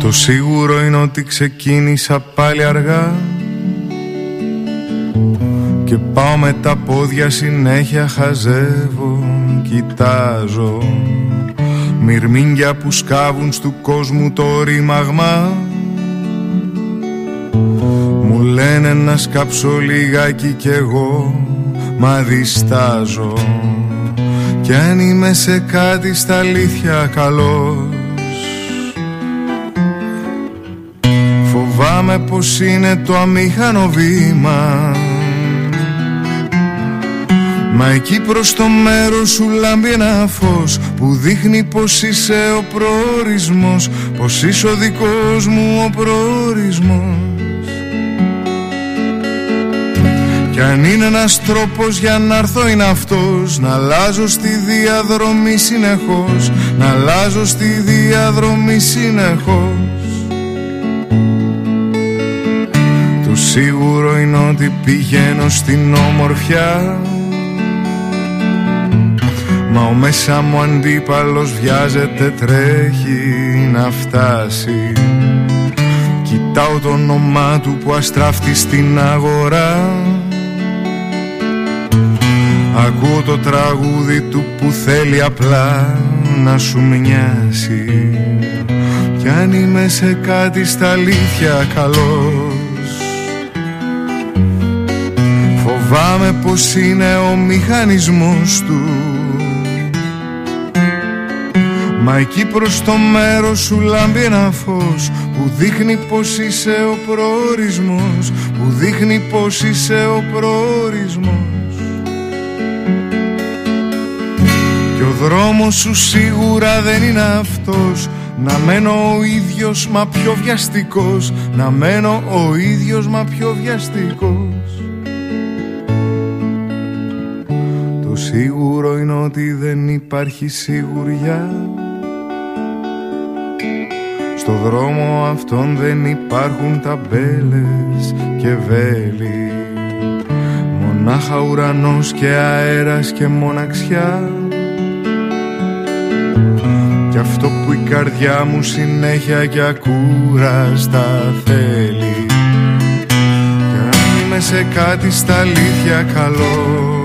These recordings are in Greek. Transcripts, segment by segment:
Το σίγουρο είναι ότι ξεκίνησα πάλι αργά. Και πάω με τα πόδια συνέχεια χαζεύω, κοιτάζω. Μυρμήγκια που σκάβουν στου κόσμου το ρήμαγμα. Μου λένε να σκάψω λιγάκι κι εγώ Μα διστάζω. Κι αν είμαι σε κάτι στα αλήθεια καλός Φοβάμαι πως είναι το αμήχανο βήμα. Μα εκεί προς το μέρος σου λάμπει ένα φως Που δείχνει πως είσαι ο προορισμός Πως είσαι ο δικός μου ο προορισμός. Κι αν είναι ένας τρόπος για να έρθω είναι αυτός. Να αλλάζω στη διαδρομή συνεχώς Να αλλάζω στη διαδρομή συνεχώς σίγουρο είναι ότι πηγαίνω στην όμορφια Μα ο μέσα μου αντίπαλος βιάζεται τρέχει να φτάσει. Κοιτάω το όνομά του που αστράφτει στην αγορά. Ακούω το τραγούδι του που θέλει απλά να σου μοιάσει. Κι αν είμαι σε κάτι στα αλήθεια καλός Φοβάμαι πως είναι ο μηχανισμός του. Μα εκεί προς το μέρος σου λάμπει ένα φως Που δείχνει πως είσαι ο προορισμός Που δείχνει πως είσαι ο προορισμός. Και ο δρόμος σου σίγουρα δεν είναι αυτός Να μένω ο ίδιος μα πιο βιαστικός Να μένω ο ίδιος μα πιο βιαστικός σίγουρο είναι ότι δεν υπάρχει σιγουριά. Στο δρόμο αυτόν δεν υπάρχουν ταμπέλες και βέλη. Μονάχα ουρανός και αέρας και μοναξιά. Κι αυτό που η καρδιά μου συνέχεια και ακούραστα θέλει. Κι αν είμαι σε κάτι στα αλήθεια καλός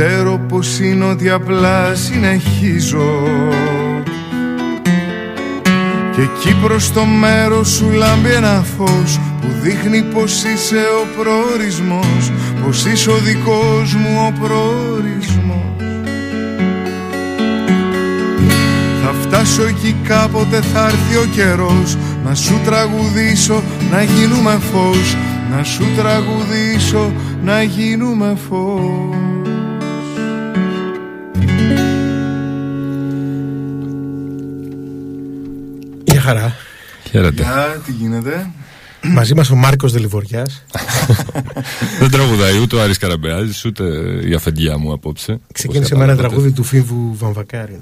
ξέρω πως είναι ότι απλά συνεχίζω. Και εκεί προς το μέρος σου λάμπει ένα φως Που δείχνει πως είσαι ο προορισμός Πως είσαι ο δικός μου ο προορισμός. Θα φτάσω εκεί κάποτε θα έρθει ο καιρός Να σου τραγουδήσω να γίνουμε φως Να σου τραγουδήσω να γίνουμε φως Χαίρετε. Γεια, τι γίνεται; Μαζί μας ο Μάρκος Δελιβοριάς. Δεν τραγουδάει ούτε ο Άρης Καραμπεάζης ούτε η αφεντιά μου απόψε. Ξεκίνησε με ένα τραγούδι του Φίβου Βαμβακάρη.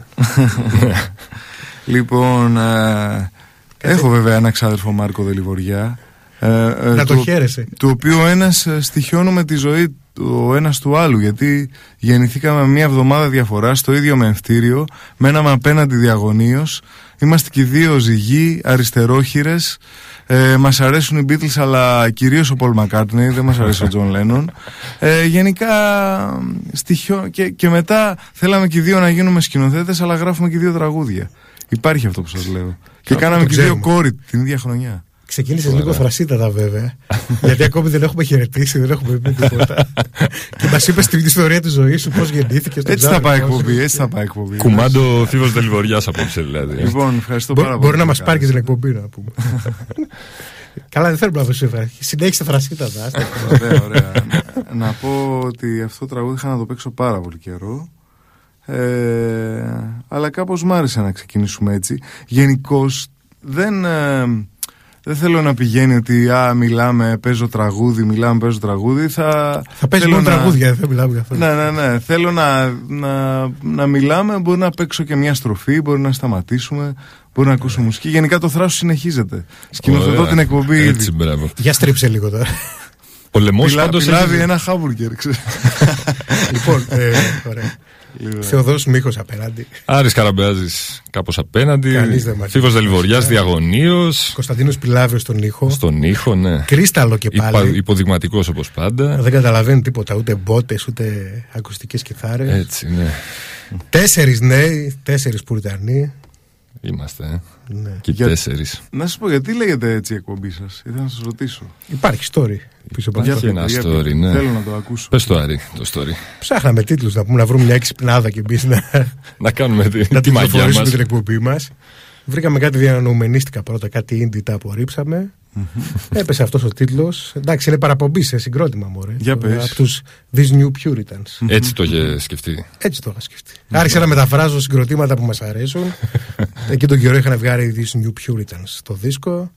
λοιπόν, ε, έχω βέβαια ένα ξάδερφο Μάρκο Δελιβοριά. Ε, ε, Να το χαίρεσαι. Του οποίου ένας ε, στοιχιώνουμε τη ζωή ο ένας του άλλου γιατί γεννηθήκαμε μία εβδομάδα διαφορά στο ίδιο μεμφτήριο μέναμε απέναντι διαγωνίως είμαστε και δύο ζυγοί αριστερόχειρες. Ε, μας αρέσουν οι Beatles αλλά κυρίως ο Paul McCartney δεν μας αρέσει ο John Lennon. Ε, γενικά στοιχείο και, και μετά θέλαμε και δύο να γίνουμε σκηνοθέτες αλλά γράφουμε και δύο τραγούδια. Υπάρχει αυτό που σας λέω. Και κάναμε και δύο κόρη την ίδια χρονιά Ξεκίνησες λίγο θρασίτατα βέβαια. γιατί ακόμη δεν έχουμε χαιρετήσει, δεν έχουμε πει τίποτα. και μας είπες την ιστορία της ζωής σου, πώς γεννήθηκες. Έτσι θα πάει εκπομπή, έτσι θα πάει εκπομπή. Κουμάντο Φίβος Δελβοριάς απόψε δηλαδή. Λοιπόν, ευχαριστώ πάρα πολύ. Μπορεί να μας πάρει και την εκπομπή να πούμε. Καλά, δεν θέλουμε να δώσει Συνέχισε θρασίτατα. Ωραία, ωραία. Να πω ότι αυτό το τραγούδι είχα να το παίξω πάρα πολύ καιρό. Ε, αλλά κάπως μ' άρεσε να ξεκινήσουμε έτσι. Γενικώς δεν... Ε, δεν θέλω να πηγαίνει ότι α, μιλάμε, παίζω τραγούδι, μιλάμε, παίζω τραγούδι. Θα, θα παίζει μόνο να... τραγούδια, δεν μιλάμε για αυτό. Ναι, ναι, ναι. Θέλω να, να, να μιλάμε, μπορεί να παίξω και μια στροφή, μπορεί να σταματήσουμε, μπορεί να ακούσω μουσική. Γενικά το θράσος συνεχίζεται. Σκηνοθετώ την εκπομπή. Έτσι, μπράβο. Για στρίψε λίγο τώρα. Ο λαιμό πάντως. Λάβει ένα χάμπουργκερ, λοιπόν, ε, ωραία. Θεοδός Μίχος απέναντι. Άρης Καραμπεάζης κάπως απέναντι. Κανείς δεν μας Φίβος είπε. Δελιβοριάς διαγωνίως. Κωνσταντίνος Πιλάβιος στον ήχο. Στον ήχο, ναι. Κρίσταλο και Υπα, πάλι. υποδειγματικός όπως πάντα. Δεν καταλαβαίνει τίποτα, ούτε μπότες, ούτε ακουστικές κιθάρες. Έτσι, ναι. Τέσσερις νέοι, τέσσερις Πουριτανοί. Είμαστε, ε. Ναι. Και Για- τέσσερις. Να σας πω, γιατί λέγεται έτσι η εκπομπή σας, ήθελα να σας ρωτήσω. Υπάρχει story πίσω από Υπάρχει αυτό. ένα Για story, πείτε, ναι. Θέλω να το ακούσω. Πες το Άρη, το story. Ψάχναμε τίτλους να πούμε να βρούμε μια έξυπνάδα και εμείς να, Να κάνουμε τη, να τη την μαγιά προφορήσουμε μας. την εκπομπή μας. Βρήκαμε κάτι διανοουμενίστικα πρώτα, κάτι indie τα απορρίψαμε. Έπεσε αυτός ο τίτλος. Εντάξει, είναι παραπομπή σε συγκρότημα μωρέ. Για πες. Από τους These New Puritans. Έτσι το είχε σκεφτεί. Έτσι το είχα σκεφτεί. Άρχισα να μεταφράζω συγκροτήματα που μας αρέσουν. Εκεί τον καιρό είχαν βγάλει These New Puritans το δίσκο.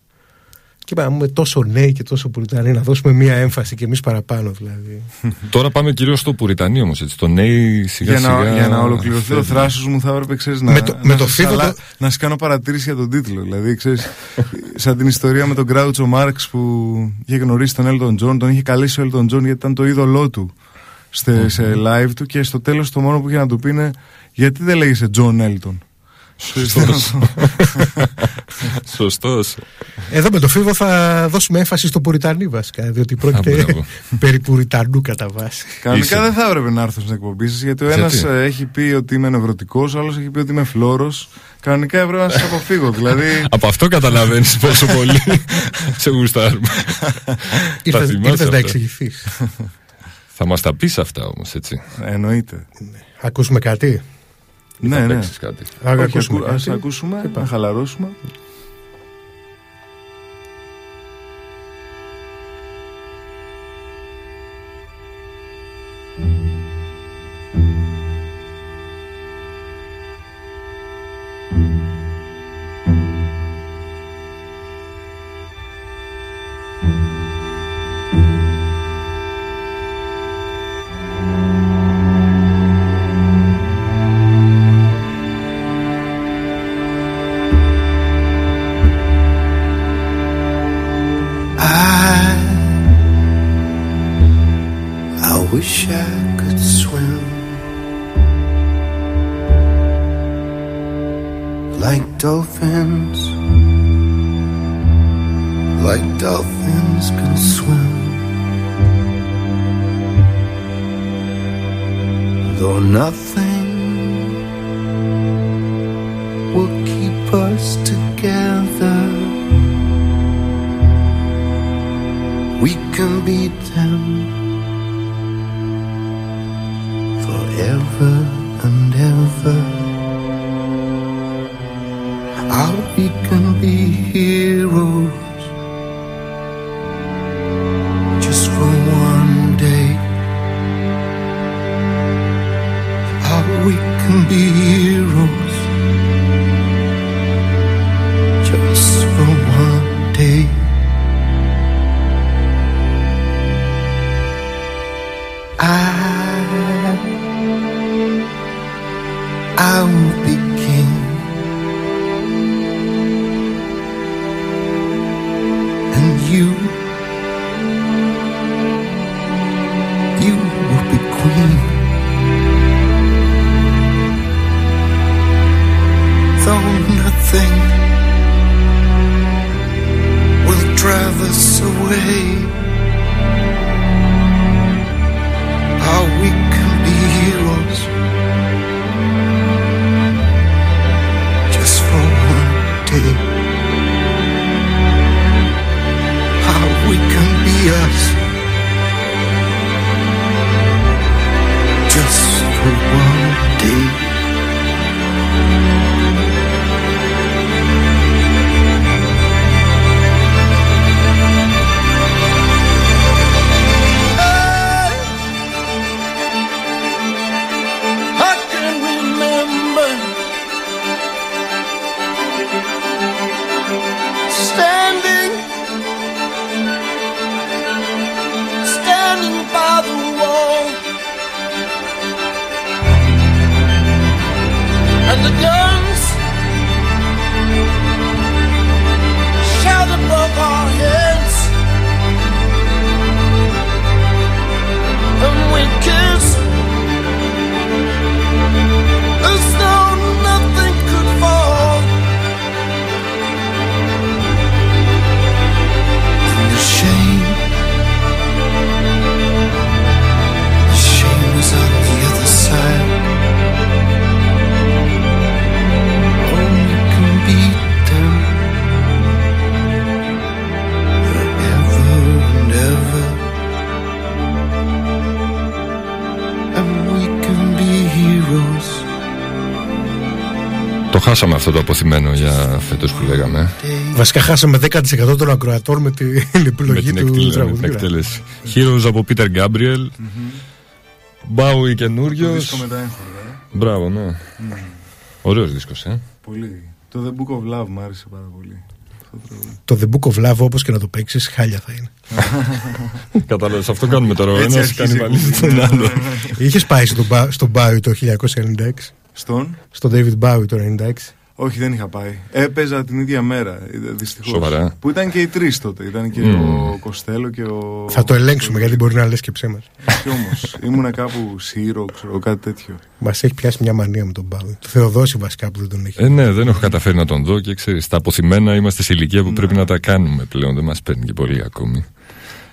Και είπαμε, είμαι τόσο νέοι και τόσο πουριτανοί, να δώσουμε μία έμφαση και εμείς παραπάνω δηλαδή. Τώρα πάμε κυρίως στο Πουριτανί όμως, έτσι. Το νέοι σιγά Για σιγά. να, για να ολοκληρωθεί ο φεύγει. θράσος μου θα έπρεπε ξέρεις, να, Με το- να, με το σας φίδο χαλά- το- να σας κάνω παρατήρηση για τον τίτλο. Δηλαδή, ξέρεις, σαν την ιστορία με τον Γκράουτσο Μάρξ που είχε γνωρίσει τον Έλτον Τζον, τον είχε καλέσει ο Έλτον Τζον γιατί ήταν το είδωλό του στε- σε live του και στο τέλος το μόνο που είχε να του πει είναι γιατί δεν λέγεσαι Τζον Έλτον. Σωστός. Σωστός. Εδώ με το Φοίβο θα δώσουμε έμφαση στο Πουριτανοί βασικά, διότι Α, πρόκειται μπράβο. περί Πουριτανού κατά βάση. Κανονικά Είσαι. δεν θα έπρεπε να έρθω στην εκπομπή σας γιατί ο Γιατί; ένας ε, έχει πει ότι είμαι νευρωτικός, ο άλλος έχει πει ότι είμαι φλώρος. Κανονικά έπρεπε να σας αποφύγω. δηλαδή, Από αυτό καταλαβαίνεις πόσο πολύ σε γουστάρουμε. Ήρθες, θυμάσαι ήρθες να αυτά. εξηγηθείς. Θα μας τα πεις αυτά όμως, έτσι. εννοείται. Ακούσουμε κάτι; Ναι, θα ναι. παίξεις κάτι. Α, Όχι, ακούσουμε ακού- κάτι. ας ακούσουμε, να χαλαρώσουμε. Wish I could swim like dolphins like dolphins can swim. Though nothing will keep us together we can beat them forever and ever. How we can be heroes χάσαμε αυτό το αποθυμένο για φέτος που λέγαμε. Βασικά χάσαμε 10% των ακροατών με την επιλογή με την, του εκτέλεση, με την τραγουδίου. εκτέλεση. Heroes από Peter Gabriel. Μπάουι καινούριο. Δίσκο με τα έγχορδα. ε. Μπράβο, ναι. Ωραίος δίσκος, ε. Πολύ. Το The Book of Love μου άρεσε πάρα πολύ. Αυτό το τραγούδι. Το The Book of Love, όπως και να το παίξεις, χάλια θα είναι. Κατάλαβες, αυτό κάνουμε τώρα. Ο Έτσι ένας αρχίζει κάνει η βαλίζει κουβέντα. τον Ναι, άλλο. ναι, ναι. Είχες πάει στον Ba- στον Bowie το 1996, Στον; Στον David Bowie το 1996. Όχι, δεν είχα πάει. Έπαιζα την ίδια μέρα, δυστυχώς. Σοβαρά. Που ήταν και οι τρεις τότε. Ήταν και Μμμ. ο Κοστέλο και ο. Θα το ελέγξουμε γιατί μπορεί να λες και ψέμα. Κι όμως. Ήμουνα κάπου Σύρο, ξέρω κάτι τέτοιο. Μας έχει πιάσει μια μανία με τον Bowie. Το Θεοδόση βασικά που δεν τον έχει. Ε, ναι, δεν έχω καταφέρει να τον δω και ξέρεις, τα αποθυμένα είμαστε σε ηλικία που πρέπει να τα κάνουμε πλέον. Δεν μας παίρνει και πολύ ακόμη.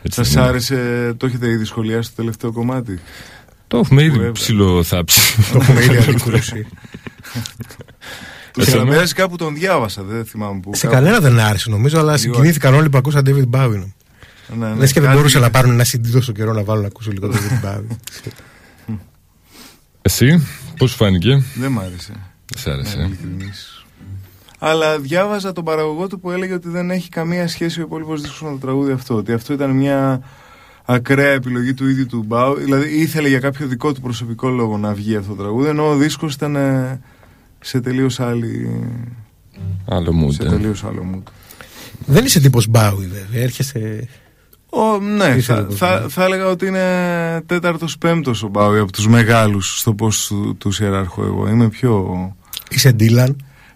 Έτσι δεν Σα είναι. άρεσε, το έχετε ήδη σχολιάσει το τελευταίο κομμάτι; Το έχουμε Που ήδη έβγαλε. ψηλοθάψει. το έχουμε ήδη αντικρούσει. Τους Εσένα; Χαραμπέας κάπου τον διάβασα, δεν θυμάμαι πού. Σε κάπου- κανένα δεν άρεσε νομίζω, αλλά συγκινήθηκαν όλοι που ακούσαν David Bowie. Ναι, ναι, Λες και δεν κάτι- μπορούσε να πάρουν ένα CD τόσο καιρό να βάλουν να ακούσουν λίγο David Bowie. Εσύ, πώς σου φάνηκε, Δεν μ' άρεσε. δεν σ' άρεσε. να είμαι ειλικρινής. Αλλά διάβαζα τον παραγωγό του που έλεγε ότι δεν έχει καμία σχέση ο υπόλοιπος δίσκος με το τραγούδι αυτό. Ότι αυτό ήταν μια ακραία επιλογή του ίδιου του Μπάου. Δηλαδή ήθελε για κάποιο δικό του προσωπικό λόγο να βγει αυτό το τραγούδι, ενώ ο δίσκος ήταν ε, σε τελείως άλλη. Άλλο Σε mood. ε. τελείως άλλο mood. δεν είσαι τύπος Bowie βέβαια. Έρχεσαι. Ο, ναι, Είσαι θα, λοιπόν, θα, ναι. θα έλεγα ότι είναι τέταρτος πέμπτος ο Μπάουι από τους μεγάλους στο πώς του, τους ιεράρχω εγώ. Είμαι πιο, Είσαι Dylan.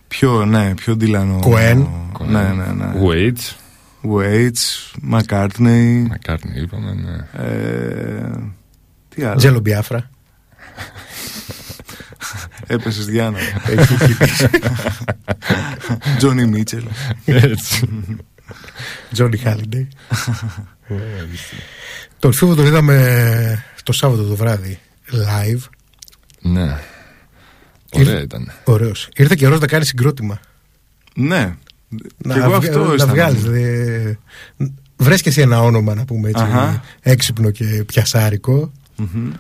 πιο, ναι, πιο ντυλανό. Cohen. Ναι, ναι, ναι. Waits. Waits, McCartney, Μακάρνι, είπαμε, ναι. ε, τι άλλο; Τζέλο Μπιάφρα. Έπεσες Διάννα. Έχει χτυπήσει. Τζόνι Μίτσελ. Έτσι. Τζόνι Χάλιντεϊ. Τον Φίβο τον είδαμε το Σάββατο το βράδυ live. ναι. Ωραία ήταν. Ωραίος. Ήρθε καιρό να κάνει συγκρότημα. Ναι. Να, και εγώ βγα- αυτό να αισθάνομαι. βγάλεις, δε- Βρες και εσύ ένα όνομα να πούμε έτσι Αχα. έξυπνο και πιασάρικο Μμμ.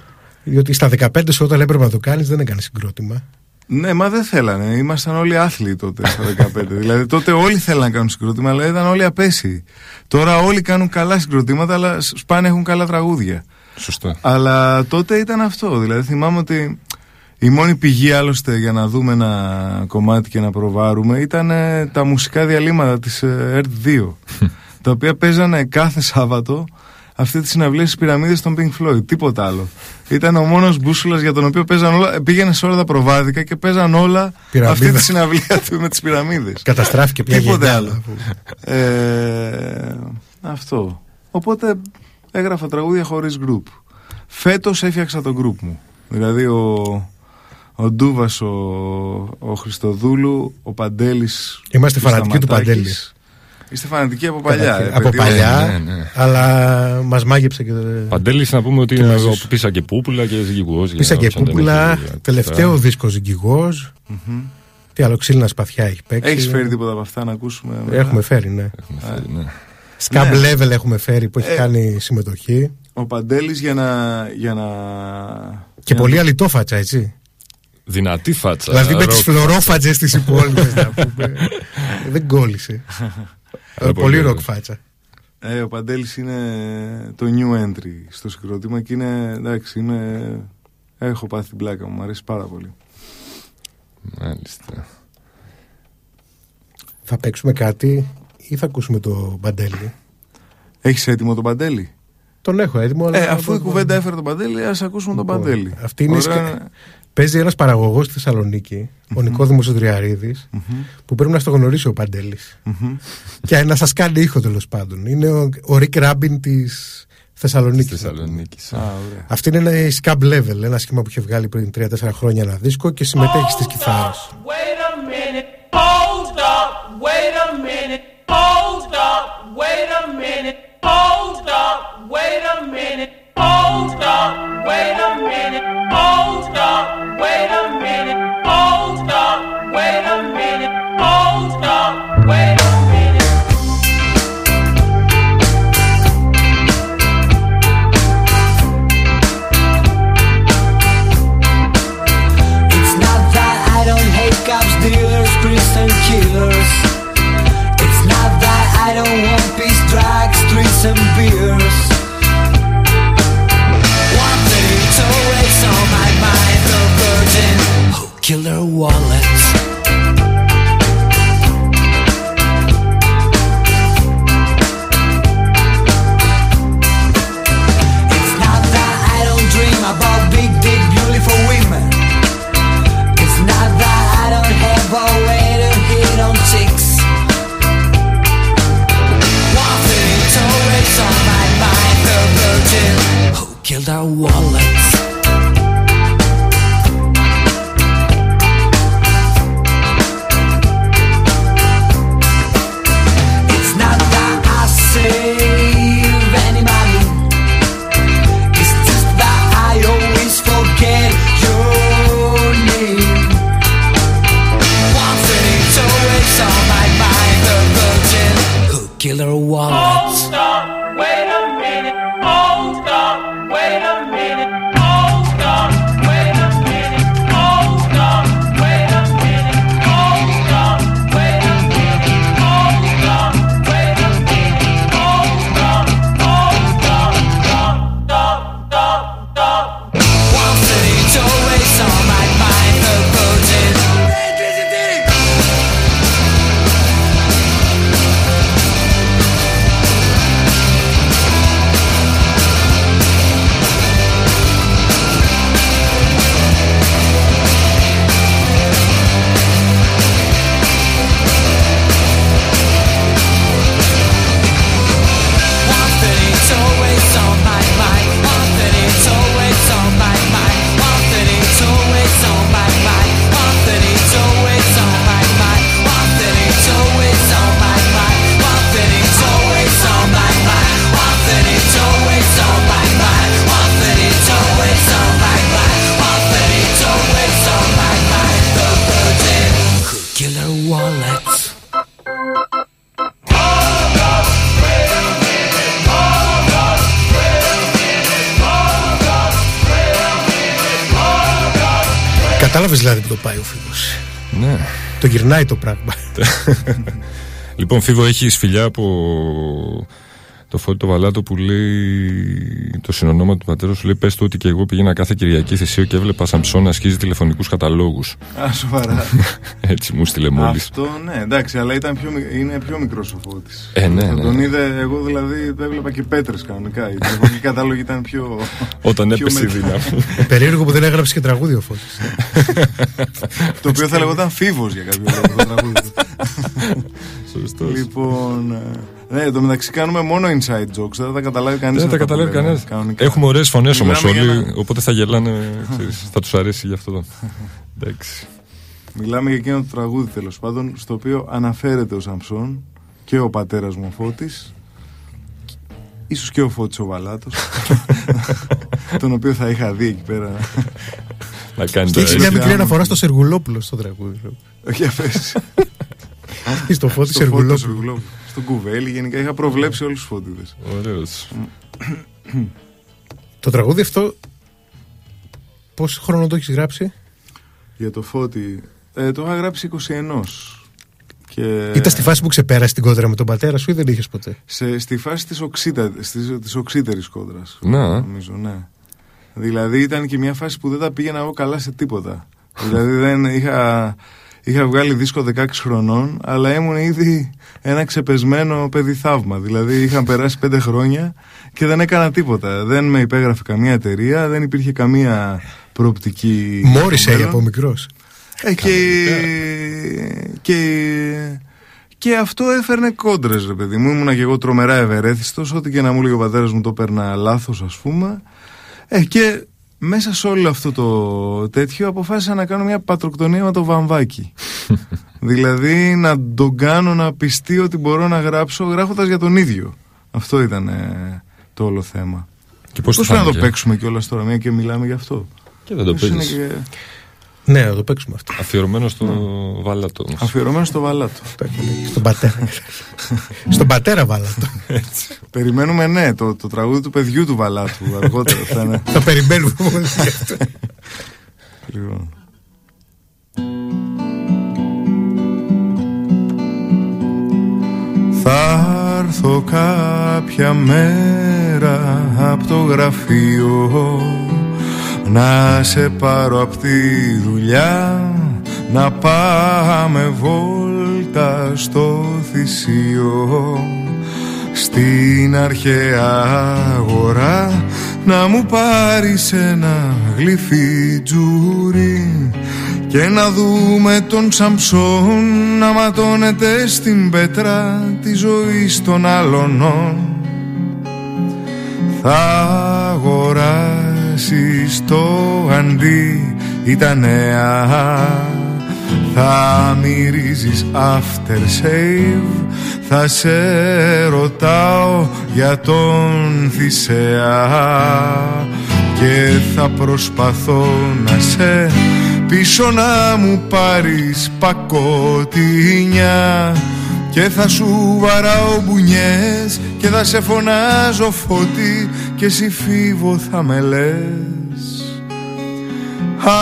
διότι στα 15 σου όταν έπρεπε να το κάνεις δεν έκανες συγκρότημα Ναι, μα δεν θέλανε. Ήμασταν όλοι άθλοι τότε στα 15. δηλαδή τότε όλοι θέλανε να κάνουν συγκρότημα, αλλά ήταν όλοι απέσιοι. Τώρα όλοι κάνουν καλά συγκροτήματα, αλλά σπάνε έχουν καλά τραγούδια. Σωστό. Αλλά τότε ήταν αυτό. Δηλαδή θυμάμαι ότι η μόνη πηγή άλλωστε για να δούμε ένα κομμάτι και να προβάρουμε ήταν ε, τα μουσικά διαλύματα της ε, ERT2 τα οποία παίζανε κάθε Σάββατο αυτή τη συναυλία στις πυραμίδες των Pink Floyd. Τίποτα άλλο. Ήταν ο μόνος μπούσουλας για τον οποίο παίζαν όλα. Πήγαινε σε όλα τα προβάδικα και παίζαν όλα Πυραμίδα. αυτή τη συναυλία του με τις πυραμίδες. καταστράφηκε πια Τίποτε γενιά, άλλο. αφού- Ε, αυτό. Οπότε έγραφα τραγούδια χωρίς γκρουπ. Φέτος έφτιαξα το γκρουπ μου. Δηλαδή ο, ο Ντούβας, ο, ο Χριστοδούλου, ο Παντέλης. Είμαστε ο φανατικοί του Σταματάκης. Παντέλης. Είστε φανατικοί από παλιά. ε, από παιδί, παλιά ναι, ναι. αλλά μας μάγεψε και Παντέλης να πούμε ότι Και είναι μαζί ο σου. πίσα και πούπουλα και ζυγηγός. πίσα και πούπουλα τελευταίο δίσκο ζυγγιγός Μμμ. τι άλλο ξύλινα σπαθιά έχει παίξει Έχεις φέρει τίποτα από αυτά να ακούσουμε. μετά; έχουμε φέρει ναι ναι. Scab Ναι. Level έχουμε φέρει που έχει Ε, κάνει συμμετοχή Ο Παντέλης για να... Για να και για πολύ αλητόφατσα έτσι Δυνατή φάτσα. Δηλαδή με ροκ. τις φλωρόφατζες της υπόλοιπε να πούμε. Δεν κόλλησε. Αλλά Πολύ πολύ ροκ ωραίος. φάτσα. Ε, ο Παντέλης είναι το new entry στο συγκρότημα και είναι, εντάξει, είμαι, έχω πάθει την πλάκα μου, μου αρέσει πάρα πολύ. Μάλιστα. Θα παίξουμε κάτι ή θα ακούσουμε το μπαντέλι. Έχεις έτοιμο τον Παντέλη; Τον έχω έτοιμο. αλλά Ε, θα αφού το- η κουβέντα έφερε τον Παντέλη, ας ακούσουμε τον Λοιπόν, Παντέλη. Αυτή είναι η Ωραία. Σκα- Παίζει ένας παραγωγός στη Θεσσαλονίκη, ο Νικόδημος Τριαρίδη, Μμμ, που πρέπει να στο γνωρίσει ο Παντέλης. μμμ. και να σας κάνει ήχο τέλος πάντων. Είναι ο, ο Ρικ Ράμπιν της Θεσσαλονίκης. Θεσσαλονίκης. Α, ωραία. Αυτή είναι ένα Scab Level, ένα σχήμα που είχε βγάλει πριν 3-4 χρόνια ένα δίσκο και συμμετέχει στις κιθάρες. Wait a minute. Hold up. Wait a minute. da Walla Κατάλαβες δηλαδή που το πάει ο φίλο. Ναι. Το γυρνάει το πράγμα. Λοιπόν, Φίβο, έχεις φιλιά από το φώτι το βαλάτο που λέει το συνονόμα του πατέρας σου λέει πες του ότι και εγώ πήγαινα κάθε Κυριακή θυσίο και έβλεπα Σαμψόν να ασχίζει τηλεφωνικούς καταλόγους Α, σοβαρά. έτσι μου στείλε μόλις Αυτό ναι, εντάξει, αλλά ήταν πιο, μικ- είναι πιο μικρός ο Φώτης. Ε, ναι, Θα ναι. Τον είδε, εγώ δηλαδή δεν έβλεπα και πέτρες κανονικά. Οι τηλεφωνικοί κατάλογοι ήταν πιο. όταν πιο έπεσε η με- δύναμη Περίεργο που δεν έγραψε και τραγούδι ο Φώτης. Το οποίο θα λεγόταν φίβος για κάποιο λόγο. το τραγούδι. Σωστός. λοιπόν. Ε, Ναι, το μεταξύ κάνουμε μόνο inside jokes. Δεν θα τα καταλάβει κανείς. δεν τα καταλάβει κανένα. Έχουμε ωραίες φωνές όμως Μιλάμε για όλοι, ένα- οπότε θα γελάνε. ξέρεις, θα τους αρέσει γι' αυτό. Εντάξει. Μιλάμε για εκείνο το τραγούδι τέλος πάντων, στο οποίο αναφέρεται ο Σαμψόν και ο πατέρας μου ο Φώτης ίσως και ο Φώτης ο Βαλάτος τον οποίο θα είχα δει εκεί πέρα Να κάνει Και το έχει έτσι. μια μικρή άμα- αναφορά στο Σεργουλόπουλο στο τραγούδι. για πες Στο Φώτης στο Φώτης Σεργουλόπουλο. Σεργουλόπουλο. στον Κουβέλη γενικά είχα προβλέψει όλους τους Φώτιδες Ωραίος. Το τραγούδι αυτό. Πόσο χρόνο το έχεις γράψει, για το Φώτη ε, το είχα γράψει 21 και Ήταν στη φάση που ξεπέρασε την κόντρα με τον πατέρα σου ή δεν είχες ποτέ; σε, στη φάση της, οξύτα, της, της οξύτερης κόντρας Να. νομίζω, ναι. Δηλαδή ήταν και μια φάση που δεν τα πήγαινα εγώ καλά σε τίποτα. δηλαδή δεν είχα, είχα βγάλει δίσκο 16 χρονών, αλλά ήμουν ήδη ένα ξεπεσμένο παιδί θαύμα. Δηλαδή είχαν περάσει 5 χρόνια και δεν έκανα τίποτα. Δεν με υπέγραφε καμία εταιρεία, δεν υπήρχε καμία προοπτική. Μόρισε στο μέλλον. από μικρός. Ε, και, και, και αυτό έφερνε κόντρες, ρε παιδί μου. Ήμουνα και εγώ τρομερά ευερέθιστος. Ό,τι και να μου λέει ο πατέρας μου το έπαιρνα λάθος, ας πούμε. Ε, και μέσα σε όλο αυτό το τέτοιο αποφάσισα να κάνω μια πατροκτονία με το βαμβάκι. δηλαδή να τον κάνω να πιστεί ότι μπορώ να γράψω γράφοντας για τον ίδιο. Αυτό ήταν ε, το όλο θέμα. Και πώς Πώς του πρέπει να το φάνηκε; παίξουμε κιόλας τώρα, μια και μιλάμε γι' αυτό; Και δεν το Ίσως είναι παίζεις. Ναι, να το παίξουμε αυτό. Αφιερωμένος στο ναι. Βαλάτο. Αφιερωμένος στο Βαλάτο. Στον πατέρα. Στον πατέρα Βαλάτο. Περιμένουμε, ναι, το, το τραγούδι του παιδιού του Βαλάτου αργότερα. Θα, ναι. θα περιμένουμε λοιπόν. Θα έρθω κάποια μέρα από το γραφείο να σε πάρω απ' τη δουλειά να πάμε βόλτα στο θυσίο στην αρχαία αγορά να μου πάρεις ένα γλυφί τζούρι και να δούμε τον Σαμψόν να ματώνεται στην πέτρα τη ζωή των αλωνών θα αγοράσεις το αντί ή τα νέα θα μυρίζεις after save θα σε ρωτάω για τον Θησέα και θα προσπαθώ να σε πίσω να μου πάρεις πακοτινιά και θα σου βαράω μπουνιές και θα σε φωνάζω φώτη και εσύ φίβο θα με λες Α,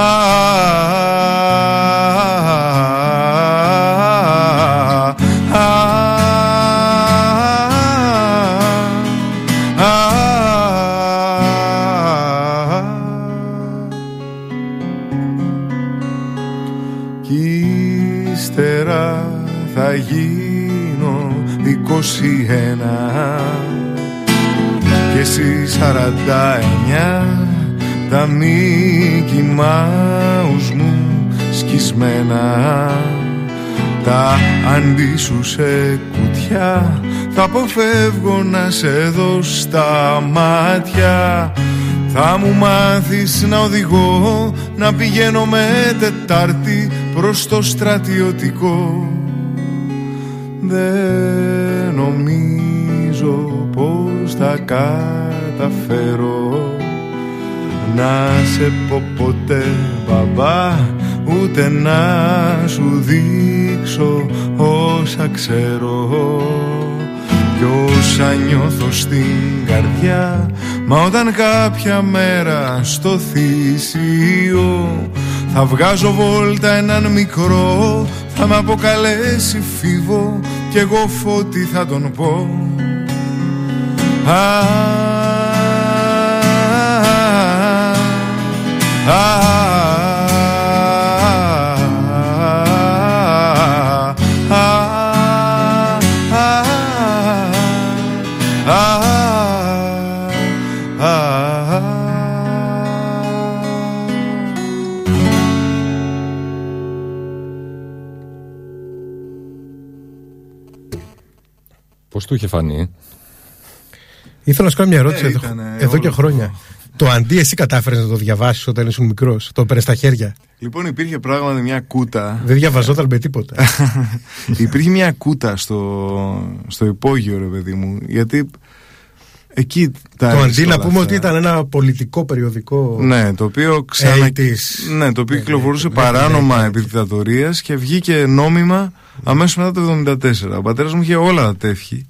α, Κι ύστερα θα γίνω 21 και εσύ 49 τα Mickey Mouse μου σκισμένα. Τα αντίσου σε κουτιά θα αποφεύγω να σε δω στα μάτια. Θα μου μάθεις να οδηγώ να πηγαίνω με Τετάρτη προς το στρατιωτικό. Δεν νομίζω πως θα καταφέρω να σε πω ποτέ μπαμπά ούτε να σου δείξω όσα ξέρω. Κι όσα νιώθω στην καρδιά Μα όταν κάποια μέρα στο θυσίο Θα βγάζω βόλτα έναν μικρό Θα με αποκαλέσει φίβο Κι εγώ φώτη θα τον πω Α, α, Πώ του είχε φανεί. Ήθελα να σου κάνω μια ερώτηση Ε, εδώ, ήτανε εδώ όλο και χρόνια. αυτό. Το αντί εσύ κατάφερες να το διαβάσεις όταν ήσουν μικρός. Το έπαιρνες στα χέρια; Λοιπόν υπήρχε πράγματι μια κούτα Δεν διαβαζόταν με τίποτα. Υπήρχε μια κούτα στο, στο υπόγειο ρε παιδί μου Γιατί εκεί τα το έριξε αντί να όλα πούμε αυτά. ότι ήταν ένα πολιτικό περιοδικό. Ναι, το οποίο ξανα... 80s. Ναι, το οποίο Ναι, κυκλοφορούσε ναι, παράνομα ναι, ναι. επί δικτατορίας και βγήκε νόμιμα αμέσως μετά το 1974. Ο πατέρας μου είχε όλα τα τεύχη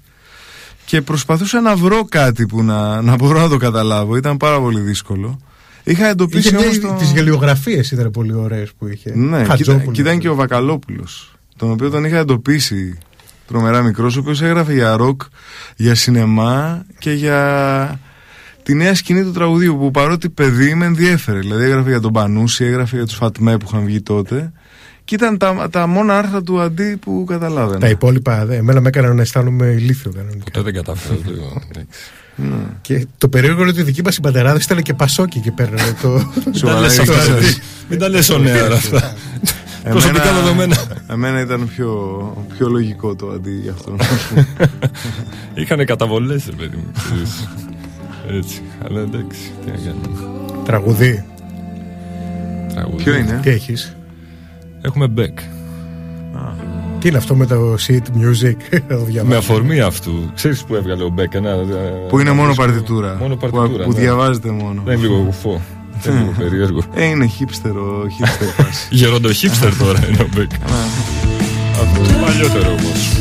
και προσπαθούσα να βρω κάτι που να, να μπορώ να το καταλάβω. Ήταν πάρα πολύ δύσκολο. Είχα εντοπίσει Είχε όμως μια, το... τις γελιογραφίες ήταν πολύ ωραίες που είχε. Ναι, και ήταν, Χατζόπουλος. και ήταν και ο Βακαλόπουλος τον οποίο τον είχα εντοπίσει τρομερά μικρός ο οποίος έγραφε για ροκ, για σινεμά και για τη νέα σκηνή του τραγουδίου που παρότι παιδί με ενδιέφερε δηλαδή έγραφε για τον Πανούση, έγραφε για τους Φατμέ που είχαν βγει τότε και ήταν τα, τα μόνα άρθρα του αντί που καταλάβαινα Τα υπόλοιπα, δε, εμένα με έκαναν να αισθάνομαι ηλίθιο κανονικά. Ποτέ δεν κατάφερα. το- εντάξει. Και το περίεργο είναι ότι οι δικοί μας οι πατεράδε ήταν και πασόκι και παίρνανε το. Μην τα Σοβαρά, λες αυτά, είχες- δηλαδή. Μην τα λες on air αυτά. Προσωπικά δεδομένα. Εμένα ήταν πιο, πιο λογικό το αντί για αυτό. Είχανε καταβολές, ρε παιδί μου. ξέρεις. Έτσι. Αλλά εντάξει, τι να κάνουμε. Τραγουδί. Τραγούδι. Ποιο είναι; Τι έχεις; Έχουμε back. Τι είναι αυτό με το sheet music; Θα το Με διαβάσω. αφορμή αυτού. Ξέρεις που έβγαλε ο Μπέκ. Ένα, Που είναι ένα μόνο δίσκο. παρτιτούρα. Μόνο Που- παρτιτούρα. Που ναι. διαβάζεται μόνο. Δεν είναι λίγο κουφό. Δεν είναι λίγο περίεργο. Ε, είναι χίπστερο, χίπστερ φάση. Γερόντο χίπστερ τώρα είναι ο Μπέκ. Αυτό είναι παλιότερο όμως.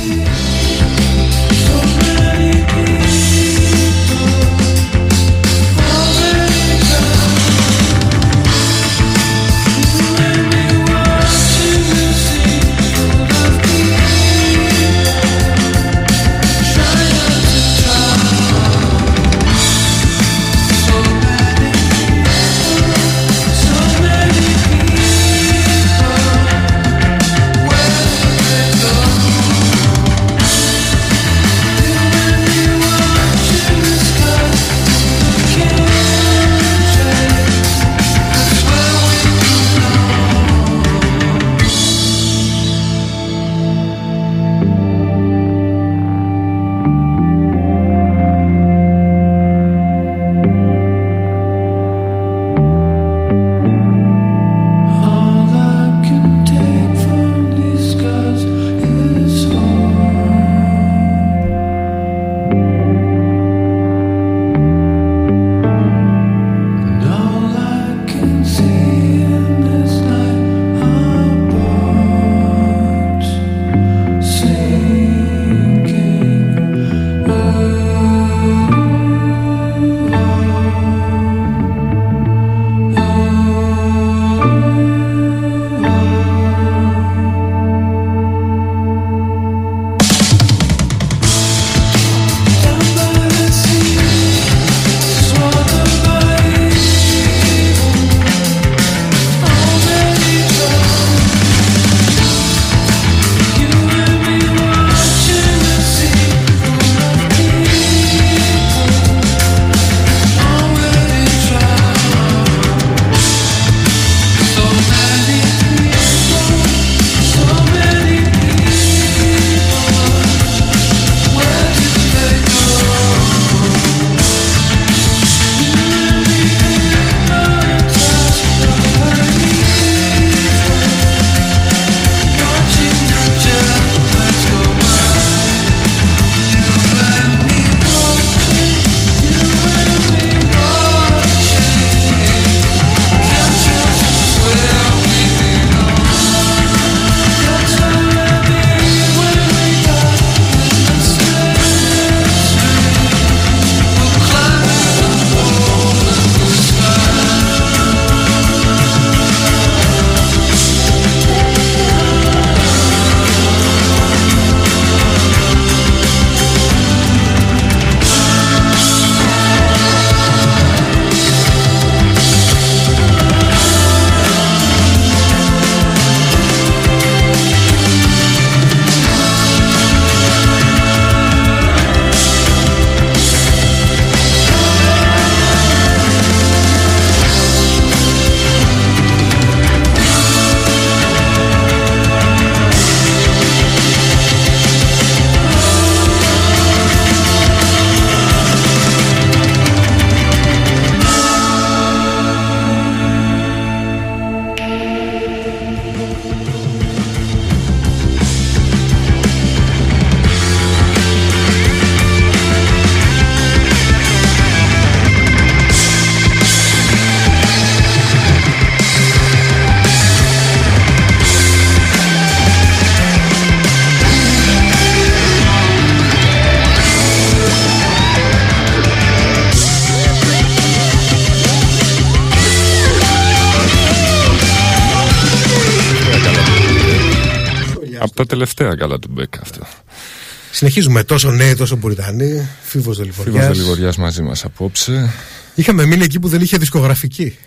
Συνεχίζουμε τόσο νέοι, τόσο Πουριτανοί. Φίβος Φίβος Δελιβοριάς. Δελιγοριάς μαζί μας απόψε. Είχαμε μείνει εκεί που δεν είχε δισκογραφική.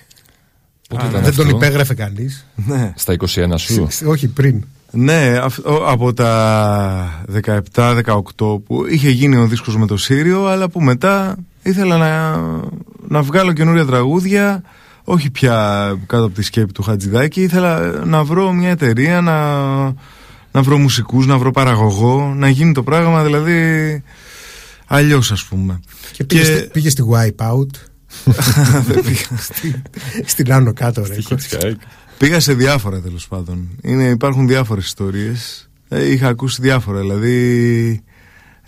Πότε ήταν δεν τον αυτό; υπέγραφε κανείς. Ναι. Στα 21 σου; Όχι πριν. Ναι, αυ- ο- από τα 17-18 που είχε γίνει ο δίσκος με το Σύριο, αλλά που μετά ήθελα να, να βγάλω καινούρια τραγούδια, όχι πια κάτω από τη σκέπη του Χατζηδάκη, ήθελα να βρω μια εταιρεία, να, να βρω μουσικούς, να βρω παραγωγό, να γίνει το πράγμα δηλαδή αλλιώς ας πούμε. Και πήγε, στη, πήγε στη Wipeout. Στη- στην άνω κάτω ρε. Πήγα σε διάφορα τέλος πάντων. Είναι, υπάρχουν διάφορες ιστορίες. Ε, είχα ακούσει διάφορα. Δηλαδή,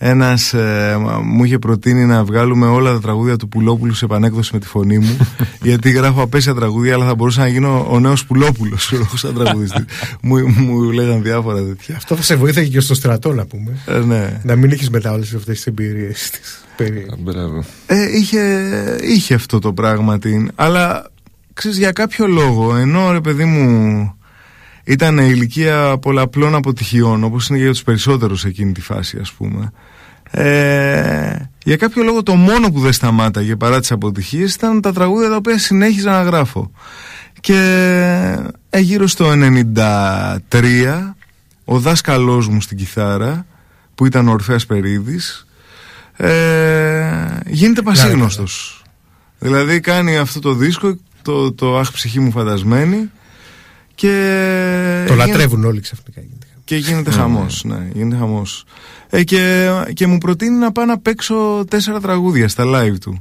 ένας ε, μα- μου είχε προτείνει να βγάλουμε όλα τα τραγούδια του Πουλόπουλου σε επανέκδοση με τη φωνή μου. γιατί γράφω απέσια τραγούδια, αλλά θα μπορούσα να γίνω ο νέος Πουλόπουλος σαν τραγουδιστή. μου, μου λέγαν διάφορα τέτοια. Αυτό θα σε βοήθαγε και στο στρατό να πούμε. Ε, ναι. Να μην έχεις μετά όλες αυτές τις εμπειρίες της. Α, Μπράβο. Ε, είχε, είχε αυτό το πράγμα την. Αλλά ξέρεις για κάποιο λόγο, ενώ ρε παιδί μου ήταν η ηλικία πολλαπλών αποτυχιών, όπως είναι για τους περισσότερους εκείνη τη φάση ας πούμε. Ε, για κάποιο λόγο το μόνο που δεν σταμάταγε παρά τις αποτυχίες ήταν τα τραγούδια τα οποία συνέχιζα να γράφω. Και ε, γύρω στο 93 ο δάσκαλός μου στην κιθάρα που ήταν ο Ορφέας Περίδης ε, γίνεται πασίγνωστος. Δηλαδή κάνει αυτό το δίσκο, το, το αχ ψυχή μου φαντασμένη και... Το γίνεται- λατρεύουν όλοι ξαφνικά. Γίνεται. και γίνεται χαμός, ναι, γίνεται χαμός. Ε, και, και μου προτείνει να πάω να παίξω τέσσερα τραγούδια στα live του.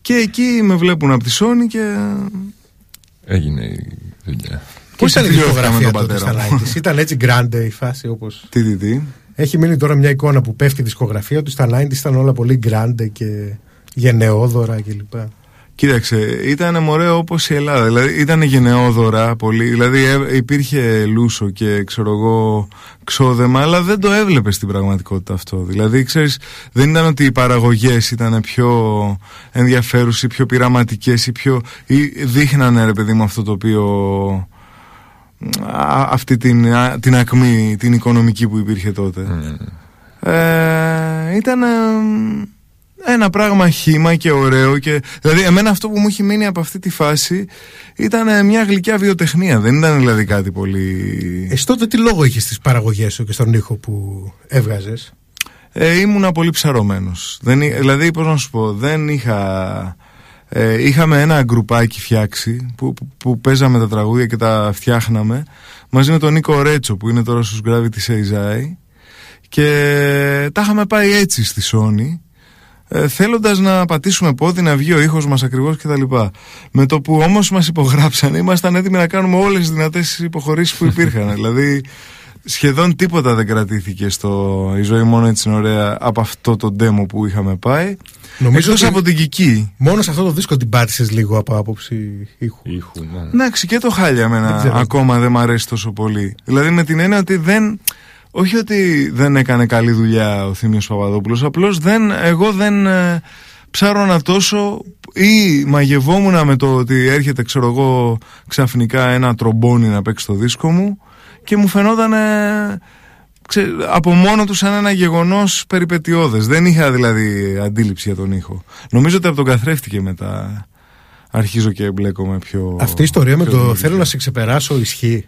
Και εκεί με βλέπουν από τη Sony και... Έγινε η δουλειά. Πώς ήταν η συμφιλιώθηκα με δισκογραφία τον τότε στα πατέρα; μου. live της; Ήταν έτσι grande η φάση όπω. Τι, τι, τι; Έχει μείνει τώρα μια εικόνα που πέφτει η δισκογραφία ότι στα 90 ήταν όλα πολύ grande και γενναιόδωρα κλπ. Κοίταξε, ήταν μωρέ όπως η Ελλάδα. Δηλαδή ήταν γενναιόδωρα πολύ. Δηλαδή ε, υπήρχε λούσο και ξέρω εγώ ξόδεμα, αλλά δεν το έβλεπες στην πραγματικότητα αυτό. Δηλαδή, ξέρεις, δεν ήταν ότι οι παραγωγές ήταν πιο ενδιαφέρουσες, πιο πειραματικές ή πιο. ή δείχνανε ρε παιδί μου αυτό το οποίο. α, αυτή την, α, την ακμή, την οικονομική που υπήρχε τότε. Ε, ήταν ε, ένα πράγμα χήμα και ωραίο και, δηλαδή εμένα αυτό που μου έχει μείνει από αυτή τη φάση ήταν ε, μια γλυκιά βιοτεχνία. Δεν ήταν δηλαδή κάτι πολύ Εσύ τότε τι λόγο είχες στις παραγωγές σου και στον ήχο που έβγαζες; ε, ήμουνα πολύ ψαρωμένος. Δεν, εί- δηλαδή πώς να σου πω δεν είχα ε, είχαμε ένα γκρουπάκι φτιάξει που, που, που παίζαμε τα τραγούδια και τα φτιάχναμε μαζί με τον Νίκο Ρέτσο που είναι τώρα στους Gravity Seizai και τα είχαμε πάει έτσι στη Sony ε, θέλοντας να πατήσουμε πόδι να βγει ο ήχος μας ακριβώς και τα λοιπά. Με το που όμως μας υπογράψανε ήμασταν έτοιμοι να κάνουμε όλες τις δυνατές υποχωρήσεις που υπήρχαν. δηλαδή σχεδόν τίποτα δεν κρατήθηκε στο «Η ζωή μόνο έτσι είναι ωραία» από αυτό το demo που είχαμε πάει. Νομίζω Εκτός ότι- από την Κική. Μόνο σε αυτό το δίσκο την πάτησες λίγο από άποψη ήχου. Ήχου, ναι. Εντάξει και το χάλια Δεν εμένα ξέρω. ακόμα δεν μ' αρέσει τόσο πολύ. Δηλαδή με την έννοια ότι δεν... Όχι ότι δεν έκανε καλή δουλειά ο Θήμιος Παπαδόπουλος, απλώς δεν, εγώ δεν ε, ψάρωνα τόσο ή μαγευόμουν με το ότι έρχεται ξέρω εγώ ξαφνικά ένα τρομπόνι να παίξει το δίσκο μου και μου φαινόταν ε, ξέ- από μόνο του σαν ένα γεγονός περιπετειώδες. Δεν είχα δηλαδή αντίληψη για τον ήχο. Νομίζω ότι από τον καθρέφτη και μετά αρχίζω και εμπλέκομαι πιο... Αυτή η ιστορία με πιο το δημιουργικά. θέλω να σε ξεπεράσω ισχύει.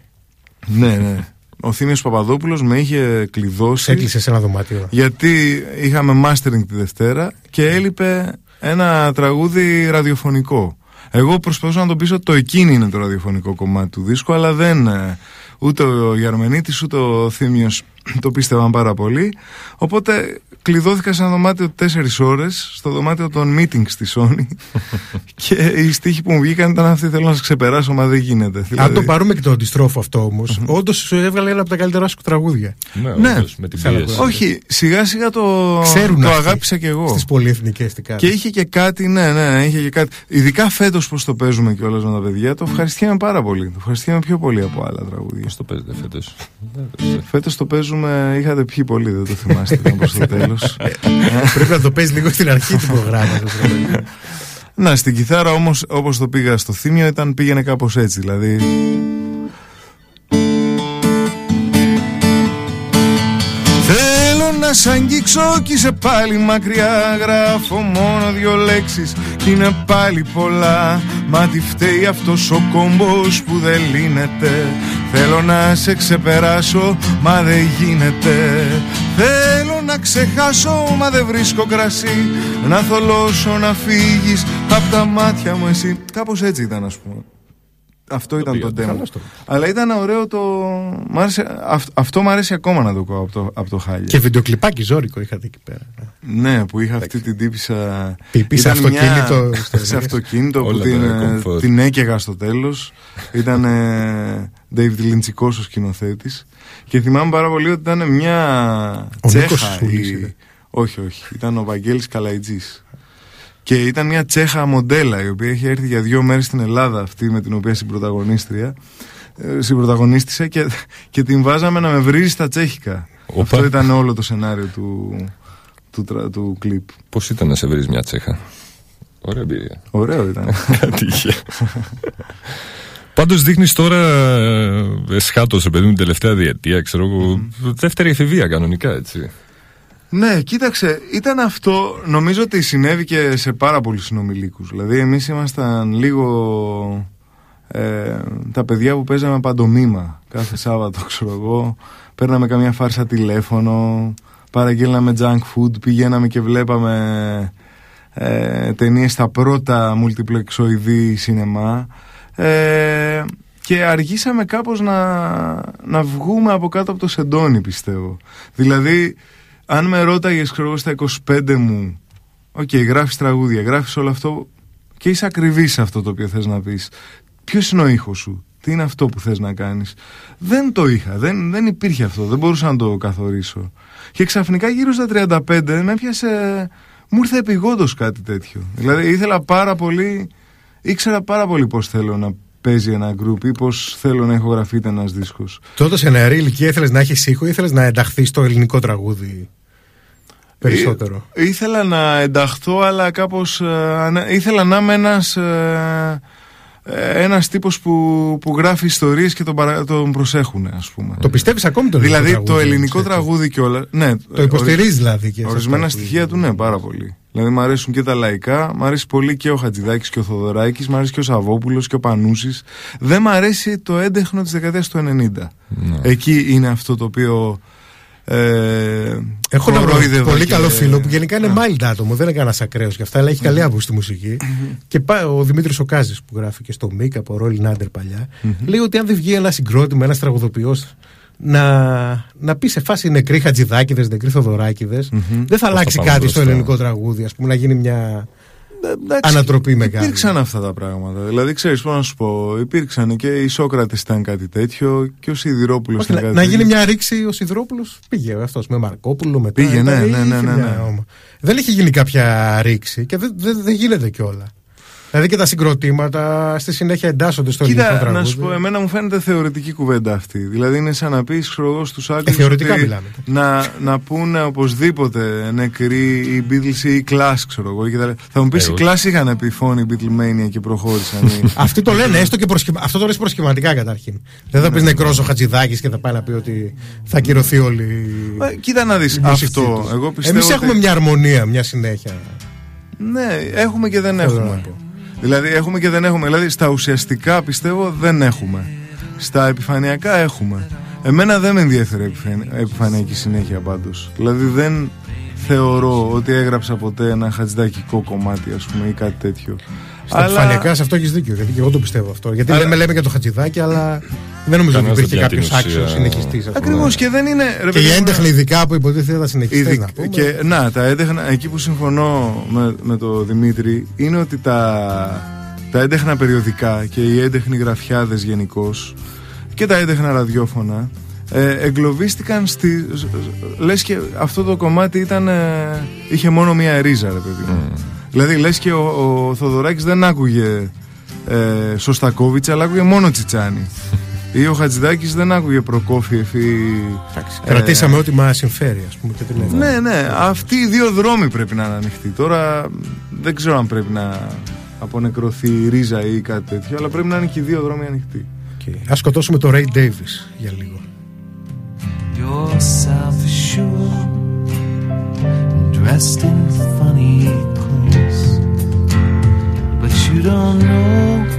Ναι, ναι. Ο Θήμιος Παπαδόπουλος με είχε κλειδώσει Σε έκλεισε σε ένα δωμάτιο. γιατί είχαμε mastering τη Δευτέρα και έλειπε ένα τραγούδι ραδιοφωνικό. Εγώ προσπαθούσα να τον πείσω ότι το εκείνη είναι το ραδιοφωνικό κομμάτι του δίσκου, αλλά δεν. ε, Ούτε ο Γιαρμενίτης ούτε ο Θήμιος το πίστευαν πάρα πολύ. Οπότε κλειδώθηκα σε ένα δωμάτιο τέσσερις ώρες στο δωμάτιο των meetings στη Sony και οι στίχοι που μου βγήκαν ήταν αυτοί θέλω να σε ξεπεράσω μα δεν γίνεται. Αν Δηλαδή- το πάρουμε και το αντιστρόφο αυτό όμως, όντως σου έβγαλε ένα από τα καλύτερά σου τραγούδια. Ναι, Ναι. όντως, με την Ξέρω πίεση. εγώ. Όχι, σιγά σιγά το, Ξέρουν το αυτοί αγάπησα και εγώ. Στις πολυεθνικές τι κάνουν. Και είχε και κάτι, ναι, ναι, είχε και κάτι. Ειδικά φέτος που το παίζουμε κιόλας με τα παιδιά, το ευχαριστιέμαι πάρα πολύ. Το ευχαριστιέμαι πιο πολύ από άλλα τραγούδια. Πώς το παίζετε φέτος; Φέτος το παίζουμε, είχατε πιει πολύ, δεν το θυμάστε ήταν προς το τέλος. Πρέπει να το παίζει λίγο στην αρχή του προγράμματος. να, στην κιθάρα όμως, όπως το πήγα στο θύμιο, ήταν, πήγαινε κάπως έτσι. Δηλαδή. Να σ' αγγίξω κι είσαι πάλι μακριά. Γράφω μόνο δυο λέξεις κι είναι πάλι πολλά. Μα τι φταίει αυτός ο κόμπος που δεν λύνεται. Θέλω να σε ξεπεράσω μα δεν γίνεται. Θέλω να ξεχάσω μα δεν βρίσκω κρασί. Να θολώσω να φύγεις απ' τα μάτια μου εσύ. Κάπως έτσι ήταν ας πούμε αυτό ήταν το πήγατε. demo. Αλλά ήταν ωραίο το. Μ' άρεσε... αυ- Αυτό μου αρέσει ακόμα να το ακούω από το, από το Χάλια. Και βιντεοκλιπάκι ζώρικο είχατε εκεί πέρα. Ναι, που είχα αυτή την τύπησα. Πιπί σε Ήταν αυτοκίνητο, Μια... στο- σε αυτοκίνητο που Όλα την, τα ε, comfort. την έκαιγα στο τέλος. Ήταν ε, David Lynchικό ο σκηνοθέτης. Και θυμάμαι πάρα πολύ ότι ήταν μια Ο τσέχα. Νίκος Σούλης η- ήταν. Όχι, όχι. Ήταν ο Βαγγέλης Καλαϊτζής. Και ήταν μια τσέχα μοντέλα η οποία είχε έρθει για δύο μέρες στην Ελλάδα αυτή με την οποία συμπροταγωνίστρια ε, συμπροταγωνίστησε και, και την βάζαμε να με βρίζει στα τσέχικα. Οπα. Αυτό ήταν όλο το σενάριο του, του, τρα- του κλιπ. Πώς ήταν να σε βρεις μια τσέχα; Ωραία εμπειρία. Ωραίο ήταν. Κάτι είχε. Πάντως δείχνεις τώρα ε, εσχάτω, παιδί μου, την τελευταία διετία, ξέρω εγώ. Δεύτερη εφηβεία κανονικά, έτσι. Ναι, κοίταξε, ήταν αυτό, νομίζω ότι συνέβη και σε πάρα πολλούς συνομιλίκους. Δηλαδή εμείς ήμασταν λίγο ε, τα παιδιά που παίζαμε παντομίμα κάθε Σάββατο, ξέρω εγώ. Παίρναμε καμιά φάρσα τηλέφωνο, παραγγέλναμε junk food, πηγαίναμε και βλέπαμε ε, ταινίες στα πρώτα multiplexoειδή σινεμά ε, και αργήσαμε κάπως να, να βγούμε από κάτω από το σεντόνι πιστεύω. Δηλαδή αν με ρώταγες ξέρω εγώ στα 25 μου ΟΚ, γράφεις τραγούδια, γράφεις όλο αυτό και είσαι ακριβής σε αυτό το οποίο θες να πεις. Ποιος είναι ο ήχος σου, τι είναι αυτό που θες να κάνεις; Δεν το είχα, δεν, δεν υπήρχε αυτό, δεν μπορούσα να το καθορίσω. Και ξαφνικά γύρω στα 35 με έπιασε, μου ήρθε επιγόντως κάτι τέτοιο. Δηλαδή ήθελα πάρα πολύ, ήξερα πάρα πολύ πώς θέλω να παίζει ένα γκρουπ ή πώς θέλω να ηχογραφείται ένας δίσκος. Τότε σε νεαρή ηλικία ήθελες να έχεις ήχο ή ήθελες να ενταχθείς στο ελληνικό τραγούδι; Περισσότερο. Ή- ήθελα να ενταχθώ, αλλά κάπως... ε, ανα- ήθελα να είμαι ένας... Ε, ε, ένας τύπος που, που γράφει ιστορίες και τον, παρα, τον προσέχουν, ας πούμε. Το πιστεύεις ακόμη το ελληνικό δηλαδή τραγούδι. το ελληνικό έτσι. τραγούδι και όλα. Ναι, Το υποστηρίζεις δηλαδή. Και σε Ορισμένα αυτά που- στοιχεία του, ναι, πάρα πολύ. Δηλαδή, μου αρέσουν και τα λαϊκά, μου αρέσει πολύ και ο Χατζηδάκης και ο Θοδωράκης, μου αρέσει και ο Σαββόπουλος και ο Πανούσης. Δεν μου αρέσει το έντεχνο της δεκαετίας του 90. Ναι. Εκεί είναι αυτό το οποίο. Ε, Έχω ένα κορόιδευα πολύ και- καλό φίλο που γενικά είναι mild άτομο, δεν είναι κανένα ακραίος και αυτά, αλλά έχει καλή άποψη στη μουσική. και πάει ο Δημήτρης Οκάζης που γράφει και στο Μικ από Ρόλι Νάντερ παλιά, λέει ότι αν δεν βγει ένα συγκρότημα, ένας τραγουδοποιός να, να πει σε φάση νεκροί χατζηδάκιδε, νεκροί θοδωράκιδες, δεν θα αλλάξει πάμε κάτι στο μπροστά. ελληνικό τραγούδι, ας πούμε, να γίνει μια Εντάξει, ανατροπή μεγάλη. Υπήρξαν αυτά τα πράγματα. Δηλαδή, ξέρεις πώς να σου πω, υπήρξαν και οι Σόκρατε ήταν κάτι τέτοιο και ο Σιδηρόπουλος Όχι, ήταν να, κάτι να τέτοιο. γίνει μια ρήξη ο Σιδρόπουλο. Πήγε αυτός με Μαρκόπουλο μετά. Πήγε, ναι, ήταν- ναι, ναι, είχε ναι, μια ναι. όμα. Δεν έχει γίνει κάποια ρήξη και δεν, δεν, δεν γίνεται κιόλα. Δηλαδή και τα συγκροτήματα στη συνέχεια εντάσσονται στο ελληνικό Κοίτα, τραγούδι. να σου πω, εμένα μου φαίνεται θεωρητική κουβέντα αυτή. Δηλαδή, είναι σαν να πεις, ξέρω εγώ, στους Άγγλους. Ε, θεωρητικά μιλάμε. Να, να πούνε οπωσδήποτε νεκροί οι Beatles ή οι Clash, ξέρω εγώ. και τα- Θα μου πεις, Εγώ. οι Clash είχαν πει φόνη Beatlemania και προχώρησαν. οι- Αυτοί το λένε έστω και προσχημα... Αυτό το λες προσχηματικά καταρχήν. Δεν θα πεις νεκρός ο Χατζηδάκης και θα πάει να πει ότι θα κυρωθεί όλη η. Ε, Κοίτα να δεις η μουσική αυτό. τους. Εγώ πιστεύω. Εμείς ότι- έχουμε μια αρμονία, μια συνέχεια. Ναι, έχουμε και δεν Θέλω να έχουμε. Πω. Δηλαδή, έχουμε και δεν έχουμε. Δηλαδή, στα ουσιαστικά πιστεύω δεν έχουμε. Στα επιφανειακά έχουμε. Εμένα δεν με ενδιαφέρει η επιφανει- επιφανειακή συνέχεια πάντως. Δηλαδή, δεν θεωρώ ότι έγραψα ποτέ ένα χατζηδακικό κομμάτι, ας πούμε, ή κάτι τέτοιο. Στα επιφανειακά σε αυτό έχεις δίκιο. Γιατί και εγώ το πιστεύω αυτό. Γιατί Αλλά- λέμε, λέμε για το Χατζηδάκη, αλλά δεν νομίζω ότι Κανένας υπήρχε δεν πιάνει κάποιος την ουσία. άξιος συνεχιστής. Ακριβώς και δεν είναι. ρε Και παιδί οι μου, έντεχνοι ειδικά που υποτίθεται τα συνεχιστέ. Ειδικ- να πούμε. και, να, τα έντεχνα, εκεί που συμφωνώ με, με το Δημήτρη είναι ότι τα, τα έντεχνα περιοδικά και οι έντεχνοι γραφιάδες γενικώς και τα έντεχνα ραδιόφωνα ε, εγκλωβίστηκαν στη... Λες και αυτό το κομμάτι ήταν, ε, είχε μόνο μία ρίζα ρε παιδί μου. Δηλαδή λες και ο, ο Θοδωράκης δεν άκουγε ε, Σωστακόβιτς αλλά άκουγε μόνο Τσιτσάνι. Ή ο Χατζηδάκης δεν άκουγε Προκόφιεφ ή... ε, Κρατήσαμε ό,τι μας συμφέρει, ας πούμε. Και τι λέμε. ναι, ναι. Αυτοί οι δύο δρόμοι πρέπει να είναι ανοιχτοί. Τώρα δεν ξέρω αν πρέπει να απονεκρωθεί η ρίζα ή κάτι τέτοιο, αλλά πρέπει να είναι και οι δύο δρόμοι ανοιχτοί. Α σκοτώσουμε το Ray Davis για λίγο. You're self-assured dressed in funny clothes, but you don't know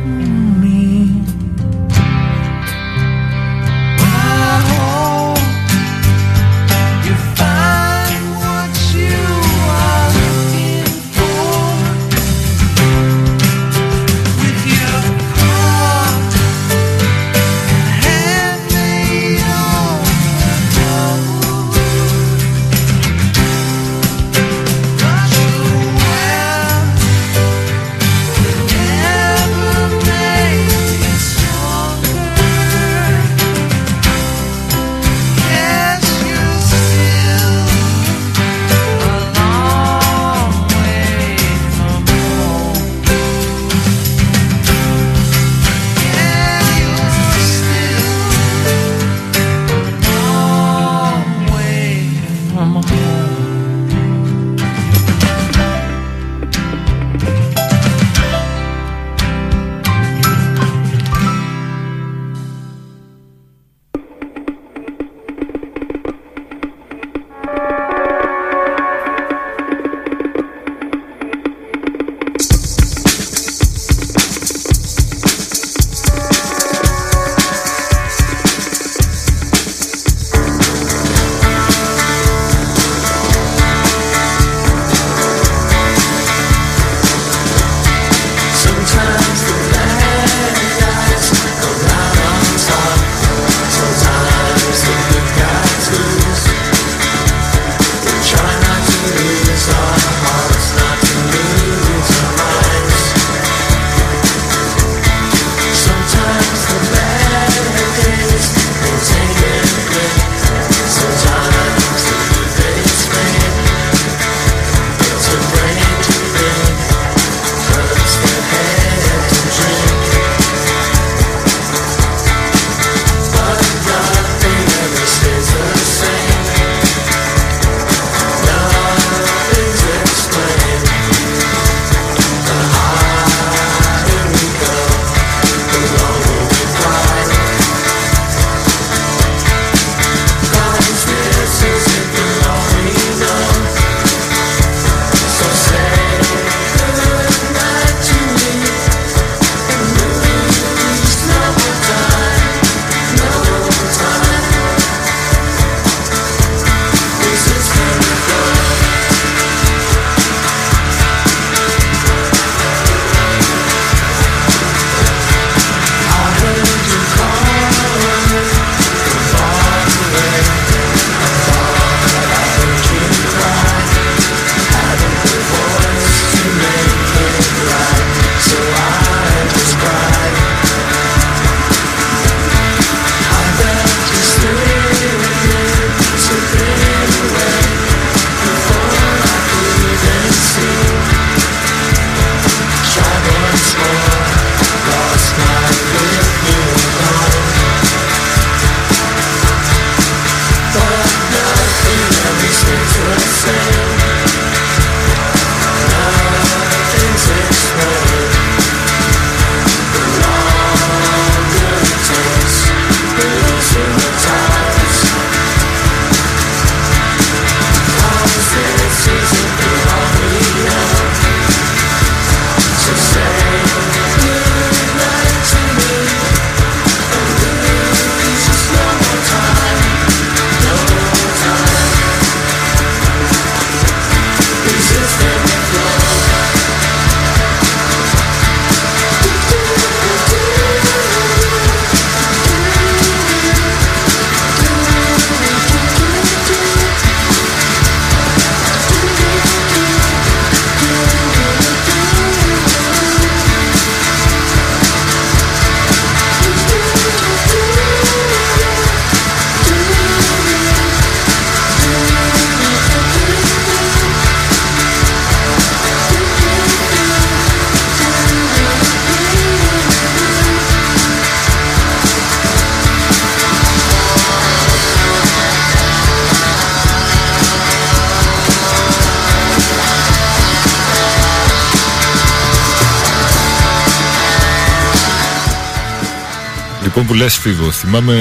Λοιπόν που λες Φίβο, θυμάμαι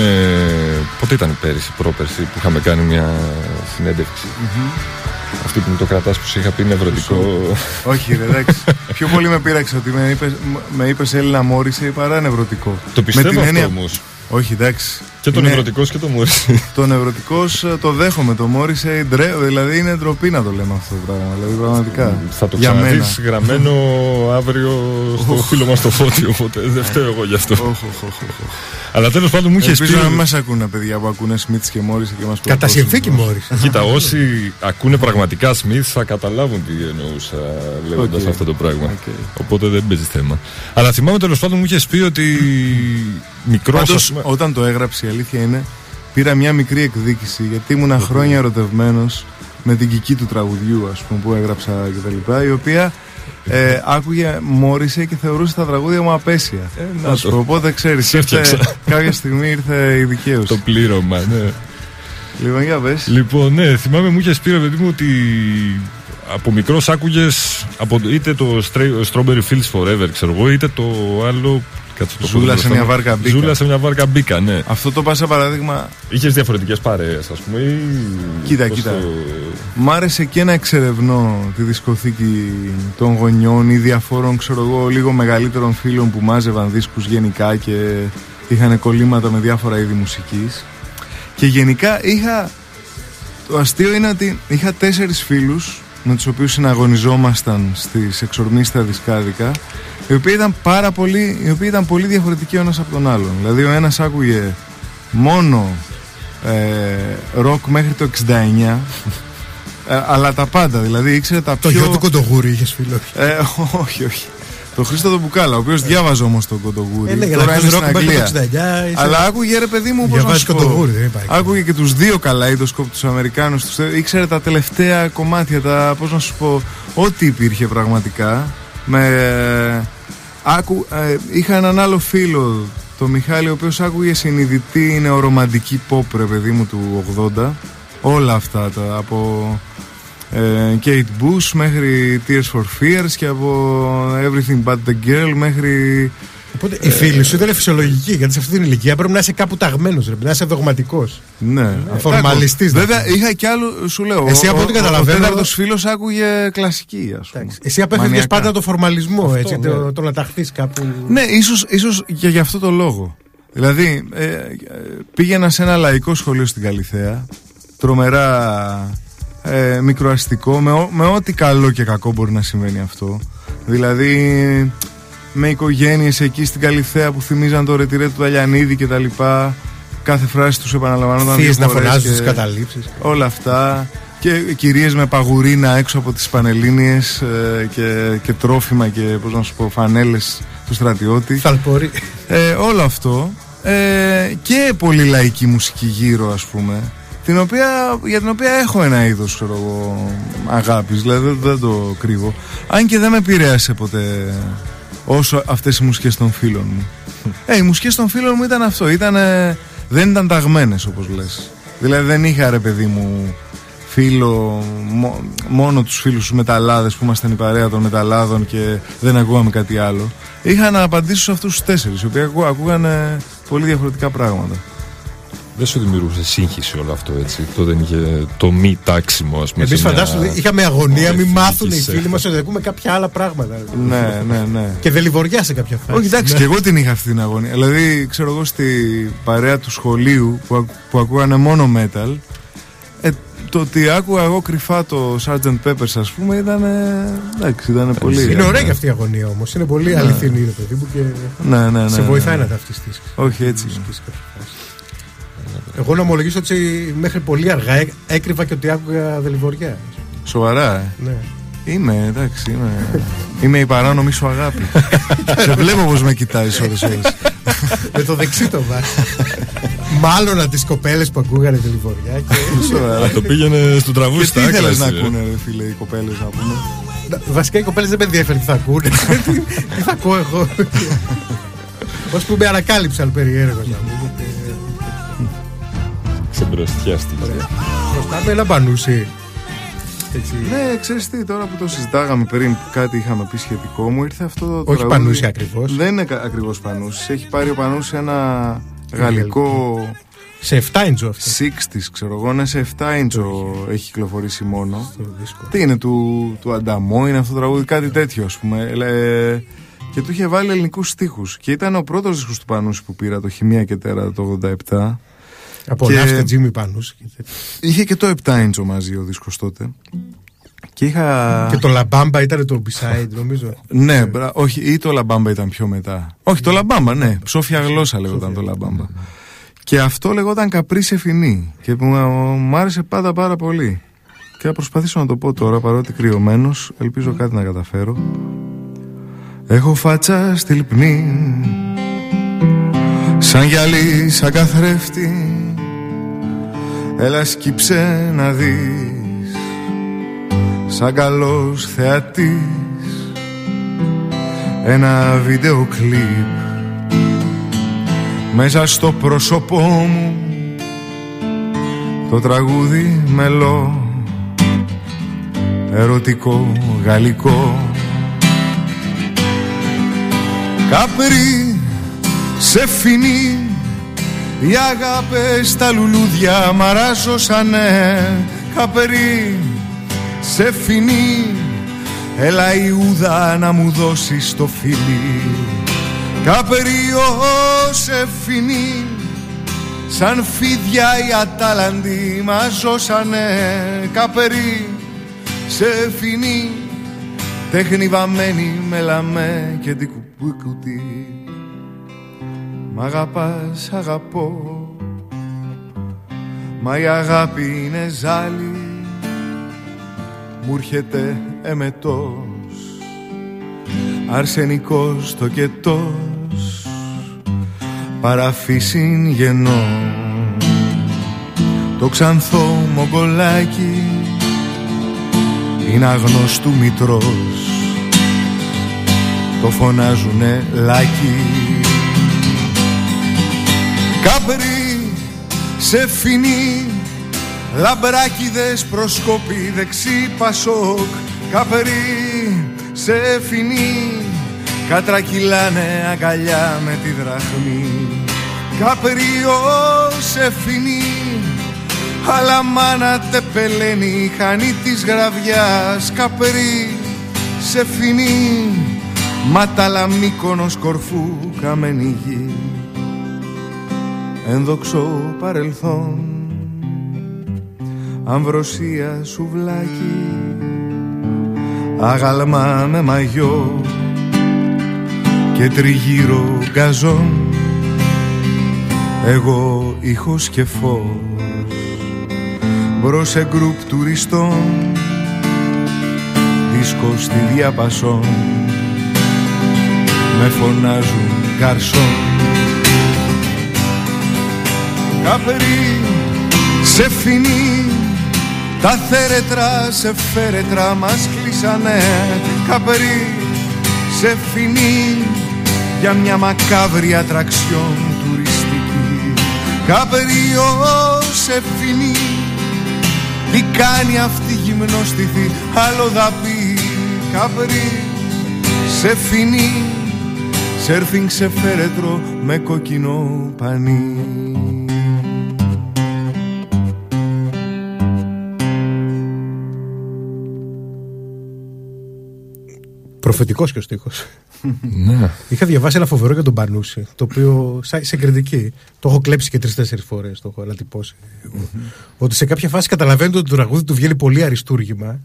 πότε ήταν πέρυσι, πρόπερσι που είχαμε κάνει μια συνέντευξη Αυτή που μου το κρατάς που σου είχα πει νευρωτικό. Όχι, ρε, εντάξει. Πιο πολύ με πείραξε ότι με είπες με είπες Έλληνα Μόρισε παρά νευρωτικό. Το πιστεύω με την αυτό έννοια... όμως. Όχι, εντάξει. Και το Είναι- νευρωτικό και το Μόρισε. Το νευρωτικό το δέχομαι. Το Μόρισε ντρέ, δηλαδή είναι ντροπή να το λέμε αυτό το πράγμα. Δηλαδή πραγματικά. Θα το Για μένα. ξαναδείς γραμμένο αύριο στο φίλο μας το Φώτιο, οπότε δεν φταίω εγώ γι' αυτό. Οχ, οχ, οχ, οχ. Αλλά τέλος πάντων μου είχες πει... Ελπίζω να μην μας ακούνε παιδιά που ακούνε Smiths και Morrissey και μας Κατά συνθήκη Μόρις. Κοίτα, όσοι ακούνε πραγματικά Smiths θα καταλάβουν τι εννοούσα λέγοντας Οκ. αυτό το πράγμα. Οκ. Οπότε δεν παίζει θέμα. Αλλά θυμάμαι τέλος πάντων μου είχες πει ότι μικρός. Πάντως, όταν το έγραψε, η αλήθεια είναι, πήρα μια μικρή εκδίκηση γιατί ήμουνα χρόνια ερωτευμένος με την κική του τραγουδιού, ας πούμε, που έγραψα κτλ. Η οποία ε, άκουγε, μόρισε και θεωρούσε τα τραγούδια μου απέσια. να να σου το. πω, οπότε ξέρεις, Σε έφτιαξα. κάποια στιγμή ήρθε η δικαίωση. Το πλήρωμα, ναι. Λοιπόν, για πες. Λοιπόν, ναι, θυμάμαι μου είχες πει ρε παιδί μου ότι από μικρός άκουγες είτε το Stra- Strawberry Fields Forever, ξέρω εγώ, είτε το άλλο. Κάτσε το Ζούλα πω σε μπροστά μια μου. βάρκα μπήκα. Ζούλα σε μια βάρκα μπήκα, ναι. Αυτό το πάσα παράδειγμα Είχες διαφορετικές παρέες, ας πούμε. Ή... Κοίτα, πώς κοίτα. το- Μ' άρεσε και να εξερευνώ τη δισκοθήκη των γονιών ή διαφόρων, ξέρω εγώ, λίγο μεγαλύτερων φίλων που μάζευαν δίσκους γενικά και είχαν κολλήματα με διάφορα είδη μουσικής. Και γενικά είχα... Το αστείο είναι ότι είχα τέσσερις φίλους με τους οποίους συναγωνιζόμασταν στις εξορμίστα δισκάδικα οι οποίοι ήταν πάρα πολύ, οι οποίοι ήταν πολύ διαφορετικοί ο ένας από τον άλλον. Δηλαδή ο ένας άκουγε μόνο ε, ροκ μέχρι το 69 ε, αλλά τα πάντα, δηλαδή ήξερε τα Το πιο... γιο του κοντογούρι είχες φίλο. Ε, όχι, όχι. Το Χρήστο τον Μπουκάλα, ο οποίος διάβαζε όμως τον Κοντογούρι. Ε, ναι, για Τώρα να είναι ακούς στην ροκ μέχρι Αγγλία. το 69. είσαι- Αλλά άκουγε ρε παιδί μου πώς να Διαβάζει σου πω. Κοντογούρι, δεν υπάρχει. Άκουγε και τους δύο καλαϊδοσκόπ τους Αμερικάνους. Τους, ήξερε τα τελευταία κομμάτια, τα πώς να σου πω, ό,τι υπήρχε πραγματικά. Με, άκου, ε, είχα έναν άλλο φίλο, το Μιχάλη, ο οποίος άκουγε συνειδητή νεορομαντική pop, ρε παιδί μου, του 80. Όλα αυτά τα από ε, Kate Bush μέχρι Tears for Fears και από Everything But The Girl μέχρι Οπότε οι φίλοι σου ήταν φυσιολογικοί γιατί σε αυτή την ηλικία πρέπει να είσαι κάπου ταγμένος, να είσαι δογματικός. Ναι, φορμαλιστής να Βέβαια, είχα κι άλλο, σου λέω. Εσύ ο- από ό,τι ο- καταλαβαίνω- Ο τέταρτος φίλος άκουγε κλασική, ας πούμε. Εσύ απέφευγες Μανιακά. πάντα το φορμαλισμό, έτσι, ναι. το, το να ταχθείς κάπου. Ναι, ίσως, ίσως και για αυτό το λόγο. Δηλαδή, ε, ε, πήγαινα σε ένα λαϊκό σχολείο στην Καλιθέα, τρομερά ε, μικροαστικό, με, ό- με ό,τι καλό και κακό μπορεί να συμβαίνει αυτό. Δηλαδή, με οικογένειες εκεί στην Καλιθέα που θυμίζαν το ρετυρέ του Ταλιανίδη και τα λοιπά. Κάθε φράση τους επαναλαμβανόταν Θείε δύο να φορές φωνάζουν και- τι καταλήψεις. όλα αυτά και κυρίες με παγουρίνα έξω από τις Πανελλήνιες ε, και, και τρόφιμα και πώς να σου πω φανέλες του στρατιώτη Θαλπορεί. ε, όλο αυτό ε, και πολύ λαϊκή μουσική γύρω ας πούμε την οποία, για την οποία έχω ένα είδος ξέρω εγώ, αγάπης δηλαδή δεν, δεν το κρύβω αν και δεν με επηρέασε ποτέ όσο αυτές οι μουσικές των φίλων μου. Ε, οι μουσικές των φίλων μου ήταν αυτό ήταν, δεν ήταν ταγμένες όπως λες. Δηλαδή δεν είχα ρε παιδί μου φίλο μο- μόνο τους φίλους τους μεταλλάδες που ήμασταν η παρέα των μεταλλάδων και δεν ακούγαμε κάτι άλλο. Είχα να απαντήσω σε αυτούς τους τέσσερις οι οποίοι ακού, ακούγανε πολύ διαφορετικά πράγματα Δεν σου δημιουργούσε σύγχυση όλο αυτό έτσι. Το δεν είχε το μη τάξιμο, ας πούμε. Εμείς σε μια- φαντάζομαι είχαμε αγωνία, μην Ωραία, μάθουν οι φυσικά. φίλοι μας ότι ακούμε κάποια άλλα πράγματα. ναι ναι ναι Και δεν λιβοριά σε κάποια φάση. όχι εντάξει Ναι. και εγώ την είχα αυτή την αγωνία δηλαδή ξέρω εγώ στη παρέα του σχολείου που, ακου- που ακούγανε μόνο metal ε, το ότι άκουγα εγώ κρυφά το Sgt. Peppers ας πούμε ήταν εντάξει ήταν πολύ Είναι ωραία και αυτή η αγωνία όμως. Είναι πολύ αληθινή, ρε παιδί μου, και ναι, ναι, ναι, σε ναι, βοηθάει ναι. να ταυτιστείς. όχι έτσι είναι. Εγώ να ομολογήσω ότι μέχρι πολύ αργά έ- έκρυβα και ότι άκουγα δελιβοριά. σοβαρά ε. Ναι. Είμαι, εντάξει, είμαι, είμαι η παράνομη σου αγάπη. Σε βλέπω πως με κοιτάζεις ώρες ώρες. Με το δεξί το βάζει. Μάλλον από τις κοπέλες που ακούγανε δελιβοριά. Και... Σοβαρά. Το πήγαινε στο Και τραγούδι τι στα ήθελες να άκρα. ακούνε ρε φίλε οι κοπέλες να πούμε. Βασικά οι κοπέλες δεν με ενδιαφέρει τι θα ακούνε. Τι- τι θα ακούω εγώ. Ω που με ανακάλυψαν περίεργο να πούμε. Και Ξεμπροστιάστηκε. Μπροστά με ένα μπανούσι. Έτσι. Ναι, ξέρεις τι, τώρα που το συζητάγαμε πριν κάτι είχαμε πει σχετικό μου ήρθε αυτό το Όχι τραγούδι. Πανούσι ακριβώς. Δεν είναι κα- ακριβώς Πανούσι. Έχει πάρει ο Πανούσι ένα γαλλικό Σε 7 inch αυτός. 60s, ξέρω εγώ, είναι σε 7 inch έχει κυκλοφορήσει μόνο. το δίσκο. Τι είναι, του, του Ανταμό είναι αυτό το τραγούδι, κάτι τέτοιο ας πούμε. Ε, και του είχε βάλει ελληνικούς στίχους Και ήταν ο πρώτος δίσκος του Πανούση που πήρα, το Χημεία και Τέρα το 87. Απολαύστε Τζίμι Πανούς. Είχε και το 7 inch μαζί ο δίσκος τότε. Και είχα. Και το Λαμπάμπα ήταν το beside, νομίζω. Ναι, μπρα... όχι, ή το Λαμπάμπα ήταν πιο μετά. Όχι, το Λαμπάμπα, ναι. Ψόφια γλώσσα λέγονταν το Λαμπάμπα. Και αυτό λεγόταν Καπρίς σε φινή. Και που μου μου άρεσε πάντα πάρα πολύ. Και θα προσπαθήσω να το πω τώρα, παρότι κρυωμένος, ελπίζω κάτι να καταφέρω. Έχω φάτσα στη λυπνή, σαν γυαλί, σαν καθρέφτη. Έλα σκύψε να δεις, σαν καλός θεατής, ένα βίντεο κλιπ μέσα στο πρόσωπό μου. Το τραγούδι μελό ερωτικό γαλλικό. Καπρί σε φινί οι αγάπες στα λουλούδια μαράζωσανε. Καπρί σε φινί. Έλα Ιούδα να μου δώσεις το φίλι Καπρίο σε φινί. Σαν φίδια οι ατάλαντοι μαζώσανε. Καπερί σε φινί. Τέχνη βαμμένη με λαμέ και την κουπούκουτη Μ' αγαπάς αγαπώ. Μα η αγάπη είναι ζάλι. Μου έρχεται εμετός. Αρσενικός το κετός. Παραφύσιν γεννό Το ξανθό μογκολάκι Είναι αγνώστου μητρός. Το φωνάζουνε λάκι Καπρί σε φινί Λαμπράκιδες προσκόπη δεξί πασόκ. Καπρί σε φινί Κατρακυλάνε αγκαλιά με τη δραχμή. Καπριό σε φινί αλλά μάνα τεπελένει χανή της γραβιάς. Καπρί σε φινί Μάταλα μήκονος κορφού καμένη γη Ενδοξό παρελθόν. Αμβροσία σουβλάκι Αγαλμά με μαγιό Και τριγύρω γκαζόν Εγώ ήχος και φως Μπρος σε γκρουπ τουριστών Δίσκος στη διαπασόν Με φωνάζουν γκαρσόν Καπρί σε φινί τα θέρετρα σε φέρετρα μας κλείσανε. Καπρί σε φινί για μια μακάβρη ατραξιόν τουριστική. Καπριό σε φινί τι κάνει αυτή γυμνοστιθή άλλο θα πει Καπρί σε φινί Σέρφινγκ σε φέρετρο με κοκκινό πανί Προφητικό και ο στίχος. Ναι. Είχα διαβάσει ένα φοβερό για τον Πανούση, το οποίο σαν- σε κριτική. Το έχω κλέψει και τρει-τέσσερι φορές, το έχω ανατυπώσει. Ότι σε κάποια φάση καταλαβαίνετε ότι το τραγούδι του βγαίνει πολύ αριστούργημα.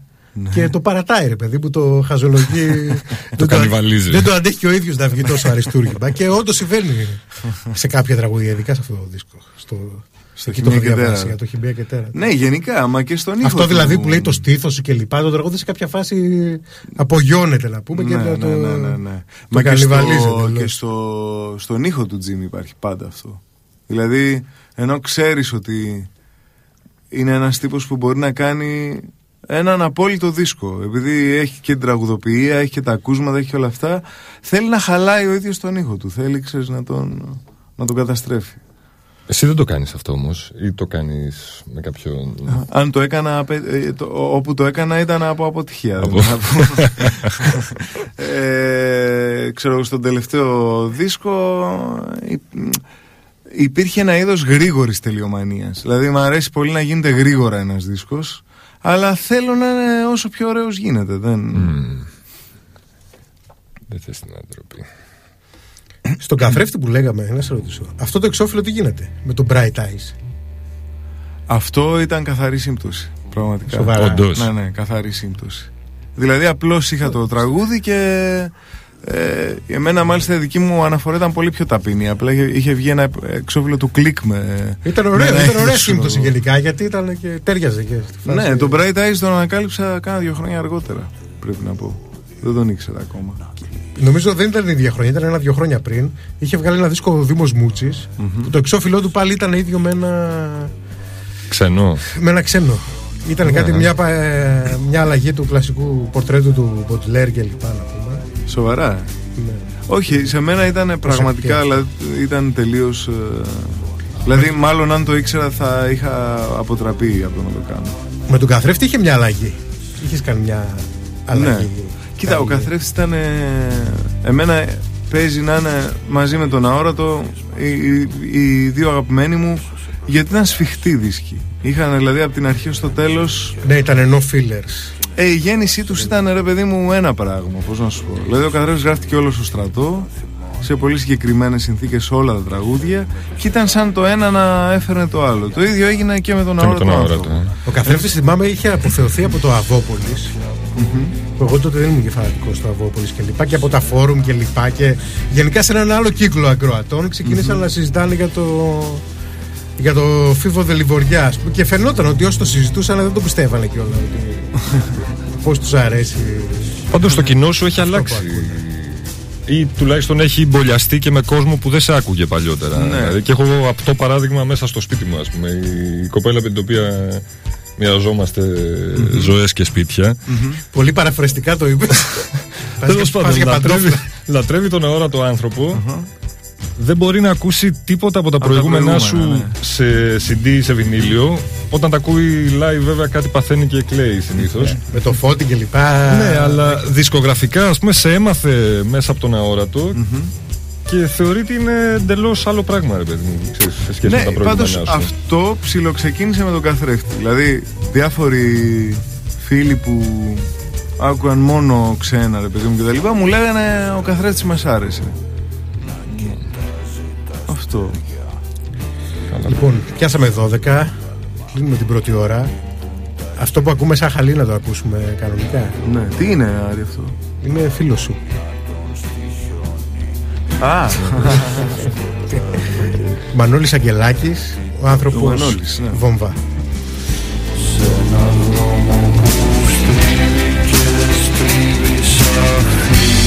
Και το παρατάει, ρε παιδί που το χαζολογεί. δεν κανιβαλίζει. Δεν το αντέχει και ο ίδιος να βγει τόσο αριστούργημα. και όντως συμβαίνει σε κάποια τραγούδια, ειδικά σε αυτό το δίσκο. Στο, στο εκεί το έχω Χημεία και διαβάσει, Τέρα. για το χιμπία και τέρα. Ναι, γενικά, μα και στον ήχο Αυτό του- δηλαδή που λέει το στήθος σου και λοιπά, το τραγούδι σε κάποια φάση απογειώνεται να πούμε και ναι, το, ναι, ναι, ναι, ναι. το Μα και, κανιβαλίζει στο, εντελώς. και στο, στον ήχο του Τζίμι υπάρχει πάντα αυτό. Δηλαδή, ενώ ξέρεις ότι είναι ένας τύπος που μπορεί να κάνει έναν απόλυτο δίσκο. Επειδή έχει και την τραγουδοποιία, έχει και τα ακούσματα, έχει και όλα αυτά, θέλει να χαλάει ο ίδιος τον ήχο του. Θέλει, ξέρεις, να τον, να τον καταστρέφει. Εσύ δεν το κάνεις αυτό όμως ή το κάνεις με κάποιον... Αν το έκανα, απε- ε, το- όπου το έκανα ήταν από αποτυχία. Από- δεν θα πω. ε, ξέρω, στον τελευταίο δίσκο υ- υπήρχε ένα είδος γρήγορης τελειομανίας. Δηλαδή μου αρέσει πολύ να γίνεται γρήγορα ένας δίσκος, αλλά θέλω να είναι όσο πιο ωραίος γίνεται. Δεν... Μμμ. Δεν θες την άντροπη. Στον καθρέφτη που λέγαμε, να σε ρωτήσω. Αυτό το εξώφυλλο τι γίνεται με το Bright Eyes; Αυτό ήταν καθαρή σύμπτωση. Πραγματικά. Σοβαρά. Όντως. Ναι, ναι, καθαρή σύμπτωση. Δηλαδή απλώς είχα το τραγούδι και ε, εμένα μάλιστα η δική μου αναφορά ήταν πολύ πιο ταπεινή. Απλά είχε, είχε βγει ένα εξώφυλλο του κλικ με. Ήταν με ωραίο, ένα ήταν ωραία είδος, σύμπτωση ξέρω. γενικά γιατί ήταν και τέριαζε και στη φάση. Ναι, τον Bright Eyes τον ανακάλυψα κάνα δύο χρόνια αργότερα. Πρέπει να πω. Δεν τον ήξερα ακόμα. Νομίζω δεν ήταν η ίδια χρονιά, ήταν ένα-δύο χρόνια πριν. Είχε βγάλει ένα δίσκο ο Δήμος Μούτσης, που το εξώφυλλό του πάλι ήταν ίδιο με ένα, Ξενό. με ένα ξένο. Ήταν Ναι, κάτι, ναι. μια, πα- ε, μια αλλαγή του κλασικού πορτρέτου του Μποτλέρ και λοιπά να πούμε. Σοβαρά. Ναι. Όχι, σε μένα ήταν πραγματικά, δηλαδή, ήταν τελείως. δηλαδή, μάλλον αν το ήξερα θα είχα αποτραπεί από το να το κάνω. Με τον καθρέφτη είχε μια αλλαγή. Είχες κάνει μια αλλαγή. Ναι. Κοίτα, ο Καλή. καθρέφτης ήταν. ε, Εμένα παίζει να είναι μαζί με τον αόρατο οι, οι- οι δύο αγαπημένοι μου γιατί ήταν σφιχτοί δίσκοι. Είχαν δηλαδή από την αρχή ως το τέλος Ναι, ήταν no fillers. ε, η γέννησή τους ήταν ρε παιδί μου ένα πράγμα, πώς να σου πω. Δηλαδή ο καθρέφτης γράφτηκε όλο στο στρατό σε πολύ συγκεκριμένες συνθήκες όλα τα τραγούδια και ήταν σαν το ένα να έφερνε το άλλο. Το ίδιο έγινε και με τον Και με αόρατο τον άνθρωπο. αόρατο. ε. Ο καθρέφτης θυμάμαι είχε αποθεωθεί από το Αβόπολη. Που εγώ τότε δεν ήμουν και φανατικό στο Αβόπολη και λοιπά και από τα φόρουμ και λοιπά. Και γενικά σε έναν άλλο κύκλο ακροατών ξεκίνησαν να συζητάνε για το. Για το φίβο Δελιβοριά. ας πούμε, Και φαινόταν ότι όσοι το συζητούσαν δεν το πιστεύανε κιόλας. Ότι... Πώς τους αρέσει. Πάντως το κοινό σου έχει Αυτό που αλλάξει. ακούω. Ή τουλάχιστον έχει μπολιαστεί και με κόσμο που δεν σε άκουγε παλιότερα. Ναι. Δηλαδή, και έχω αυτό παράδειγμα μέσα στο σπίτι μου, ας πούμε. Η κοπέλα με την οποία μοιραζόμαστε ζωές και σπίτια. Πολύ παραφρεστικά το είπες. Τέλος πάντων, λατρεύει, λατρεύει τον αόρατο άνθρωπο. Δεν μπορεί να ακούσει τίποτα από τα τα προηγούμενά σου προηγούμενα, ναι. σε CD ή σε βινίλιο. Όταν τα ακούει live, βέβαια κάτι παθαίνει και κλαίει συνήθως. Με το φώτι και λοιπά. Ναι, αλλά δισκογραφικά, ας πούμε, σε έμαθε μέσα από τον αόρατο και θεωρεί ότι είναι εντελώς άλλο πράγμα, ρε παιδί μου, ξέρεις, σε σχέση με Ναι, τα προηγούμενά πάντως σου. αυτό ψιλοξεκίνησε με τον καθρέφτη. Δηλαδή, διάφοροι φίλοι που άκουγαν μόνο ξένα, ρε παιδί μου και τα λοιπά, μου λέγανε ο καθρέφτης μας άρεσε. Αυτό. Λοιπόν, πιάσαμε 12. Κλείνουμε την πρώτη ώρα. Αυτό που ακούμε σαν χαλή να το ακούσουμε κανονικά. Ναι, τι είναι Άρη αυτό; Είναι φίλος σου. Α, Μανώλης Αγγελάκης, ο Ο άνθρωπος Μανώλης, ναι. βόμβα. Turn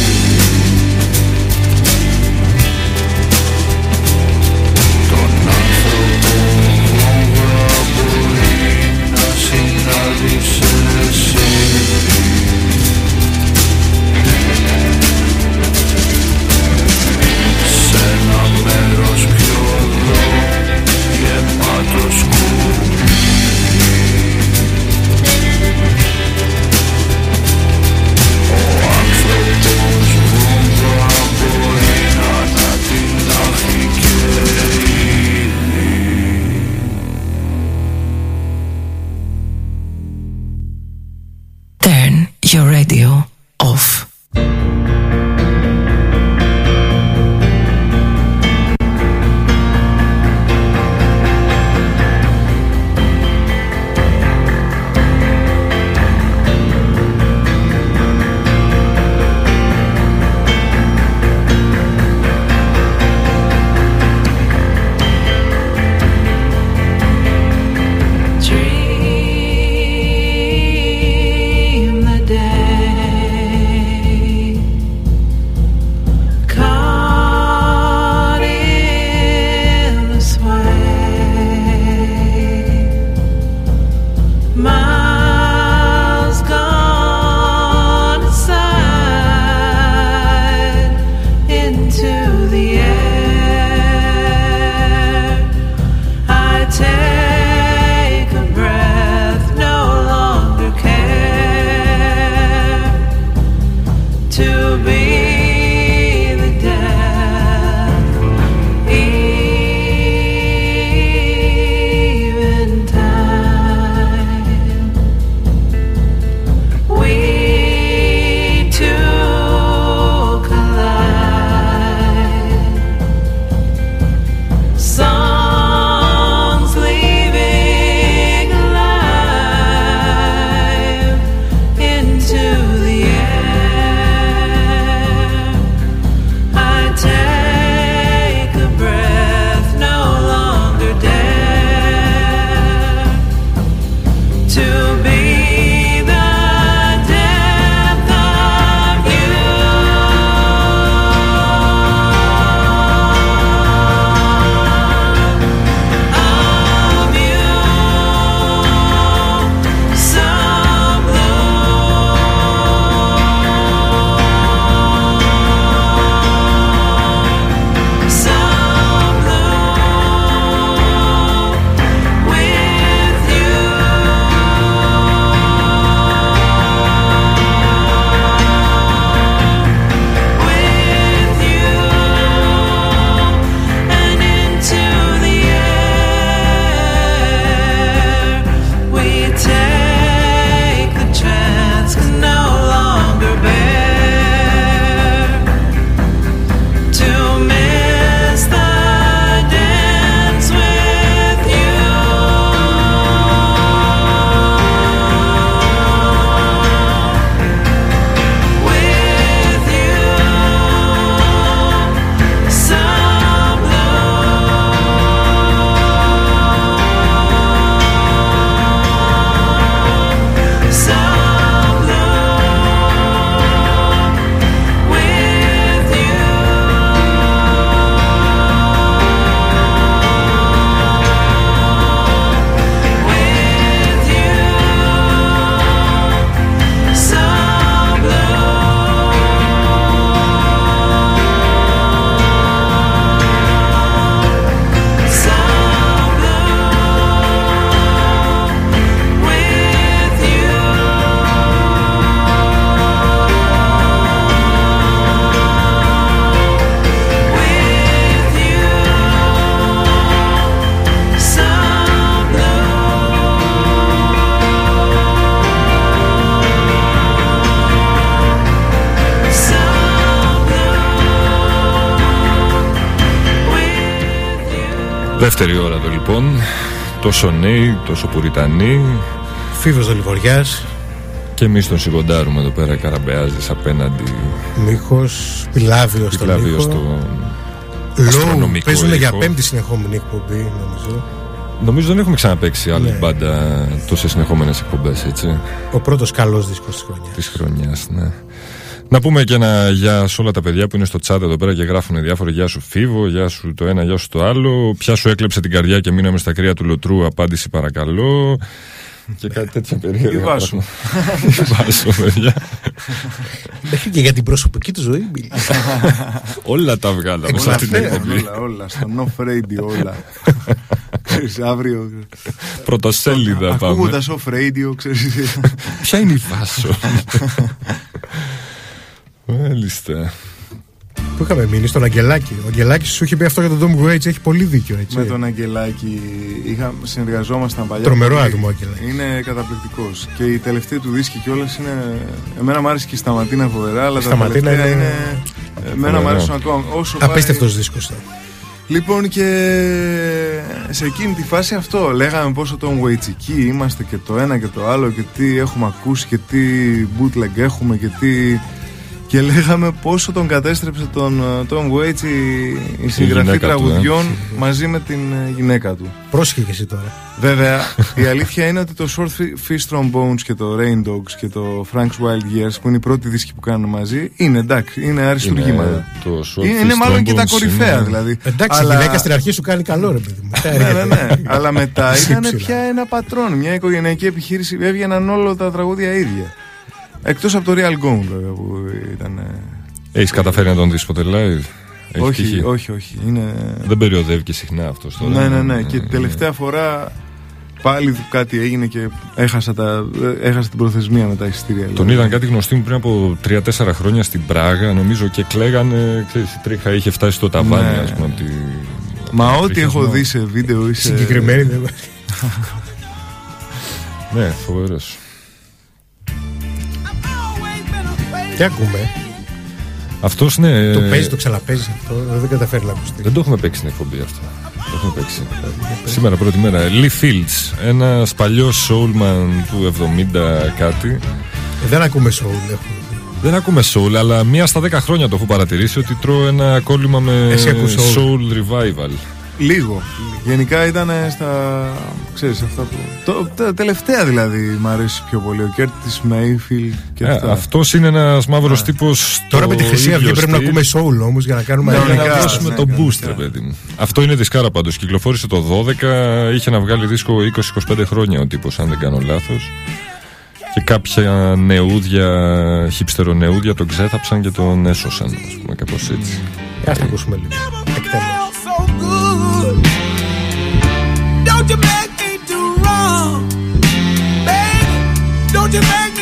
Τόσο νέοι, τόσο πουριτανοί. Φίβος Δολιβοριά, Και εμείς τον σιγοντάρουμε εδώ πέρα, καραμπεάζεις απέναντι. Μίχο, Πιλάβιος στον Πιλάβιος ήχο. στο. Λόγου αστρονομικό παίζουν για ήχο. πέμπτη συνεχόμενη εκπομπή, νομίζω. Νομίζω δεν έχουμε ξαναπέξει άλλη Ναι. μπάντα τόσες συνεχόμενες εκπομπές, έτσι. Ο πρώτος καλός δίσκος της χρονιάς. Της χρονιάς, ναι. Να πούμε και ένα γεια σε όλα τα παιδιά που είναι στο chat εδώ πέρα και γράφουν διάφορα. Γεια σου Φίβο, γεια σου το ένα, γεια σου το άλλο. Ποια σου έκλεψε την καρδιά και μείναμε στα κρύα του λοτρού, απάντηση παρακαλώ. και κάτι τέτοια περίεργα. Η Βάσο. Η Βάσο, παιδιά. Μέχρι και για την προσωπική του ζωή μιλάει. όλα τα βγάλαμε σε Όλα αυτή την αυτά, εκπομπή. όλα, όλα, στο Off Radio όλα. Ξέρεις, αύριο Πρωτοσέλιδα πάμε. ακούγοντας Off Radio, ξέρεις Ποια είναι η Βάσο; Μάλιστα. Πού είχαμε μείνει, στον Αγγελάκη. Ο Αγγελάκης σου είχε πει αυτό για τον Tom Waits, έχει πολύ δίκιο έτσι. με τον Αγγελάκη είχα, συνεργαζόμασταν παλιά Τρομερό πολύ. άτομο ο Αγγελάκης. είναι καταπληκτικός και η τελευταία του δίσκη κιόλας είναι εμένα μου άρεσε και η Σταματίνα φοβερά αλλά τα Σταματίνα τελευταία είναι- είναι, εμένα μου Φοβερό. αρέσουν ακόμα όσο πάει- Απίστευτος δίσκος. Λοιπόν και σε εκείνη τη φάση αυτό λέγαμε πόσο τον Waitsiki είμαστε και το ένα και το άλλο και τι έχουμε ακούσει και τι bootleg έχουμε και τι και λέγαμε πόσο τον κατέστρεψε τον ε, Tom Waits η, η συγγραφή γυναίκα του, ε. τραγουδιών μαζί με την ε, γυναίκα του. Πρόσχε και εσύ τώρα. Βέβαια, η αλήθεια είναι ότι το Short Fish Trombones και το Rain Dogs και το Frank's Wild Years που είναι οι πρώτοι δίσκοι που κάνουν μαζί είναι εντάξει, είναι αριστούργήματα. Είναι το short Είναι, είναι fish μάλλον και τα trombones κορυφαία είναι- δηλαδή. Εντάξει, Αλλά- η γυναίκα στην αρχή σου κάνει καλό, ρε παιδί μου. Μετά ναι, ναι, ναι. έρχεται. Αλλά μετά ήταν Σύψηλα. πια ένα πατρόν, μια οικογενειακή επιχείρηση. Έβγαιναν όλα τα τραγούδια ίδια. Εκτός από το Real Gone, βέβαια, που ήταν. ε, Έχεις καταφέρει να τον δεις ποτέ live; Έχεις όχι, τύχει; όχι, όχι. Είναι... Δεν περιοδεύει και συχνά αυτός τώρα. Ναι, ναι, ναι. Και την τελευταία φορά πάλι κάτι έγινε και έχασα, τα, ε, έχασα την προθεσμία με τα εισιτήρια. Τον δηλαδή. είδαν κάτι γνωστοί μου πριν από 3-4 χρόνια στην Πράγα, νομίζω, και κλαίγανε. Ξέρεις, η τρίχα είχε φτάσει στο ταβάνι, Ναι. ας πούμε. από τη- Μα από τον ό,τι έχω τριχιασμό. δει σε βίντεο ή σε. Συγκεκριμένη δεν Ναι, φοβερός. Τι ακούμε; Αυτός ναι. Το ε, παίζει, το ξαναπέζει αυτό. Δεν καταφέρει να ακουστεί. Δεν το έχουμε παίξει στην εκπομπή αυτό. Το έχουμε παίξει. Σήμερα πρώτη μέρα. Lee Fields, ένας παλιός soulman του 70 κάτι. Ε, Δεν ακούμε soul. έχουμε. Δεν ακούμε soul, αλλά μία στα 10 χρόνια το έχω παρατηρήσει ότι τρώω ένα κόλλημα με Εσύ ακούς soul. soul revival. Λίγο. Γενικά ήταν στα. ξέρεις αυτά που. Το, τα τελευταία δηλαδή μου αρέσει πιο πολύ. Ο Κέρτης Μέιφιλ και Ε, αυτά. Αυτός είναι ένας μαύρος τύπος. Τώρα με τη Χρυσή Αυγή πρέπει να ακούμε soul όμως για να κάνουμε Ναι, Για Κανονικά, να δώσουμε ναι, το κανονικά. boost, ρε παιδί μου. Αυτό είναι δισκάρα πάντως. Κυκλοφόρησε το 12, είχε να βγάλει δίσκο 20-25 χρόνια ο τύπος, αν δεν κάνω λάθος. Και κάποια νεούδια, χύψτερο νεούδια τον ξέθαψαν και τον έσωσαν, ας πούμε, κάπως έτσι. Α τα ακούσουμε λίγο. Εκτέλεση. Don't you make me do wrong, baby. Don't you make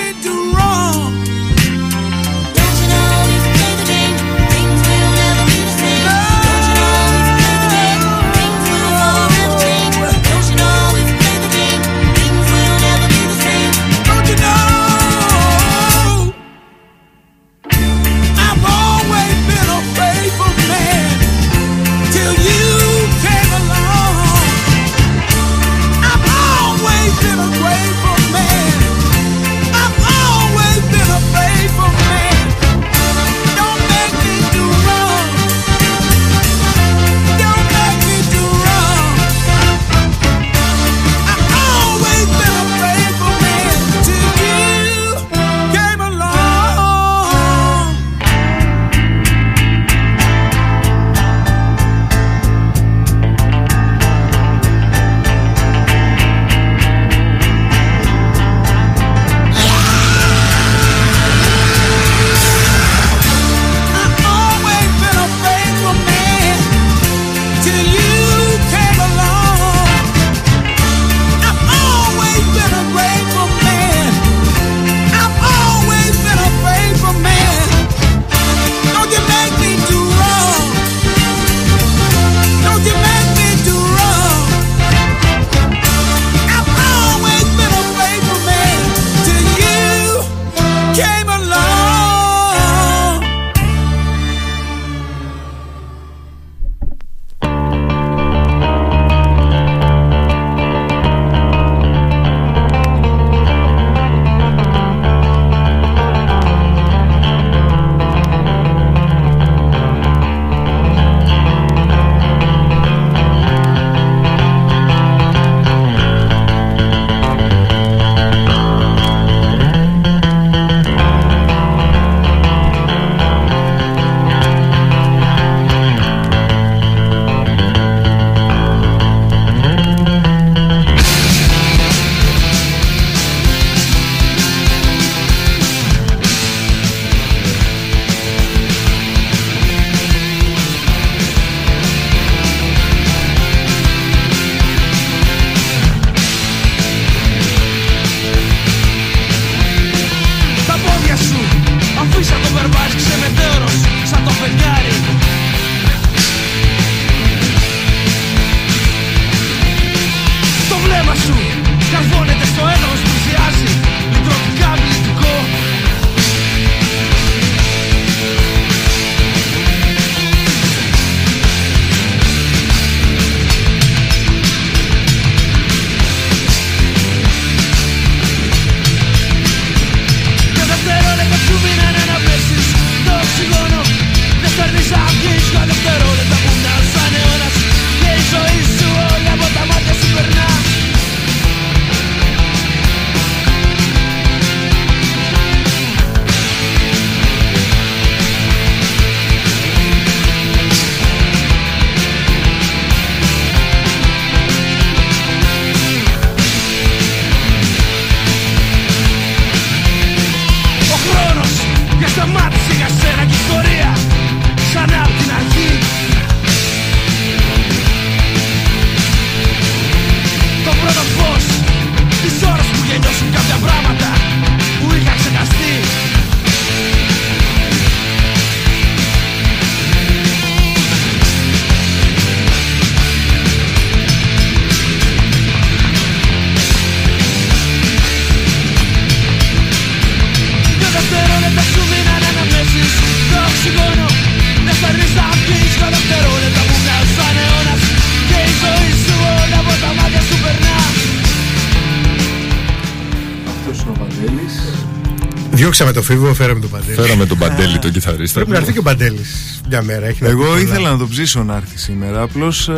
Διώξαμε το φίβο, φέραμε τον Παντέλη. Φέραμε τον Παντέλη, τον κιθαρίστα. Πρέπει να έρθει και ο Παντέλης μια μέρα. Έχει να πει Εγώ πολλά. ήθελα να το ψήσω να έρθει σήμερα. Απλώς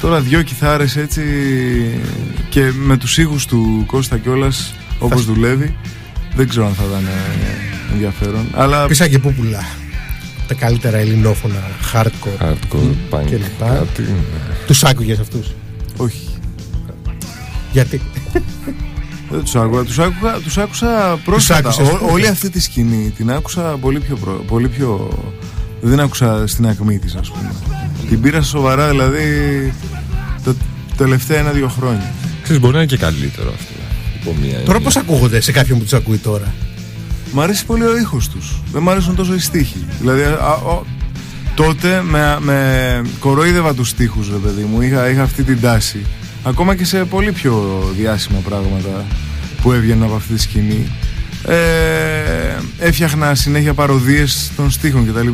τώρα δυο κιθάρες έτσι και με τους ήχους του Κώστα κιόλας όπως δουλεύει. Δεν ξέρω αν θα ήταν ε, ενδιαφέρον. Αλλά Πίσα και πού πουλά. Τα καλύτερα ελληνόφωνα, hardcore. Hardcore, punk, και λοιπά. κάτι, ναι. Τους άκουγες αυτούς; όχι. Γιατί; Δεν τους άκουγα. Τους, άκουγα, τους άκουσα πρόσφατα. άκουσες Ό- πρόσφατα. όλη αυτή τη σκηνή την άκουσα πολύ πιο, προ- πολύ πιο... Δεν άκουσα στην ακμή της ας πούμε. Την πήρα σοβαρά δηλαδή τα τελευταία ένα-δύο χρόνια. Ξέρεις, μπορεί να είναι και καλύτερο αυτό. Υπό μία Τώρα έννοια. πώς ακούγονται σε κάποιον που τους ακούει τώρα; Μ' αρέσει πολύ ο ήχος τους. Δεν μ' αρέσουν τόσο οι στίχοι. Δηλαδή, α, ο- τότε με, με κορόιδευα τους στίχους, ρε παιδί μου. Είχα, είχα αυτή την τάση. Ακόμα και σε πολύ πιο διάσημα πράγματα που έβγαιναν από αυτή τη σκηνή. Ε, έφτιαχνα συνέχεια παροδίες των στίχων κτλ.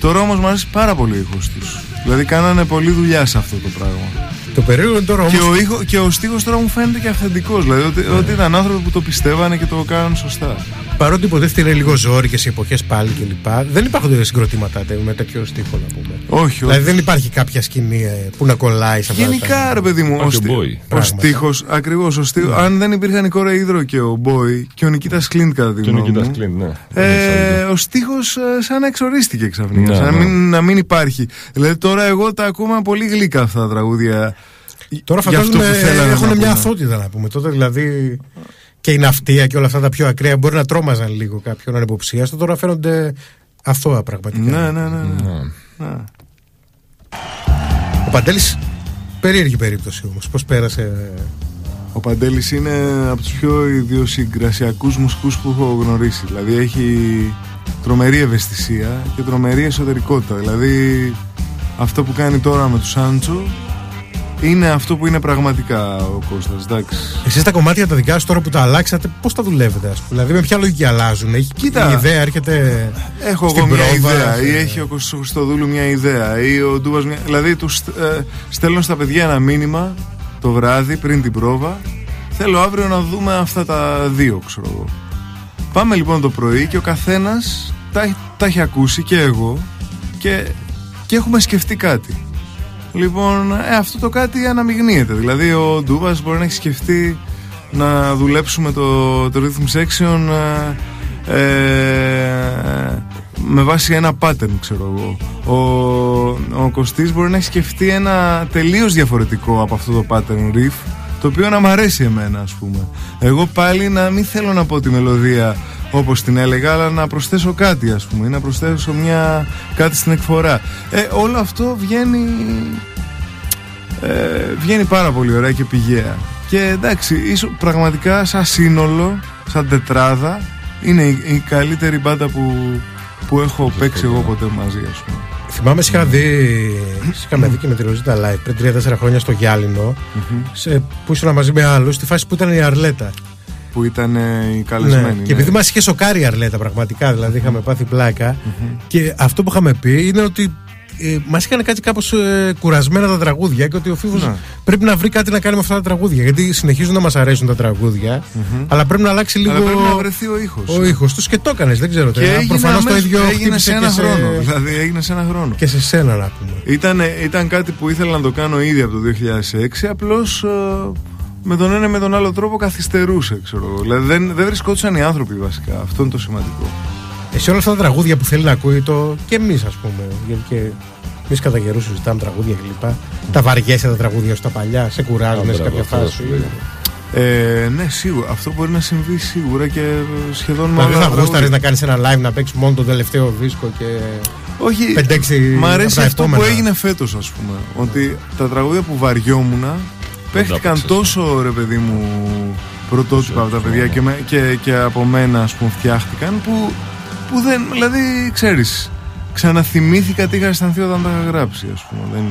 Τώρα όμως μου αρέσει πάρα πολύ ο ήχος τους. Δηλαδή κάνανε πολλή δουλειά σε αυτό το πράγμα. Το περίεργο είναι τώρα Και όμως. ο, ήχο, και ο στίχος τώρα μου φαίνεται και αυθεντικός. Δηλαδή ότι, ότι ήταν άνθρωποι που το πιστεύανε και το κάνανε σωστά. Παρότι υποτίθεται είναι λίγο ζόρι και σε εποχές πάλι κλπ. Δεν υπάρχουν συγκροτήματα τε- με τέτοιο στίχο να πούμε. Όχι, Δηλαδή όχι. δεν υπάρχει κάποια σκηνή ε, που να κολλάει σε αυτά Γενικά, τα- ρε παιδί μου, ο, Υπάρχει ο στι... Boy. ο Πράγματα. στίχος, ακριβώς, ο στίχος, αν δεν υπήρχαν η Κόρα Ήδρο και ο Μπόι και ο Νικήτας Κλίντ κατά τη Και ο γνώμη Νικήτας μου, Κλίντ, ναι. ε, ο στίχος ε, σαν να εξορίστηκε ξαφνικά, Ναι, σαν να ναι. μην, να μην υπάρχει. Δηλαδή τώρα εγώ τα ακούμε πολύ γλύκα αυτά τα τραγούδια. Τώρα για αυτό φαντάζομαι που θέλανε έχουν να μια πούνε. αθότητα να πούμε. Τότε δηλαδή και η ναυτία και όλα αυτά τα πιο ακραία μπορεί να τρόμαζαν λίγο κάποιον ανυποψίαστο. Τώρα φαίνονται αθώα πραγματικά. Ναι, ναι, ναι. ναι. Ναι. ναι. Ο Παντέλης, περίεργη περίπτωση όμως. Πώς πέρασε; Ο Παντέλης είναι από τους πιο ιδιοσυγκρασιακούς μουσικούς που έχω γνωρίσει. Δηλαδή έχει τρομερή ευαισθησία και τρομερή εσωτερικότητα. Δηλαδή αυτό που κάνει τώρα με τους Σάντσο είναι αυτό που είναι πραγματικά ο Κώστας. Εντάξει. Εσείς τα κομμάτια τα δικά σου τώρα που τα αλλάξατε, πώς τα δουλεύετε, ας πούμε; Δηλαδή με ποια λογική αλλάζουν. Έχει Κοίτα. η ιδέα έρχεται. Έχω στην εγώ μια πρόβα, ιδέα σε- ή έχει ο Κώστας Χριστοδούλου μια ιδέα ή ο Ντούβας μια... Δηλαδή τους ε, στέλνω στα παιδιά ένα μήνυμα το βράδυ πριν την πρόβα Θέλω αύριο να δούμε αυτά τα δύο ξέρω εγώ Πάμε λοιπόν το πρωί και ο καθένας τα, τα έχει ακούσει και εγώ και, και έχουμε σκεφτεί κάτι Λοιπόν, ε, αυτό το κάτι αναμειγνύεται. Δηλαδή, ο Ντούβας μπορεί να έχει σκεφτεί να δουλέψουμε το, το rhythm section ε, ε, με βάση ένα pattern, ξέρω εγώ. Ο, ο Κωστής μπορεί να έχει σκεφτεί ένα τελείως διαφορετικό από αυτό το pattern riff, το οποίο να μ' αρέσει εμένα, ας πούμε. Εγώ πάλι να μην θέλω να πω τη μελωδία όπως την έλεγα, αλλά να προσθέσω κάτι, ας πούμε, ή να προσθέσω μια, κάτι στην εκφορά. Ε, όλο αυτό βγαίνει ε, βγαίνει πάρα πολύ ωραία και πηγαία. Και εντάξει, ίσως πραγματικά σαν σύνολο, σαν τετράδα, είναι η, η καλύτερη μπάντα που, που έχω παίξει εγώ ποτέ μαζί, ας πούμε. Θυμάμαι, σε είχα δει, σε είχαμε δει και με τη Ροζίτα Live πριν 3-4 χρόνια στο γυαλινο σε, που ήσουν μαζί με άλλους, στη φάση που ήταν η Αρλέτα. Που ήταν ε, οι καλεσμένοι. Ναι. Και επειδή μας είχε σοκάρει η Αρλέτα, πραγματικά, δηλαδή είχαμε πάθει πλάκα. Και αυτό που είχαμε πει είναι ότι ε, μας είχαν κάτι κάπως ε, κουρασμένα τα τραγούδια και ότι ο Φίβος Ναι. πρέπει να βρει κάτι να κάνει με αυτά τα τραγούδια. Γιατί συνεχίζουν να μας αρέσουν τα τραγούδια, αλλά πρέπει να αλλάξει λίγο Αλλά πρέπει να βρεθεί ο ήχος. ο ήχος τους και το έκανες. Δεν ξέρω. Και Προφανώ προφανώς το ίδιο έγινε χτύπησε σε ένα και σε, χρόνο. Δηλαδή έγινε σε ένα χρόνο. και σε σένα να πούμε. Ήταν, ήταν κάτι που ήθελα να το κάνω ήδη από το 2006, απλώς ε, με τον ένα ή με τον άλλο τρόπο καθυστερούσε, ξέρω εγώ. Δηλαδή δεν, δεν βρισκόντουσαν οι άνθρωποι βασικά. Αυτό είναι το σημαντικό. Εσύ όλα αυτά τα τραγούδια που θέλει να ακούει το και εμείς, ας πούμε. Γιατί και εμείς κατά καιρούς συζητάμε τραγούδια κλπ. Τα βαριέσαι τα τραγούδια σου τα παλιά, σε κουράζουν σε μπράβο, κάποια αυτό θα φάση. σου λέω. Ε, ναι, σίγουρα. Αυτό μπορεί να συμβεί σίγουρα και σχεδόν με Δηλαδή όλα θα τα γούσταρε τραγούδια. να κάνεις ένα live να παίξεις μόνο τον τελευταίο δίσκο και. Όχι, 5-6 μ' αρέσει από τα αυτό που επόμενα. έγινε φέτος, ας πούμε. Ότι τα τραγούδια που βαριόμουν παίχτηκαν παίξες. τόσο ρε παιδί μου πρωτότυπα από τα παιδιά και, με- και, και από μένα ας πούμε φτιάχτηκαν που, που δεν, δηλαδή ξέρεις ξαναθυμήθηκα τι είχα αισθανθεί όταν τα είχα γράψει ας πούμε δεν...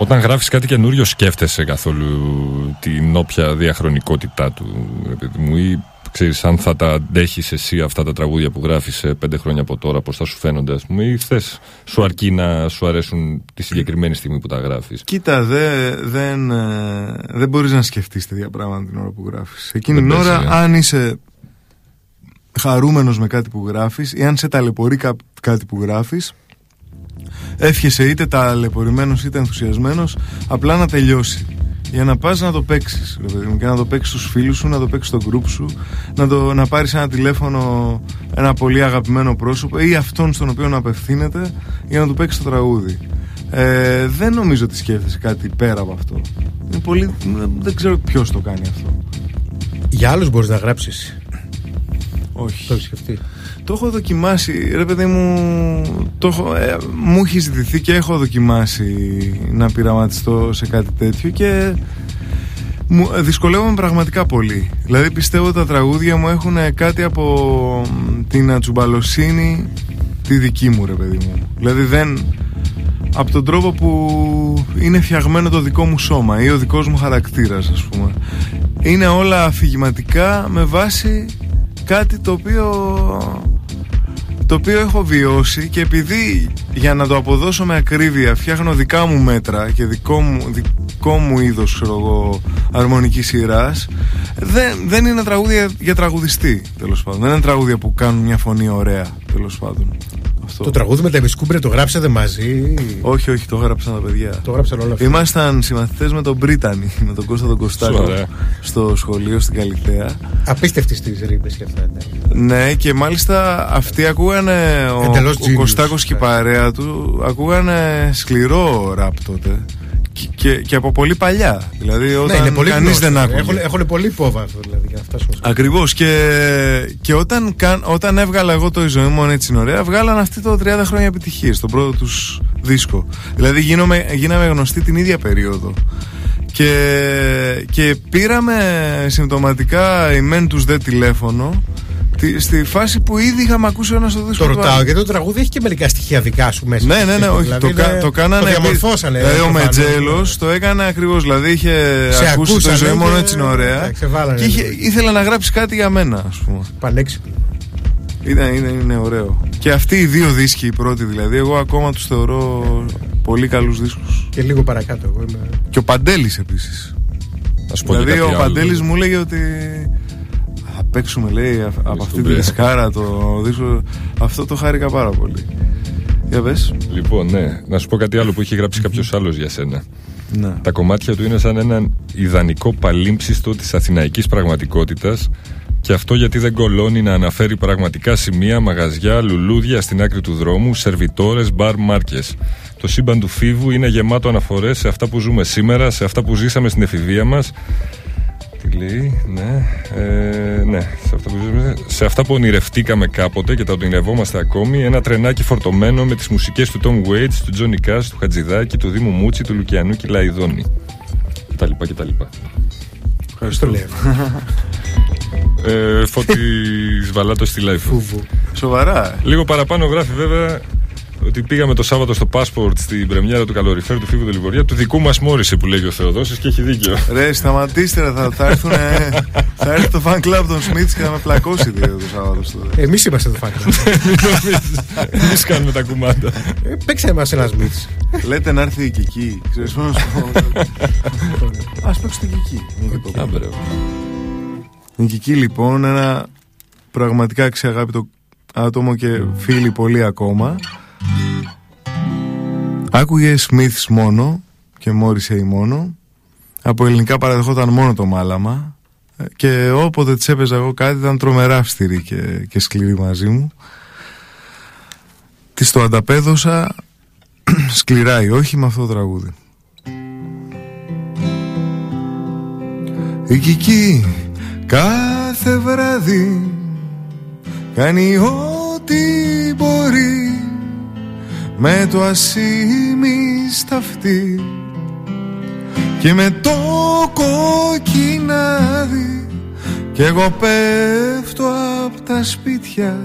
Όταν γράφεις κάτι καινούριο σκέφτεσαι καθόλου την όποια διαχρονικότητά του ρε παιδί μου ή ξέρεις αν θα τα αντέχεις εσύ αυτά τα τραγούδια που γράφεις σε πέντε χρόνια από τώρα πώς θα σου φαίνονται ας πούμε ή θες σου αρκεί να σου αρέσουν τη συγκεκριμένη στιγμή που τα γράφεις; Κοίτα, δε, δεν, ε, δεν μπορείς να σκεφτείς τέτοια πράγματα την ώρα που γράφεις. Εκείνη Δεν την ώρα, πέσει, ε. αν είσαι χαρούμενος με κάτι που γράφεις ή αν σε ταλαιπωρεί κα- κάτι που γράφεις εύχεσαι είτε ταλαιπωρημένος είτε ενθουσιασμένος απλά να τελειώσει για να πας να το παίξεις ρε παιδί μου, και να το παίξεις στους φίλους σου, να το παίξεις στο group σου να, το, να πάρεις ένα τηλέφωνο ένα πολύ αγαπημένο πρόσωπο ή αυτόν στον οποίο να απευθύνεται για να του παίξεις το τραγούδι ε, δεν νομίζω ότι σκέφτεσαι κάτι πέρα από αυτό είναι πολύ, δεν ξέρω ποιος το κάνει αυτό Για άλλους μπορείς να γράψεις. όχι Το έχεις σκεφτεί. Το έχω δοκιμάσει, ρε παιδί μου, το έχω, ε, μου έχει ζητηθεί και έχω δοκιμάσει να πειραματιστώ σε κάτι τέτοιο και μου, ε, δυσκολεύομαι πραγματικά πολύ. Δηλαδή πιστεύω ότι τα τραγούδια μου έχουν κάτι από μ, την ατσουμπαλοσύνη τη δική μου ρε παιδί μου. Δηλαδή δεν... Από τον τρόπο που είναι φτιαγμένο το δικό μου σώμα ή ο δικός μου χαρακτήρας ας πούμε. Είναι όλα αφηγηματικά με βάση κάτι το οποίο το οποίο έχω βιώσει και επειδή για να το αποδώσω με ακρίβεια φτιάχνω δικά μου μέτρα και δικό μου, δικό μου είδος ξέρω εγώ, αρμονικής σειράς δεν, δεν είναι τραγούδια για τραγουδιστή τέλος πάντων. Δεν είναι τραγούδια που κάνουν μια φωνή ωραία τέλος πάντων Αυτό. Το τραγούδι με τα επισκούμπρια το γράψατε μαζί; όχι όχι το έγραψαν τα παιδιά Το γράψαν όλα αυτά. Ήμασταν συμμαθητές με τον Μπρίτανη, με τον Κώστα τον Κωστάκο Ωραία. στο σχολείο στην Καλυθέα. Απίστευτη στι ρήπες και αυτά. ναι. Ναι, και μάλιστα αυτοί ακούγανε. Ο, Εντελώς ο genius. Κωστάκος και η παρέα του ακούγανε σκληρό ραπ τότε. Και, και, και από πολύ παλιά. Δηλαδή Ναι, όταν είναι πολύ κανείς γνωστό. δεν άκουγε. Έχουν, έχουν πολύ πόβα αυτό δηλαδή για να φτάσουμε στο- Ακριβώς. Και, και όταν, καν- όταν έβγαλα εγώ το η ζωή μου έτσι είναι ωραία, βγάλαν αυτή το 30 χρόνια επιτυχίες, τον πρώτο τους δίσκο. Δηλαδή γίνομαι, γίναμε γνωστοί την ίδια περίοδο. Και, και πήραμε συμπτωματικά η μεν τους δε τηλέφωνο τη- στη φάση που ήδη είχαμε ακούσει ένας στο δίσκο. Το του ρωτάω άλλου. γιατί το τραγούδι έχει και μερικά στοιχεία δικά σου μέσα. Ναι, ναι, ναι, όχι. Δηλαδή το, κα- είναι- το κάνανε. Το διαμορφώσανε. Δηλαδή ο προφανώς, Μετζέλος ναι. το έκανε ακριβώς. Δηλαδή είχε Σε ακούσει το ακούσανε ζωή μόνο και- έτσι είναι ωραία. εντάξει, σε βάλανε Και είχε, λίγο. ήθελε να γράψει κάτι για μένα, ας πούμε. Πανέξυπνο. Είναι, είναι, είναι ωραίο. Και αυτοί οι δύο δίσκοι, οι πρώτοι δηλαδή, εγώ ακόμα τους θεωρώ πολύ καλούς δίσκους. Και λίγο παρακάτω. Εγώ είμαι... Και ο Παντέλης επίσης. Να σου πω και Δηλαδή κάτι ο άλλο. Παντέλης μου έλεγε ότι θα παίξουμε, λέει, α- από αυτή τη μπρε. δισκάρα το δίσκο. Αυτό το χάρηκα πάρα πολύ. Για πες. Λοιπόν, ναι, να σου πω κάτι άλλο που είχε γράψει κάποιος άλλος για σένα. Ναι. Τα κομμάτια του είναι σαν έναν ιδανικό παλίμψιστο της αθηναϊκής πραγματικότητας και αυτό γιατί δεν κολώνει να αναφέρει πραγματικά σημεία, μαγαζιά, λουλούδια στην άκρη του δρόμου, σερβιτόρες, μπαρ, μάρκες. Το σύμπαν του Φίβου είναι γεμάτο αναφορές σε αυτά που ζούμε σήμερα, σε αυτά που ζήσαμε στην εφηβεία μας. Τι λέει, ναι, ε, ναι σε, αυτά που ζήσαμε, σε αυτά που ονειρευτήκαμε κάποτε και τα ονειρευόμαστε ακόμη. Ένα τρενάκι φορτωμένο με τις μουσικές του Tom Waits, του Johnny Cash, του Χατζηδάκη, του Δήμου Μούτσι, του Λουκιανού και Λαϊδόνη. Και τα λοιπά και τα λοιπά. Ποιος το λέει αυτό. Ε, Φώτης Βαλάτος στη live. Φούβου. Σοβαρά. ε. Λίγο παραπάνω γράφει βέβαια ότι πήγαμε το Σάββατο στο Passport στην πρεμιέρα του καλοριφέρ του Φίβου Δελιβορία του δικού μας Μόρισε που λέγει ο Θεοδόσης και έχει δίκιο. Ρε, σταματήστε, ρε, θα, θα, έρθουν, θα έρθει το fan club των Σμίτς και θα με πλακώσει δύο το Σάββατο στο Εμείς είμαστε το φάκελο. Εμείς κάνουμε τα κουμάντα. Ε, Παίξε μας ένα Σμιτ. Λέτε να έρθει η Κική. Ξέρεις πώς να σου πω. Ας παίξω την Κική. μια και το πω. Άμπρε. Η Κική λοιπόν ένα πραγματικά αξιαγάπητο άτομο και φίλοι πολύ ακόμα. Άκουγες Smiths μόνο και Morrissey μόνο; Από ελληνικά παραδεχόταν μόνο το μάλαμα. Ε, Και όποτε της έπαιζα εγώ κάτι ήταν τρομερά αυστηρή και, και σκληρή μαζί μου. Της το ανταπέδωσα σκληρά ή όχι με αυτό το τραγούδι. Η Κική κάθε βράδυ κάνει ό,τι μπορεί με το ασήμι σταυτί και με το κοκκινάδι και εγώ πέφτω απ' τα σπίτια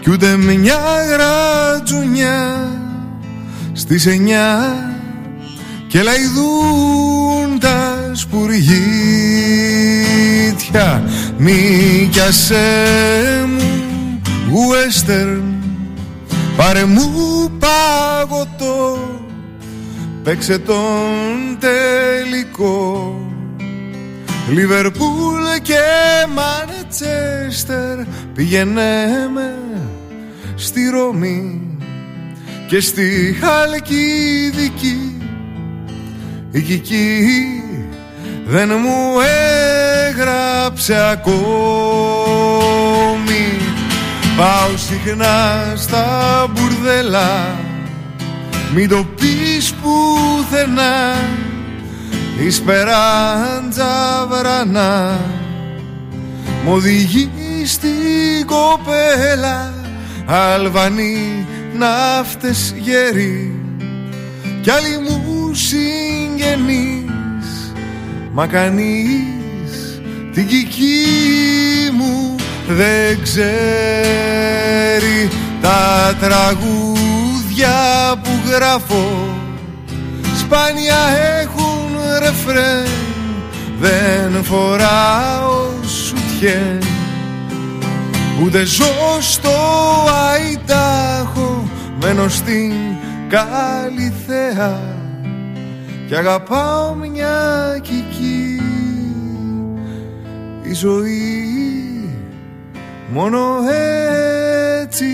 κι ούτε μια γρατζουνιά στις εννιά και λαϊδούν τα σπουργίτια. Νίκιασέ μου western Πάρε μου παγωτό Παίξε τον τελικό. Λιβερπούλ και Μαντσέστερ Πήγαινε με στη Ρώμη και στη Χαλκιδική. Η Κική δεν μου έγραψε ακόμη Πάω συχνά στα μπουρδέλα. Μην το πεις πουθενά. Η σπεράντζα βρανά Μ' οδηγεί στην κοπέλα. Αλβανοί ναύτες γέροι Κι άλλοι μου συγγενείς. Μα κανείς την κική μου δεν ξέρει Τα τραγούδια που γράφω. Σπάνια έχουν ρεφρέν Δεν φοράω σουτιέν. Ούτε ζω στο Αϊτάχο Μένω στην Καλυθέα Κι αγαπάω μια κική Η ζωή μόνο έτσι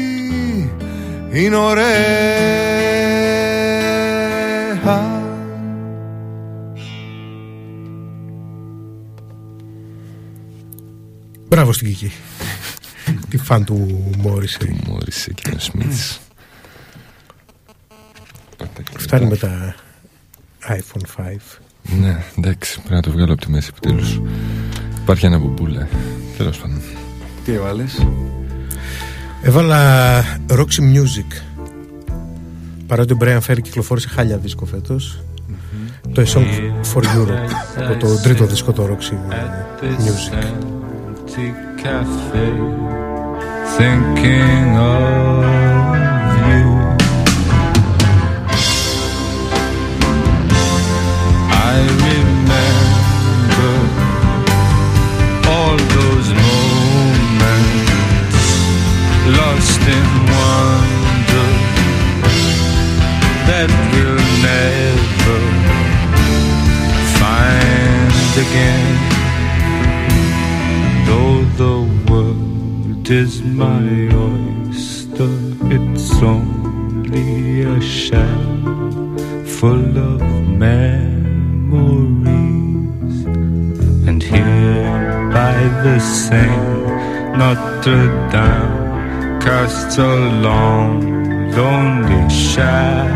είναι ωραία Μπράβο στην Κική. Τι φαν του Μόρισε. Μόρισε και ο Σμίτς. Φτάνει με τα iPhone 5. Ναι, εντάξει, πρέπει να το βγάλω από τη μέση επιτέλους. Υπάρχει ένα μπουμπούλα. Τέλος πάντων. Τι έβαλες Έβαλα Roxy Music. Παρότι ο Brian Ferry κυκλοφόρησε χάλια δίσκο φέτος. Το A Song for Europe από το τρίτο δίσκο το Roxy Music. empty cafe, thinking of wonder that we'll never find again. Though the world is my oyster, it's only a shell full of memories. And here by the Seine, Notre Dame casts a long, lonely shadow.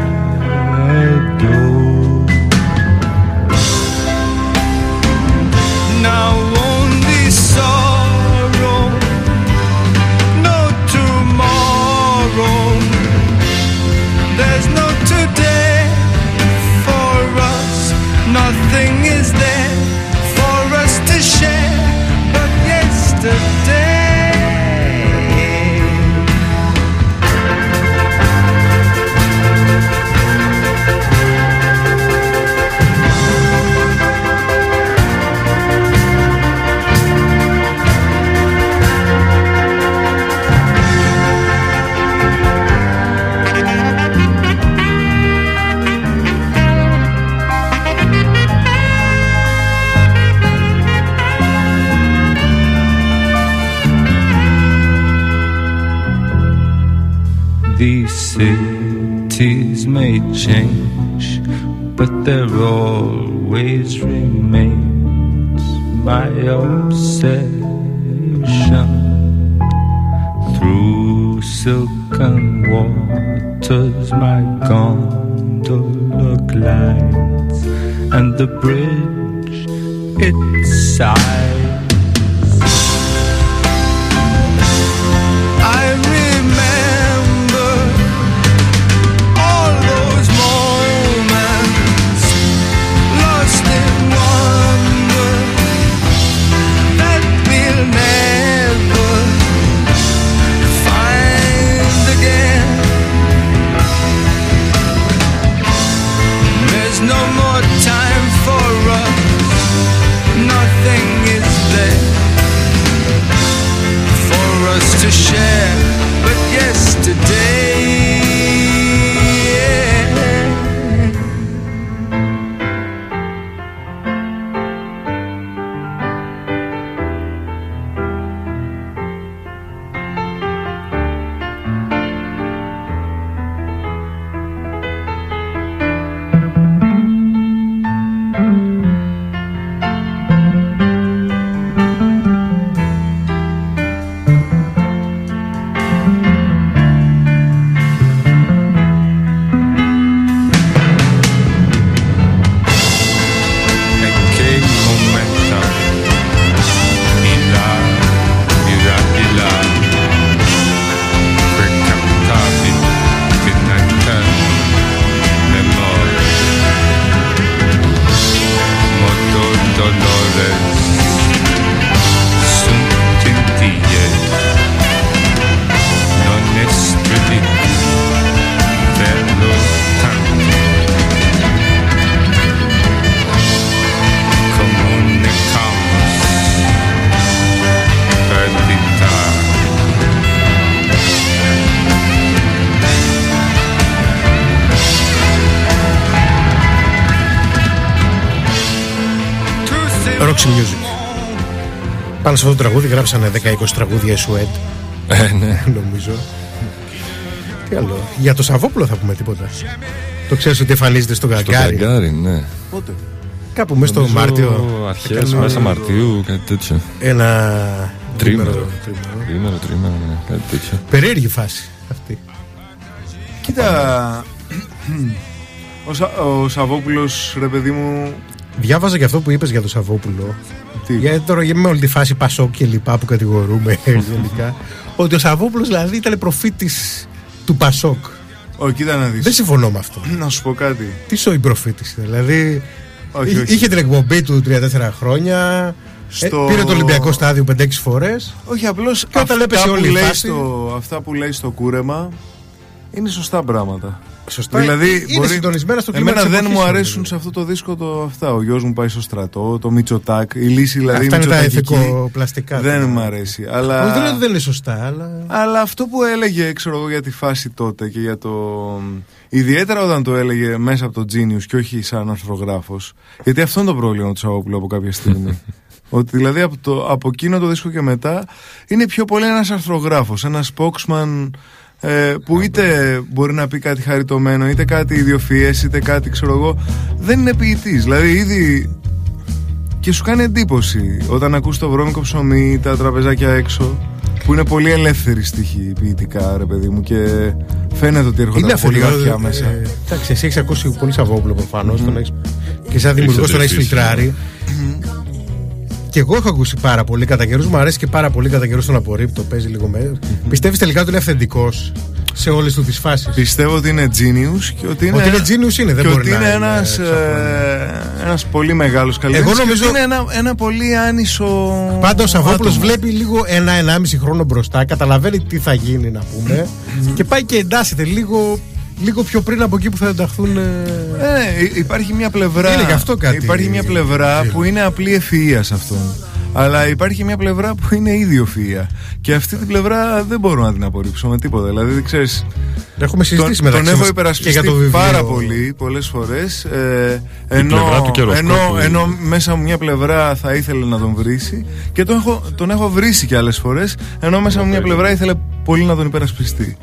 Cities may change, but there always remains my obsession. Through silken waters, my gondola glides, and the bridge it sighs. Πάνω σε αυτό το τραγούδι γράψανε 10-20 τραγούδια η Σουέντ, Ε, ναι. νομίζω. Τι άλλο. Για το Σαββόπουλο θα πούμε τίποτα. Το ξέρεις ότι εμφανίζεται στο Το Γκαγκάρι. Γκαγκάρι, ναι. Πότε; Κάπου μέσα στο Νομίζω Μάρτιο. Αρχές, έκανε μέσα Μαρτίου, κάτι τέτοιο. Ένα. Τρίμερο. τρίμερο. Τρίμερο, τρίμερο, ναι, κάτι τέτοιο. Περίεργη φάση αυτή. Κοίτα. Ο, Σα, ο Σαββόπουλος, ρε παιδί μου. Διάβαζα και αυτό που είπες για τον Σαββόπουλο. Τι. Για τώρα για με όλη τη φάση Πασόκ και λοιπά που κατηγορούμε γενικά. ότι ο Σαββόπουλος δηλαδή ήταν προφήτης του Πασόκ. Ω, κοίτα να δεις. Δεν συμφωνώ με αυτό. Να σου πω κάτι. Τι σοϊ προφήτης. Δηλαδή. Όχι, είχε- όχι. Είχε την εκπομπή του 3-4 χρόνια. Στο- ε, πήρε το Ολυμπιακό στάδιο 5-6 φορές. Όχι, απλώς Και όταν έπεσε αυτά, όλη που η λέει φάση- στο, αυτά που λέει στο κούρεμα είναι σωστά πράγματα. Σωστά. Δηλαδή, είναι συντονισμένα στο κλίμα Εμένα της δεν εποχής, μου νομίζω. αρέσουν σε αυτό το δίσκο το, αυτά. Ο γιος μου πάει στο στρατό, το Μητσοτάκ, η λύση δηλαδή Αυτά είναι τα μητσοτακική, ηθικοπλαστικά. Δεν του. μου αρέσει. Όχι, Αλλά... Δεν λέω ότι δεν είναι σωστά, αλλά. Αλλά αυτό που έλεγε, ξέρω εγώ, για τη φάση τότε και για το. Ιδιαίτερα όταν το έλεγε μέσα από το Genius και όχι σαν αρθρογράφος Γιατί αυτό είναι το πρόβλημα του Σαββόπουλου από κάποια στιγμή. Ότι δηλαδή από, το, από εκείνο το δίσκο και μετά είναι πιο πολύ ένας αρθρογράφος, ένας spokesman ε, που είτε μπορεί να πει κάτι χαριτωμένο, είτε κάτι ιδιοφυές, είτε κάτι ξέρω εγώ. Δεν είναι ποιητής. Δηλαδή ήδη και σου κάνει εντύπωση όταν ακούς το βρώμικο ψωμί, τα τραπεζάκια έξω, που είναι πολύ ελεύθερη στοιχή ποιητικά, ρε παιδί μου, και φαίνεται ότι έρχονται Είναι από πολύ αφεντικό. βαθιά μέσα. Ε, Εντάξει, εσύ έχεις ακούσει πολύ Σαββόπουλο προφανώς. Και σαν δημιουργός τον έχεις εντρυφήσει. φιλτράρει. Και εγώ έχω ακούσει πάρα πολύ κατά καιρούς. Μου αρέσει και πάρα πολύ κατά καιρούς τον απορρίπτω. Παίζει λίγο με. Πιστεύεις τελικά ότι είναι αυθεντικός σε όλες του τις φάσεις; Πιστεύω ότι είναι genius και ότι είναι, Ότι είναι genius είναι, δεν και μπορεί ότι να είναι είναι ένας, ψαχνό. ε, ένας πολύ μεγάλος καλλιτέχνης Εγώ νομίζω- και ότι είναι ένα, ένα πολύ άνισο Πάντα ο Σαββόπουλο άτομο. βλέπει λίγο ένα-ενάμιση χρόνο μπροστά, καταλαβαίνει τι θα γίνει να πούμε και πάει και εντάσσεται λίγο, λίγο πιο πριν από εκεί που θα ενταχθούν. ε, Ε, ναι, υ- υπάρχει μια πλευρά. Είναι και αυτό κάτι. Υπάρχει μια πλευρά που είναι απλή ευφυΐα σε αυτόν. Αλλά υπάρχει μια πλευρά που είναι ήδη ευφυΐα. Και αυτή την πλευρά δεν μπορώ να την απορρίψω με τίποτα. Δηλαδή, ξέρεις, Έχουμε συζητήσει τον, μεταξύ τον έχω μας υπερασπιστεί και για το βιβλίο. πάρα πολύ, πολλές φορές. Ε, ενώ, πλευρά του καιροσκόπου. ενώ, ενώ μέσα μου μια πλευρά θα ήθελε να τον βρήσει και τον έχω, τον έχω βρήσει και άλλες φορές, ενώ μέσα μου μια πλευρά ήθελε πολύ να τον υπερασπιστεί.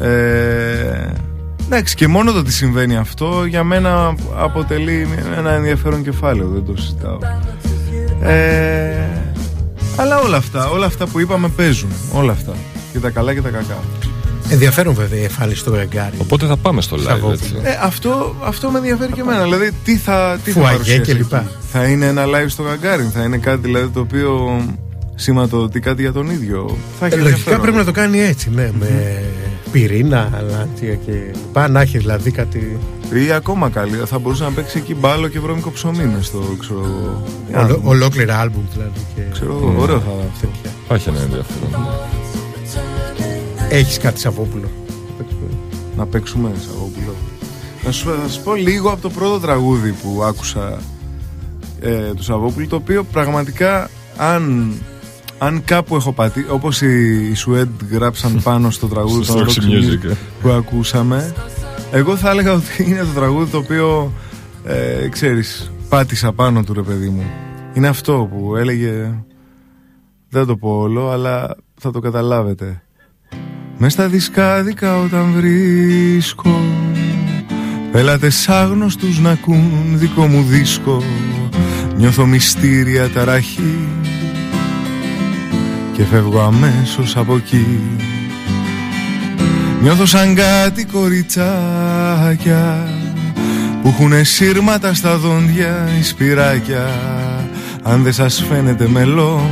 Ε, εντάξει, και μόνο το ότι συμβαίνει αυτό για μένα αποτελεί ένα ενδιαφέρον κεφάλαιο, δεν το συζητάω. Ε, αλλά όλα αυτά, όλα αυτά που είπαμε παίζουν. Όλα αυτά. Και τα καλά και τα κακά. Ενδιαφέρον βέβαια η εμφάνιση του Γκάρι. Οπότε θα πάμε στο live. Σαββόπουλο. Έτσι. Ε, αυτό, αυτό με ενδιαφέρει και εμένα. Δηλαδή, τι θα, τι θα Φουαγέ παρουσιάσει και λοιπά. εκεί. Θα είναι ένα live στο Γαγκάριν, θα είναι κάτι δηλαδή, το οποίο σηματοδοτεί κάτι για τον ίδιο; Θα έχει Ε, λογικά ενδιαφέρον. πρέπει να το κάνει έτσι, ναι, με πυρήνα, αλάτια και λοιπά. Να έχει δηλαδή κάτι. Ή ακόμα καλύτερα, θα μπορούσε να παίξει εκεί μπάλο και βρώμικο ψωμί μες στο ξέρω εγώ. Για να Ολο, δούμε. ολόκληρα άλμπουμ δηλαδή. Και... Ξέρω εγώ, ωραίο θα είναι αυτό. Θα έχει ένα ενδιαφέρον. Έχεις κάτι Σαββόπουλο; Να παίξουμε Σαββόπουλο. Να σου, θα σας πω λίγο από το πρώτο τραγούδι που άκουσα ε, του Σαββόπουλου, το οποίο πραγματικά αν, αν κάπου έχω πατήσει, όπως οι, οι Σουέντ γράψαν πάνω στο τραγούδι Στο των Roxy Roxy Music, Music ε. που ακούσαμε, εγώ θα έλεγα ότι είναι το τραγούδι το οποίο, ε, ξέρεις, πάτησα πάνω του ρε παιδί μου. Είναι αυτό που έλεγε, δεν θα το πω όλο, αλλά θα το καταλάβετε. Μες στα δισκάδικα όταν βρίσκω Πέλατες άγνωστους να ακούν δικό μου δίσκο Νιώθω μυστήρια ταραχή Και φεύγω αμέσως από εκεί. Νιώθω σαν κάτι κοριτσάκια Που έχουνε σύρματα στα δόντια οι σπυράκια. Αν δεν σας φαίνεται μελό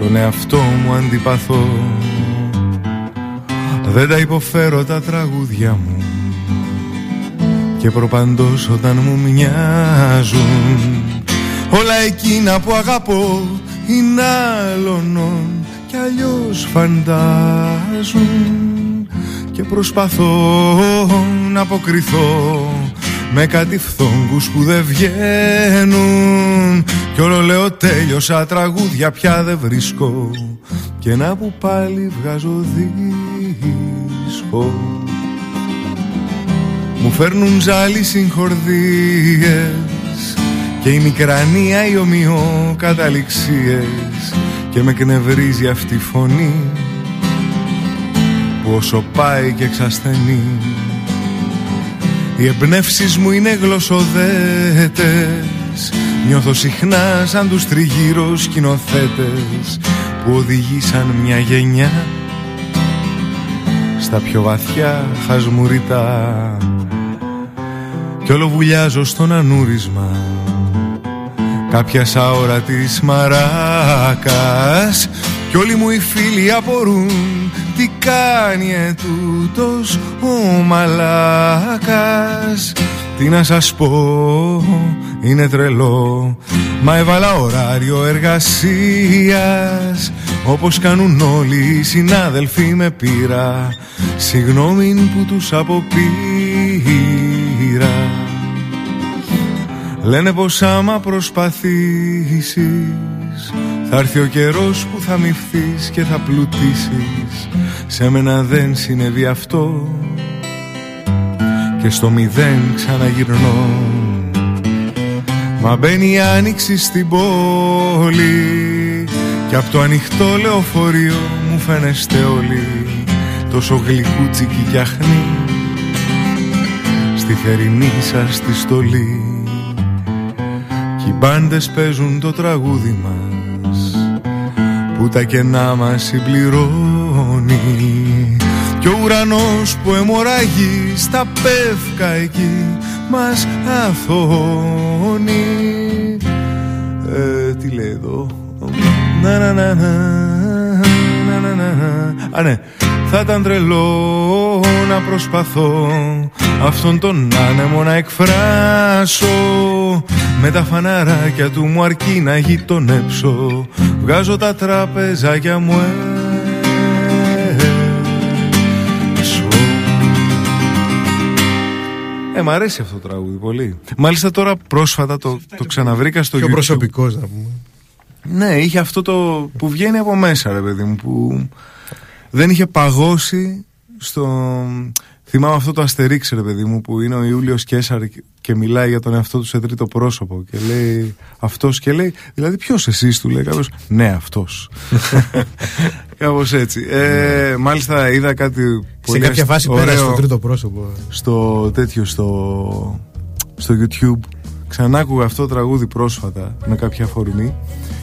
τον εαυτό μου αντιπαθώ. Δεν τα υποφέρω τα τραγούδια μου Και προπαντός όταν μου μοιάζουν. Όλα εκείνα που αγαπώ είναι άλλων Κι αλλιώς φαντάζουν Και προσπαθώ να αποκριθώ με κάτι φθόγκους που δεν βγαίνουν. Κι όλο λέω τέλειωσα τραγούδια πια δεν βρίσκω. Και να που πάλι βγάζω δίσκο. Μου φέρνουν ζάλι συγχορδίες Και Και η μικρανία οι ομοιοκαταληξίες Και με κνευρίζει αυτή η φωνή Που όσο πάει και εξασθενεί Οι εμπνεύσεις μου είναι γλωσσοδέτες. Νιώθω συχνά σαν τους τριγύρω σκηνοθέτες Που οδηγήσαν μια γενιά Στα πιο βαθιά χασμουριτά Κι όλο βουλιάζω στον ανούρισμα Κάποιας αόρατης μαράκας Κι όλοι μου οι φίλοι απορούν. Τι κάνει ετούτος ο μαλάκας. Τι να σας πω είναι τρελό. Μα έβαλα ωράριο εργασίας Όπως κάνουν όλοι οι συνάδελφοι με πείρα. Συγγνώμη που τους αποπείρα Λένε πως άμα προσπαθήσεις Θα έρθει ο καιρός που θα μυφθείς και θα πλουτίσεις. Σε μένα δεν συνέβη αυτό Και στο μηδέν ξαναγυρνώ. Μα μπαίνει η άνοιξη στην πόλη Κι απ' το ανοιχτό λεωφορείο μου φαίνεστε όλοι. Τόσο γλυκούτσικοι κι αχνοί Στη θερινή σας τη στολή Κι οι μπάντες παίζουν το τραγούδι μας Που τα κενά μας συμπληρώνει. Κι ο ουρανός που αιμορραγεί στα πεύκα εκεί μας αθώνει. Ε, Τι λέει εδώ; Να, να, να, να, να, να, να. Α ναι θα ήταν τρελό να προσπαθώ Αυτόν τον άνεμο να εκφράσω Με τα φαναράκια του μου αρκεί να γειτονέψω Βγάζω τα τραπεζάκια μου έξω Ε, μ' αρέσει αυτό το τραγούδι πολύ. Μάλιστα τώρα πρόσφατα το, το ξαναβρήκα στο Πιο YouTube. προσωπικός να πούμε. Ναι, είχε αυτό το που βγαίνει από μέσα, ρε παιδί μου, που δεν είχε παγώσει στο... Θυμάμαι αυτό το αστερίξ, ρε παιδί μου, που είναι ο Ιούλιος Κέσαρ και μιλάει για τον εαυτό του σε τρίτο πρόσωπο και λέει αυτός και λέει, δηλαδή ποιος εσείς του λέει κάποιος, ναι αυτός. Κάπως έτσι. Ε, μάλιστα είδα κάτι Σε πολύ κάποια φάση ωραίο πέρασε στο τρίτο πρόσωπο. στο τέτοιο στο, στο YouTube ξανά άκουγα αυτό το τραγούδι πρόσφατα με κάποια αφορμή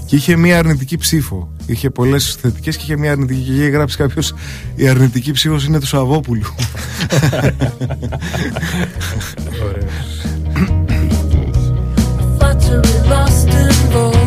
και είχε μία αρνητική ψήφο. Είχε πολλές θετικές και είχε μία αρνητική και είχε γράψει κάποιος η αρνητική ψήφος είναι του Σαββόπουλου. Flattery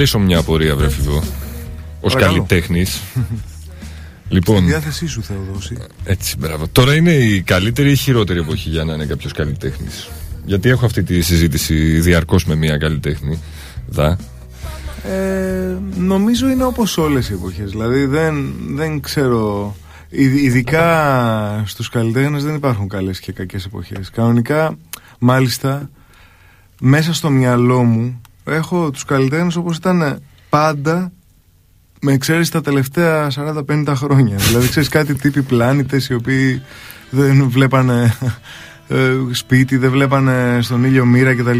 λύσω μια απορία, βρε Φιβό. Ω Παρακαλώ. καλλιτέχνης. Στη λοιπόν, διάθεσή σου Θεοδόση. έτσι, μπράβο. Τώρα είναι η καλύτερη ή η χειρότερη εποχή για να είναι κάποιος καλλιτέχνης; Γιατί έχω αυτή τη συζήτηση διαρκώς με μια καλλιτέχνη. Δα. Ε, νομίζω είναι όπως όλες οι εποχές Δηλαδή δεν, δεν ξέρω Ιδ- Ειδικά στους καλλιτέχνες δεν υπάρχουν καλές και κακές εποχές Κανονικά μάλιστα Μέσα στο μυαλό μου Έχω τους καλλιτέχνες όπως ήταν πάντα Με εξαίρεση τα τελευταία 40-50 χρόνια Δηλαδή ξέρεις κάτι τύποι πλάνητες Οι οποίοι δεν βλέπανε ε, σπίτι, δεν βλέπανε στον ήλιο μοίρα κτλ.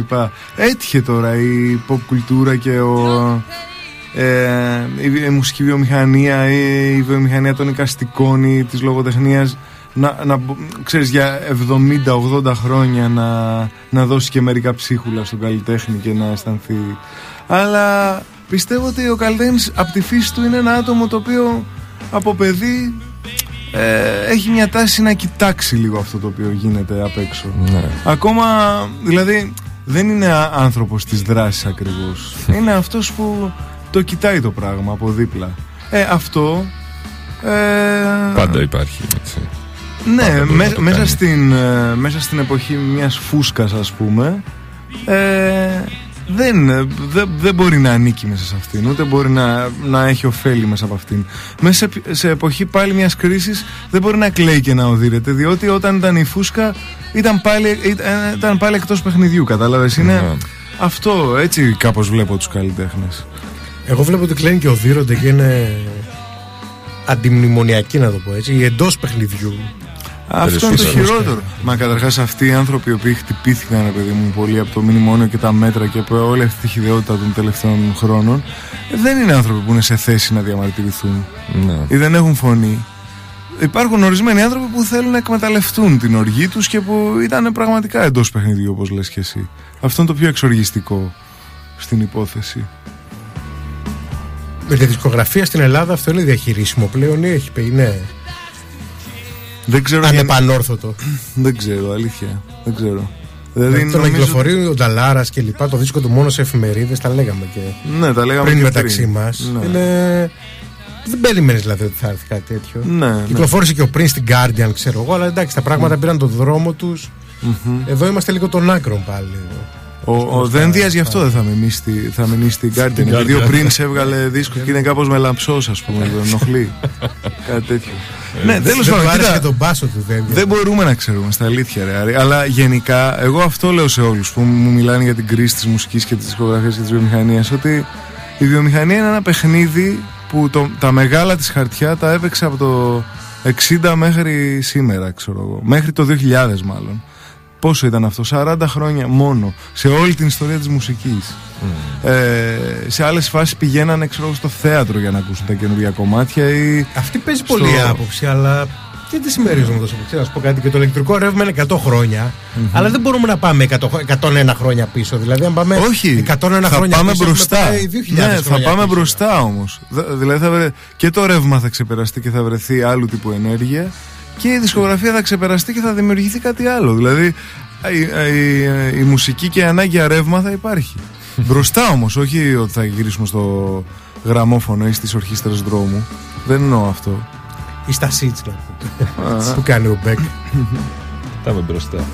Έτυχε τώρα η pop κουλτούρα και ο, ε, η, η μουσική βιομηχανία ή η βιομηχανία των εικαστικών ή της λογοτεχνίας να, να, μπο- ξέρεις για 70-80 χρόνια να, να δώσει και μερικά ψίχουλα στον καλλιτέχνη και να αισθανθεί αλλά πιστεύω ότι ο καλλιτέχνης από τη φύση του είναι ένα άτομο το οποίο από παιδί ε, έχει μια τάση να κοιτάξει λίγο αυτό το οποίο γίνεται απ' έξω. Ναι. Ακόμα, δηλαδή, δεν είναι α- άνθρωπος της δράσης ακριβώς. είναι αυτός που το κοιτάει το πράγμα από δίπλα. Ε, αυτό... Ε, Πάντα υπάρχει. Έτσι. Ναι, πάντα μπορεί με- να το μέσα, κάνει. στην, ε, μέσα στην εποχή μιας φούσκας ας πούμε ε, δεν, ε, δεν, δεν μπορεί να ανήκει μέσα σε αυτήν ούτε μπορεί να, να έχει ωφέλη μέσα από αυτήν μέσα σε, σε εποχή πάλι μιας κρίσης δεν μπορεί να κλαίει και να οδύρεται διότι όταν ήταν η φούσκα ήταν πάλι, ήταν, ήταν πάλι εκτός παιχνιδιού κατάλαβες είναι Ναι. αυτό έτσι κάπως βλέπω τους καλλιτέχνες Εγώ βλέπω ότι κλαίνουν και οδύρονται και είναι αντιμνημονιακοί να το πω έτσι, εντός παιχνιδιού. Αυτό είναι το Περισσότερο. χειρότερο. Μα καταρχάς αυτοί οι άνθρωποι οι οποίοι χτυπήθηκαν, ρε παιδί μου, πολύ από το μνημόνιο και τα μέτρα και από όλη αυτή τη χειδαιότητα των τελευταίων χρόνων, δεν είναι άνθρωποι που είναι σε θέση να διαμαρτυρηθούν Ναι. ή δεν έχουν φωνή. Υπάρχουν ορισμένοι άνθρωποι που θέλουν να εκμεταλλευτούν την οργή τους και που ήταν πραγματικά εντός παιχνιδιού, όπως λες και εσύ. Αυτό είναι το πιο εξοργιστικό στην υπόθεση. Με τη δισκογραφία στην Ελλάδα αυτό είναι διαχειρίσιμο πλέον ή έχει πει, είναι Δεν ξέρω. για- ανεπανόρθωτο. Δεν ξέρω, αλήθεια. Δεν ξέρω. Δηλαδή, Δηλαδή, το να νομίζω- κυκλοφορεί ο Νταλάρας και λοιπά, το δίσκο του μόνο σε εφημερίδες, τα λέγαμε και Ναι, τα λέγαμε πριν και μεταξύ μας. Ναι. Είναι... Δεν περίμενε δηλαδή ότι θα έρθει κάτι τέτοιο. Ναι, ναι. Κυκλοφόρησε και ο πριν στην Guardian, ξέρω εγώ, αλλά εντάξει, τα πράγματα πήραν τον δρόμο τους. Εδώ είμαστε λίγο των άκρων πάλι. Ο, ο Δένδια γι' αυτό δεν θα μείνει στη, θα μείνει στην Guardian. Επειδή ο Prince έβγαλε δίσκο και είναι κάπως μελαμψός, ας πούμε, τον ενοχλεί. Κάτι τέτοιο. ναι, τέλος Δεν του πάντων, άρεσε κοίτα, και τον μπάσο του Δένδια. δεν μπορούμε να ξέρουμε στα αλήθεια, ρε, Άρη. Αλλά γενικά, εγώ αυτό λέω σε όλους που μου μιλάνε για την κρίση της μουσικής και της δισκογραφίας και της βιομηχανίας. Ότι η βιομηχανία είναι ένα παιχνίδι που το, τα μεγάλα της χαρτιά τα έπαιξε από το 60 μέχρι σήμερα, ξέρω εγώ. Μέχρι το 2000 μάλλον. Πόσο ήταν αυτό, 40 χρόνια μόνο σε όλη την ιστορία της μουσικής. Ε, σε άλλες φάσεις πηγαίνανε ξέρω, εγώ, στο θέατρο για να ακούσουν τα καινούργια κομμάτια ή Αυτή παίζει Στο- πολύ άποψη, αλλά δεν τη συμμερίζομαι τόσο πολύ. Ξέρω, Να σου πω κάτι και το ηλεκτρικό ρεύμα είναι 100 χρονια αλλά δεν μπορούμε να πάμε 100, 101 χρόνια πίσω. Δηλαδή, αν πάμε Όχι, 101 θα χρόνια πάμε πίσω, μπροστά. έχουμε πάει 2000 Ναι, θα χρόνια πάμε πίσω. μπροστά όμως. Δηλαδή θα βρε... και το ρεύμα θα ξεπεραστεί και θα βρεθεί άλλου τύπου ενέργεια και η δισκογραφία θα ξεπεραστεί και θα δημιουργηθεί κάτι άλλο. Δηλαδή η, η- η μουσική και η ανάγκη για ρεύμα θα υπάρχει. μπροστά όμως, όχι ότι θα γυρίσουμε στο γραμμόφωνο ή στις ορχήστρες δρόμου. Δεν εννοώ αυτό. Ή στα σίτς να πούμε. που κάνει ο Μπέκ. Πάμε μπροστά.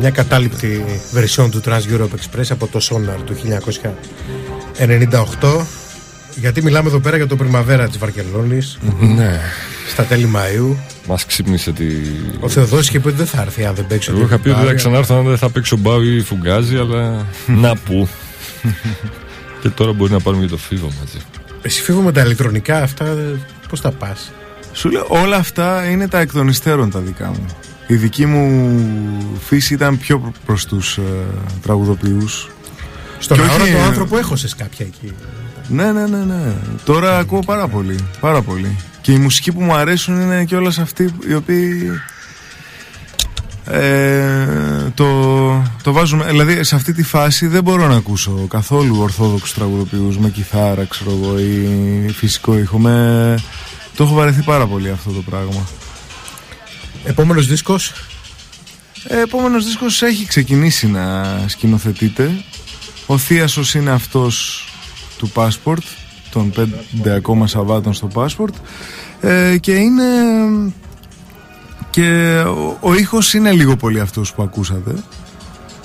Μια κατάληπτη βερσιόν του Trans Europe Express από το Sonar του 1998. Γιατί μιλάμε εδώ πέρα για το Πριμαβέρα της Βαρκελόνης Ναι. στα τέλη Μαΐου. Μας ξύπνησε τη. Ο Θεοδόσης είχε πει ότι δεν θα έρθει αν δεν παίξει. Εγώ είχα πει ότι θα ξανάρθω αν δεν θα παίξω μπάου ή φουγκάζι, αλλά να που. και τώρα μπορεί να πάρουμε και το φίβο μαζί. Εσύ φύγω με τα ηλεκτρονικά αυτά, πώς τα πας; Σου λέω, όλα αυτά είναι τα εκ των υστέρων τα δικά μου. Η δική μου φύση ήταν πιο προ- προς τους ε, τραγουδοποιούς. Στον Και αόρατο όχι- άνθρωπο έχωσες κάποια εκεί. Ναι, ναι, ναι, ναι. Τώρα ακούω πάρα πολύ. Πάρα πολύ. Και οι μουσικοί που μου αρέσουν είναι και όλες αυτοί οι οποίοι ε, το, το βάζουμε. Δηλαδή σε αυτή τη φάση δεν μπορώ να ακούσω καθόλου ορθόδοξους τραγουδοποιούς με κιθάρα, ξέρω εγώ, ή φυσικό ήχο. Με... Το έχω βαρεθεί πάρα πολύ αυτό το πράγμα. Επόμενος δίσκος, Ε, επόμενος δίσκος έχει ξεκινήσει να σκηνοθετείται. Ο Θίασος είναι αυτός του Passport, των πέντε ακόμα Σαββάτων στο Passport. Ε, και είναι... Και ο, ο ήχος είναι λίγο πολύ αυτός που ακούσατε.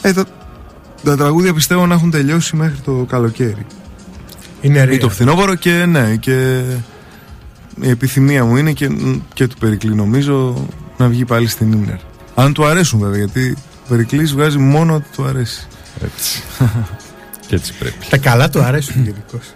Ε, τα, τα τραγούδια πιστεύω να έχουν τελειώσει μέχρι το καλοκαίρι. είναι Ή ρία. το φθινόπωρο και ναι, και η επιθυμία μου είναι και, και του Περικλή νομίζω να βγει πάλι στην Ίντερ. Αν του αρέσουν βέβαια, γιατί ο Περικλής βγάζει μόνο ότι του αρέσει. Έτσι. και έτσι πρέπει. Τα καλά του αρέσουν γενικώς.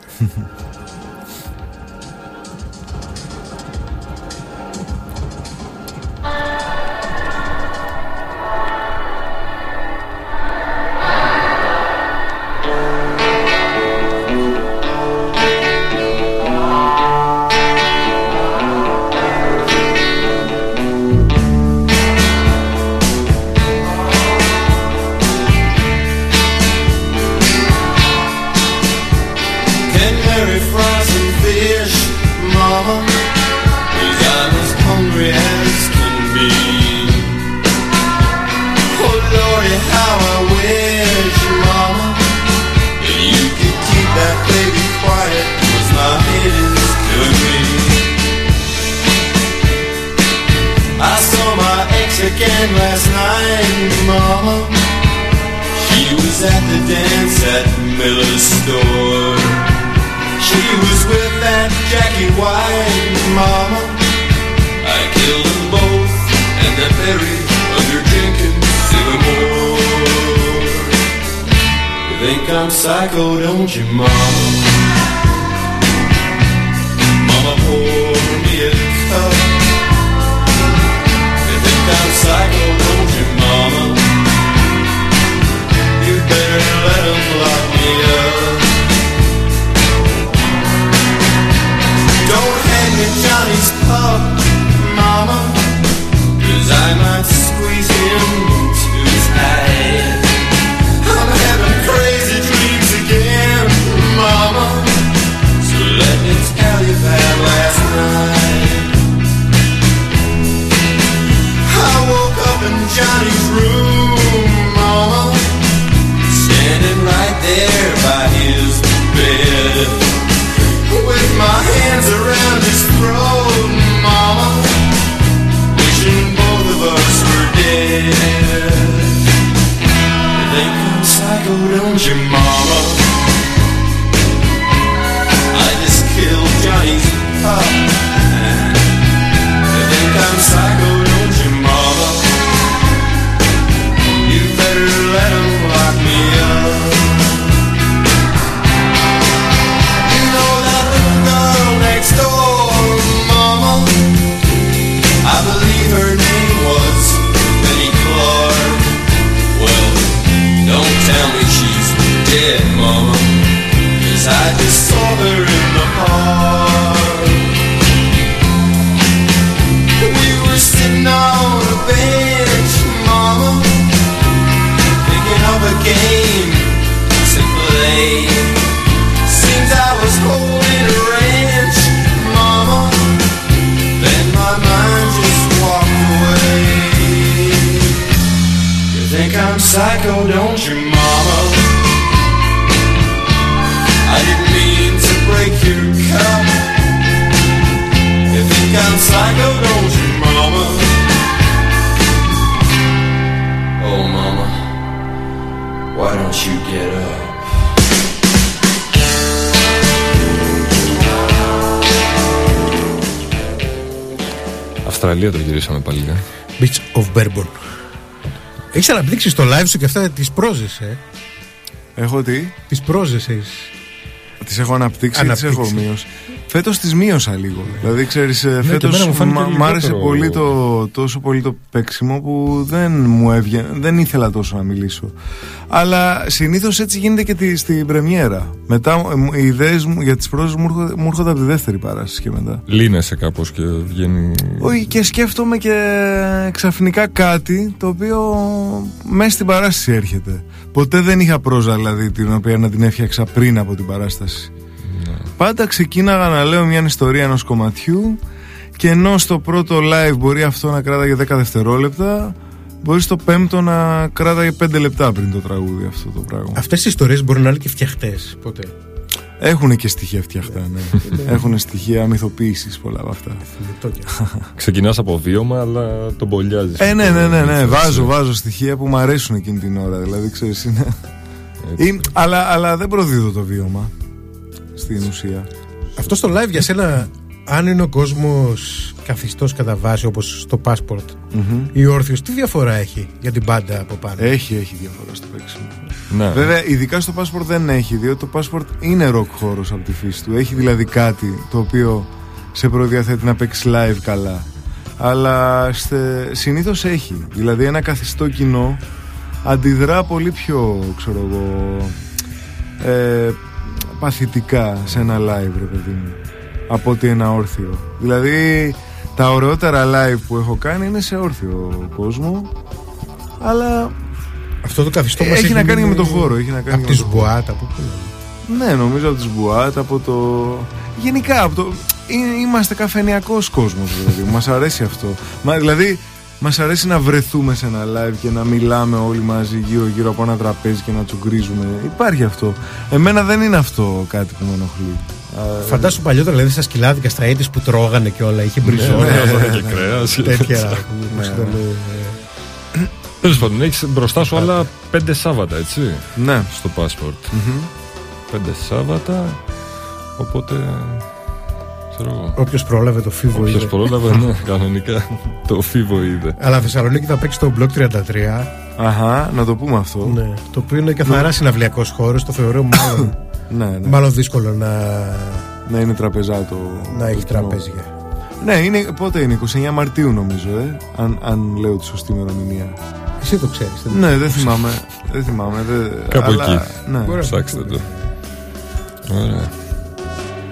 Έχεις αναπτύξει στο live σου και αυτά τις πρόζες, ε. Έχω τι, Τις πρόζες έχεις. τις έχω αναπτύξει, τις Αναπτύξει. έχω μείωσει. Φέτος τις μείωσα λίγο. Δηλαδή, ξέρεις, Ναι, και φέτος εμένα μου φάνηκε μ' άρεσε λιγότερο- πολύ το, τόσο πολύ το παίξιμο που δεν μου έβγαινε, δεν ήθελα τόσο να μιλήσω. Αλλά συνήθως έτσι γίνεται και τη, στην πρεμιέρα. Μετά ε, μου- οι ιδέες μου για τις πρώτε μου, έρχονται- μου έρχονται από τη δεύτερη παράσταση και μετά. Λύνεσαι κάπως και βγαίνει. Όχι, και σκέφτομαι και ξαφνικά κάτι το οποίο μέσα στην παράσταση έρχεται. Ποτέ δεν είχα πρόζα δηλαδή την οποία να την έφτιαξα πριν από την παράσταση. Πάντα ξεκίναγα να λέω μια ιστορία ενός κομματιού και ενώ στο πρώτο live μπορεί αυτό να κράταγε 10 δευτερόλεπτα μπορείς στο πέμπτο να κράταγε 5 λεπτά πριν το τραγούδι αυτό το πράγμα. Αυτές οι ιστορίες μπορεί να είναι και φτιαχτές. Ποτέ. Έχουν και στοιχεία φτιαχτά, ναι. Έχουν στοιχεία μυθοποίησης πολλά από αυτά. Λεπτό κι. Ξεκινάς από βίωμα, αλλά τον μπολιάζεις. Ε, ναι, ναι, ναι, ναι. Βάζω, βάζω στοιχεία που μου αρέσουν εκείνη την ώρα. Δηλαδή, ξέρεις, είναι... Ή- αλλά, αλλά δεν προδίδω το βίωμα στην ουσία. Αυτό στο live για σένα, αν είναι ο κόσμος καθιστός κατά βάση όπως στο passport Μμμ. ή όρθιος, τι διαφορά έχει για την πάντα από πάνω; Έχει, έχει διαφορά στο παίξιμο. Ναι. Βέβαια, ειδικά στο passport δεν έχει, διότι το passport είναι rock χώρος από τη φύση του. Έχει δηλαδή κάτι το οποίο σε προδιαθέτει να παίξει live καλά. Αλλά στε... συνήθως έχει. Δηλαδή, ένα καθιστό κοινό αντιδρά πολύ πιο, ξέρω εγώ, ε, παθητικά σε ένα live, ρε παιδί μου, από ότι ένα όρθιο. Δηλαδή, τα ωραιότερα live που έχω κάνει είναι σε όρθιο κόσμο, αλλά Αυτό το καθιστό μας έχει να κάνει μείνει με το χώρο. Έχει να κάνει από με τη το χώρο. Σμπουάτ, από πού. Ναι, νομίζω από τη Σμπουάτ, από το. Γενικά από το. Ε, Είμαστε καφενιακός κόσμος, δηλαδή. Μας αρέσει αυτό. Μα, δηλαδή, μας αρέσει να βρεθούμε σε ένα live και να μιλάμε όλοι μαζί γύρω-γύρω από ένα τραπέζι και να τσουγκρίζουμε. Υπάρχει αυτό. Εμένα δεν είναι αυτό κάτι που με ενοχλεί. Α, Φαντάσου παλιότερα, δηλαδή στα σκυλάδικα, στα έτη που τρώγανε και όλα, είχε μπριζόλα. ναι, και κρέας. Τέτοια. πώς Ναι, ήταν, ναι. ε, Τέλος πάντων, έχεις μπροστά σου άλλα πέντε Σάββατα, έτσι; Ναι. Στο passport. Πέντε Σάββατα. Οπότε. Ξέρω εγώ. Όποιος πρόλαβε το φίβο Ποιο είδε. πρόλαβε, ναι, κανονικά. Το φίβο είδε. Αλλά Θεσσαλονίκη θα παίξει το Block 33. Αχά, να το πούμε αυτό. Ναι, το οποίο είναι καθαρά συναυλιακός χώρος. Το θεωρώ μάλλον, Ναι, ναι. μάλλον δύσκολο να, Να είναι τραπεζά το. να το έχει κοινό. τραπέζια. Ναι, είναι, πότε είναι, 29 Μαρτίου νομίζω, ε, αν, αν λέω τη σωστή ημερομηνία. Εσύ το ξέρεις. Ναι, δεν θυμάμαι. δεν θυμάμαι. Δεν, Κάπου αλλά, εκεί. Ναι. Μπορεί να Ψάξτε το. Ωραία.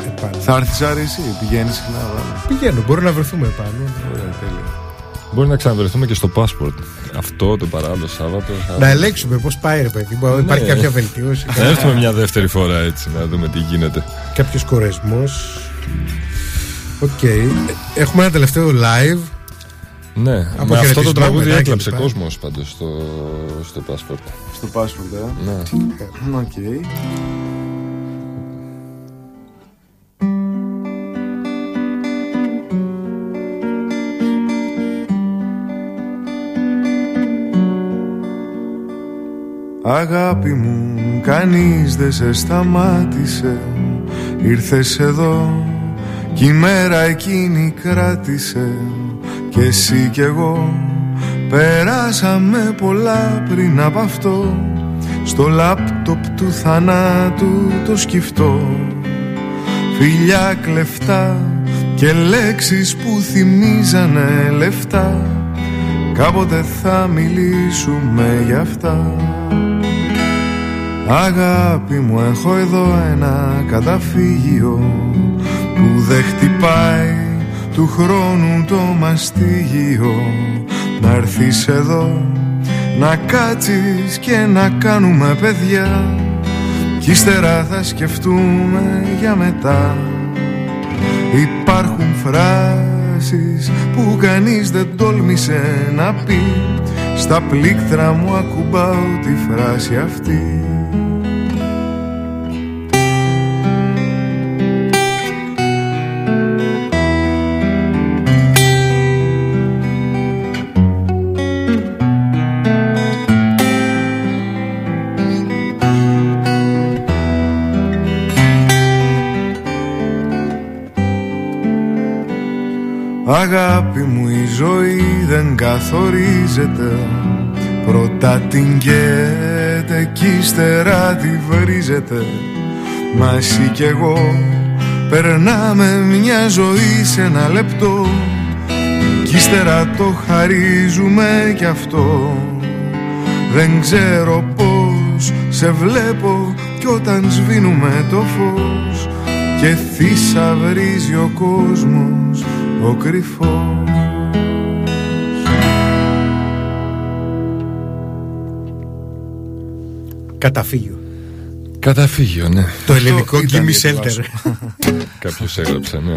Επάνω. Θα έρθεις Άρη εσύ, πηγαίνεις συχνά. βέβαια. Πηγαίνω, μπορεί να βρεθούμε επάνω. Ωραία, τέλεια. Μπορεί να ξαναβρεθούμε και στο passport. Αυτό το παράλληλο Σάββατο. θα- Να ελέγξουμε πώς πάει, ρε παιδί. μου, αν Υπάρχει Ναι. κάποια βελτίωση, Να έρθουμε μια δεύτερη φορά έτσι, να δούμε τι γίνεται. κάποιος κορεσμός. Οκ. Ε, Έχουμε ένα τελευταίο live. Ναι, με αυτό χαιρετισμό, το τραγούδι μετά έκλαψε κλπ. κόσμος πάντως στο, στο passport. Στο passport, ε. Ναι. Οκ. Αγάπη μου, κανείς δεν σε σταμάτησε. Ήρθες εδώ κι η μέρα εκείνη κράτησε. Και εσύ κι εγώ Περάσαμε πολλά πριν από αυτό. Στο λάπτοπ του θανάτου το σκυφτό. Φιλιά κλεφτά και λέξεις που θυμίζανε λεφτά. Κάποτε θα μιλήσουμε γι' αυτά Αγάπη μου έχω εδώ ένα καταφύγιο Που δεν χτυπάει του χρόνου το μαστίγιο. Να έρθεις εδώ να κάτσεις και να κάνουμε παιδιά. Κι ύστερα θα σκεφτούμε για μετά. Υπάρχουν φράσεις που κανείς δεν τόλμησε να πει στα πλήκτρα μου ακουμπάω τη φράση αυτή. Αγάπη μου η ζωή δεν καθορίζεται. Πρώτα την καίτε κι ύστερα τη βρίζετε Μα εσύ κι εγώ περνάμε μια ζωή σε ένα λεπτό. Κι ύστερα το χαρίζουμε κι αυτό. Δεν ξέρω πως σε βλέπω κι όταν σβήνουμε το φως. Και θησαυρίζει ο κόσμος ο κρυφός Καταφύγιο. Καταφύγιο, ναι. Το ελληνικό ήταν Gimme για τη Shelter. Βάσο. Κάποιος έγραψε, ναι.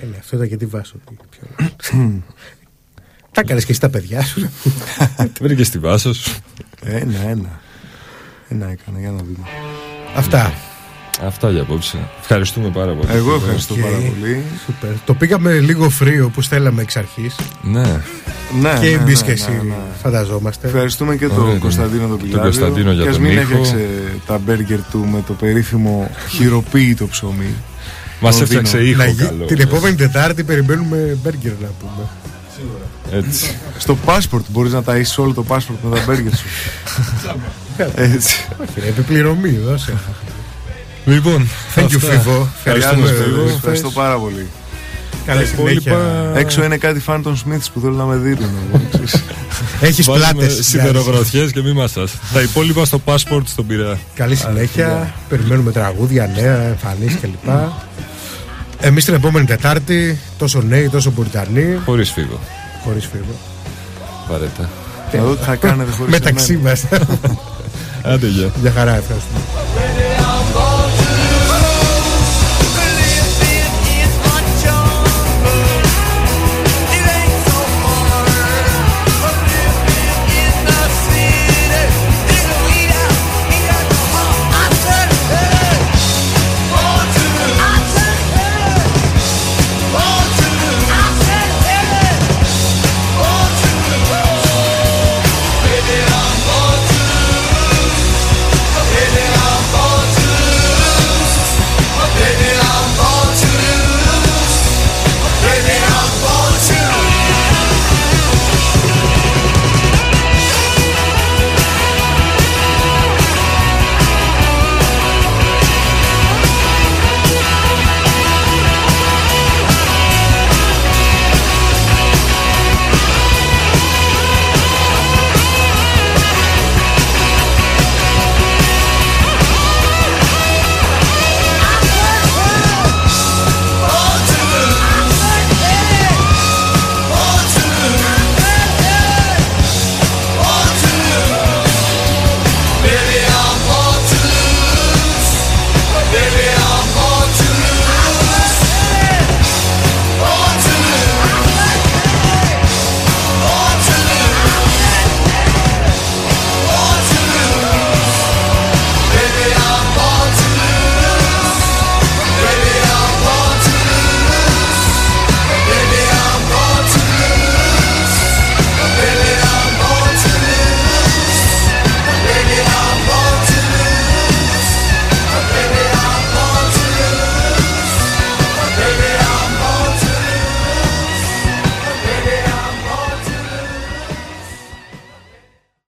Ε, ναι, αυτό ήταν και τη βάσο. Τα έκανες και εσύ τα παιδιά σου. Τι βρήκε στη βάσος σου. Ένα, ένα. Ένα έκανα, για να δούμε. Αυτά. Αυτά για απόψε. Ευχαριστούμε πάρα πολύ. Εγώ ευχαριστώ Οκ. πάρα πολύ. Σούπερ. Το πήγαμε λίγο free όπως θέλαμε εξ αρχής. Ναι. Ναι, και ναι, εμείς ναι, και εσύ, ναι, ναι. φανταζόμαστε. Ευχαριστούμε και Ωραία, τον ναι. Κωνσταντίνο τον Τον Πιλάδιο. Κωνσταντίνο για και ας τον μην ήχο. έφτιαξε τα μπέργκερ του με το περίφημο χειροποίητο ψωμί. Μας Τον έφτιαξε δίνω. ήχο Να γι- καλό. την επόμενη Τετάρτη περιμένουμε μπέργκερ να πούμε. Έτσι. Στο passport μπορείς να ταΐσεις όλο το passport με τα μπέργκερ σου. Έτσι. Όχι, ρε, επιπληρωμή, δώσε. Λοιπόν, Thank you, αυτά. Φίβο. Ευχαριστούμε, Ευχαριστούμε, Φίβο. Φίβο. Ευχαριστώ πάρα πολύ. Καλή υπόλοιπα- συνέχεια. Έξω είναι κάτι Phantom Smiths που θέλουν να με δίνουν. εγώ, ξέρεις. Έχεις Βάζουμε πλάτες. σιδερογροθιές και μη μασάς. Τα υπόλοιπα στο passport στον Πειραιά. Καλή συνέχεια. Περιμένουμε τραγούδια, νέα, εμφανίσεις κλπ. Εμείς την επόμενη Τετάρτη, τόσο νέοι, τόσο Μπουριτανοί, Χωρίς φίβο. χωρίς φίβο. Βαρέτα. Να δω τι θα κάνετε χωρίς Μεταξύ εμένα. μας. Άντε γεια. Για χαρά, ευχαριστούμε.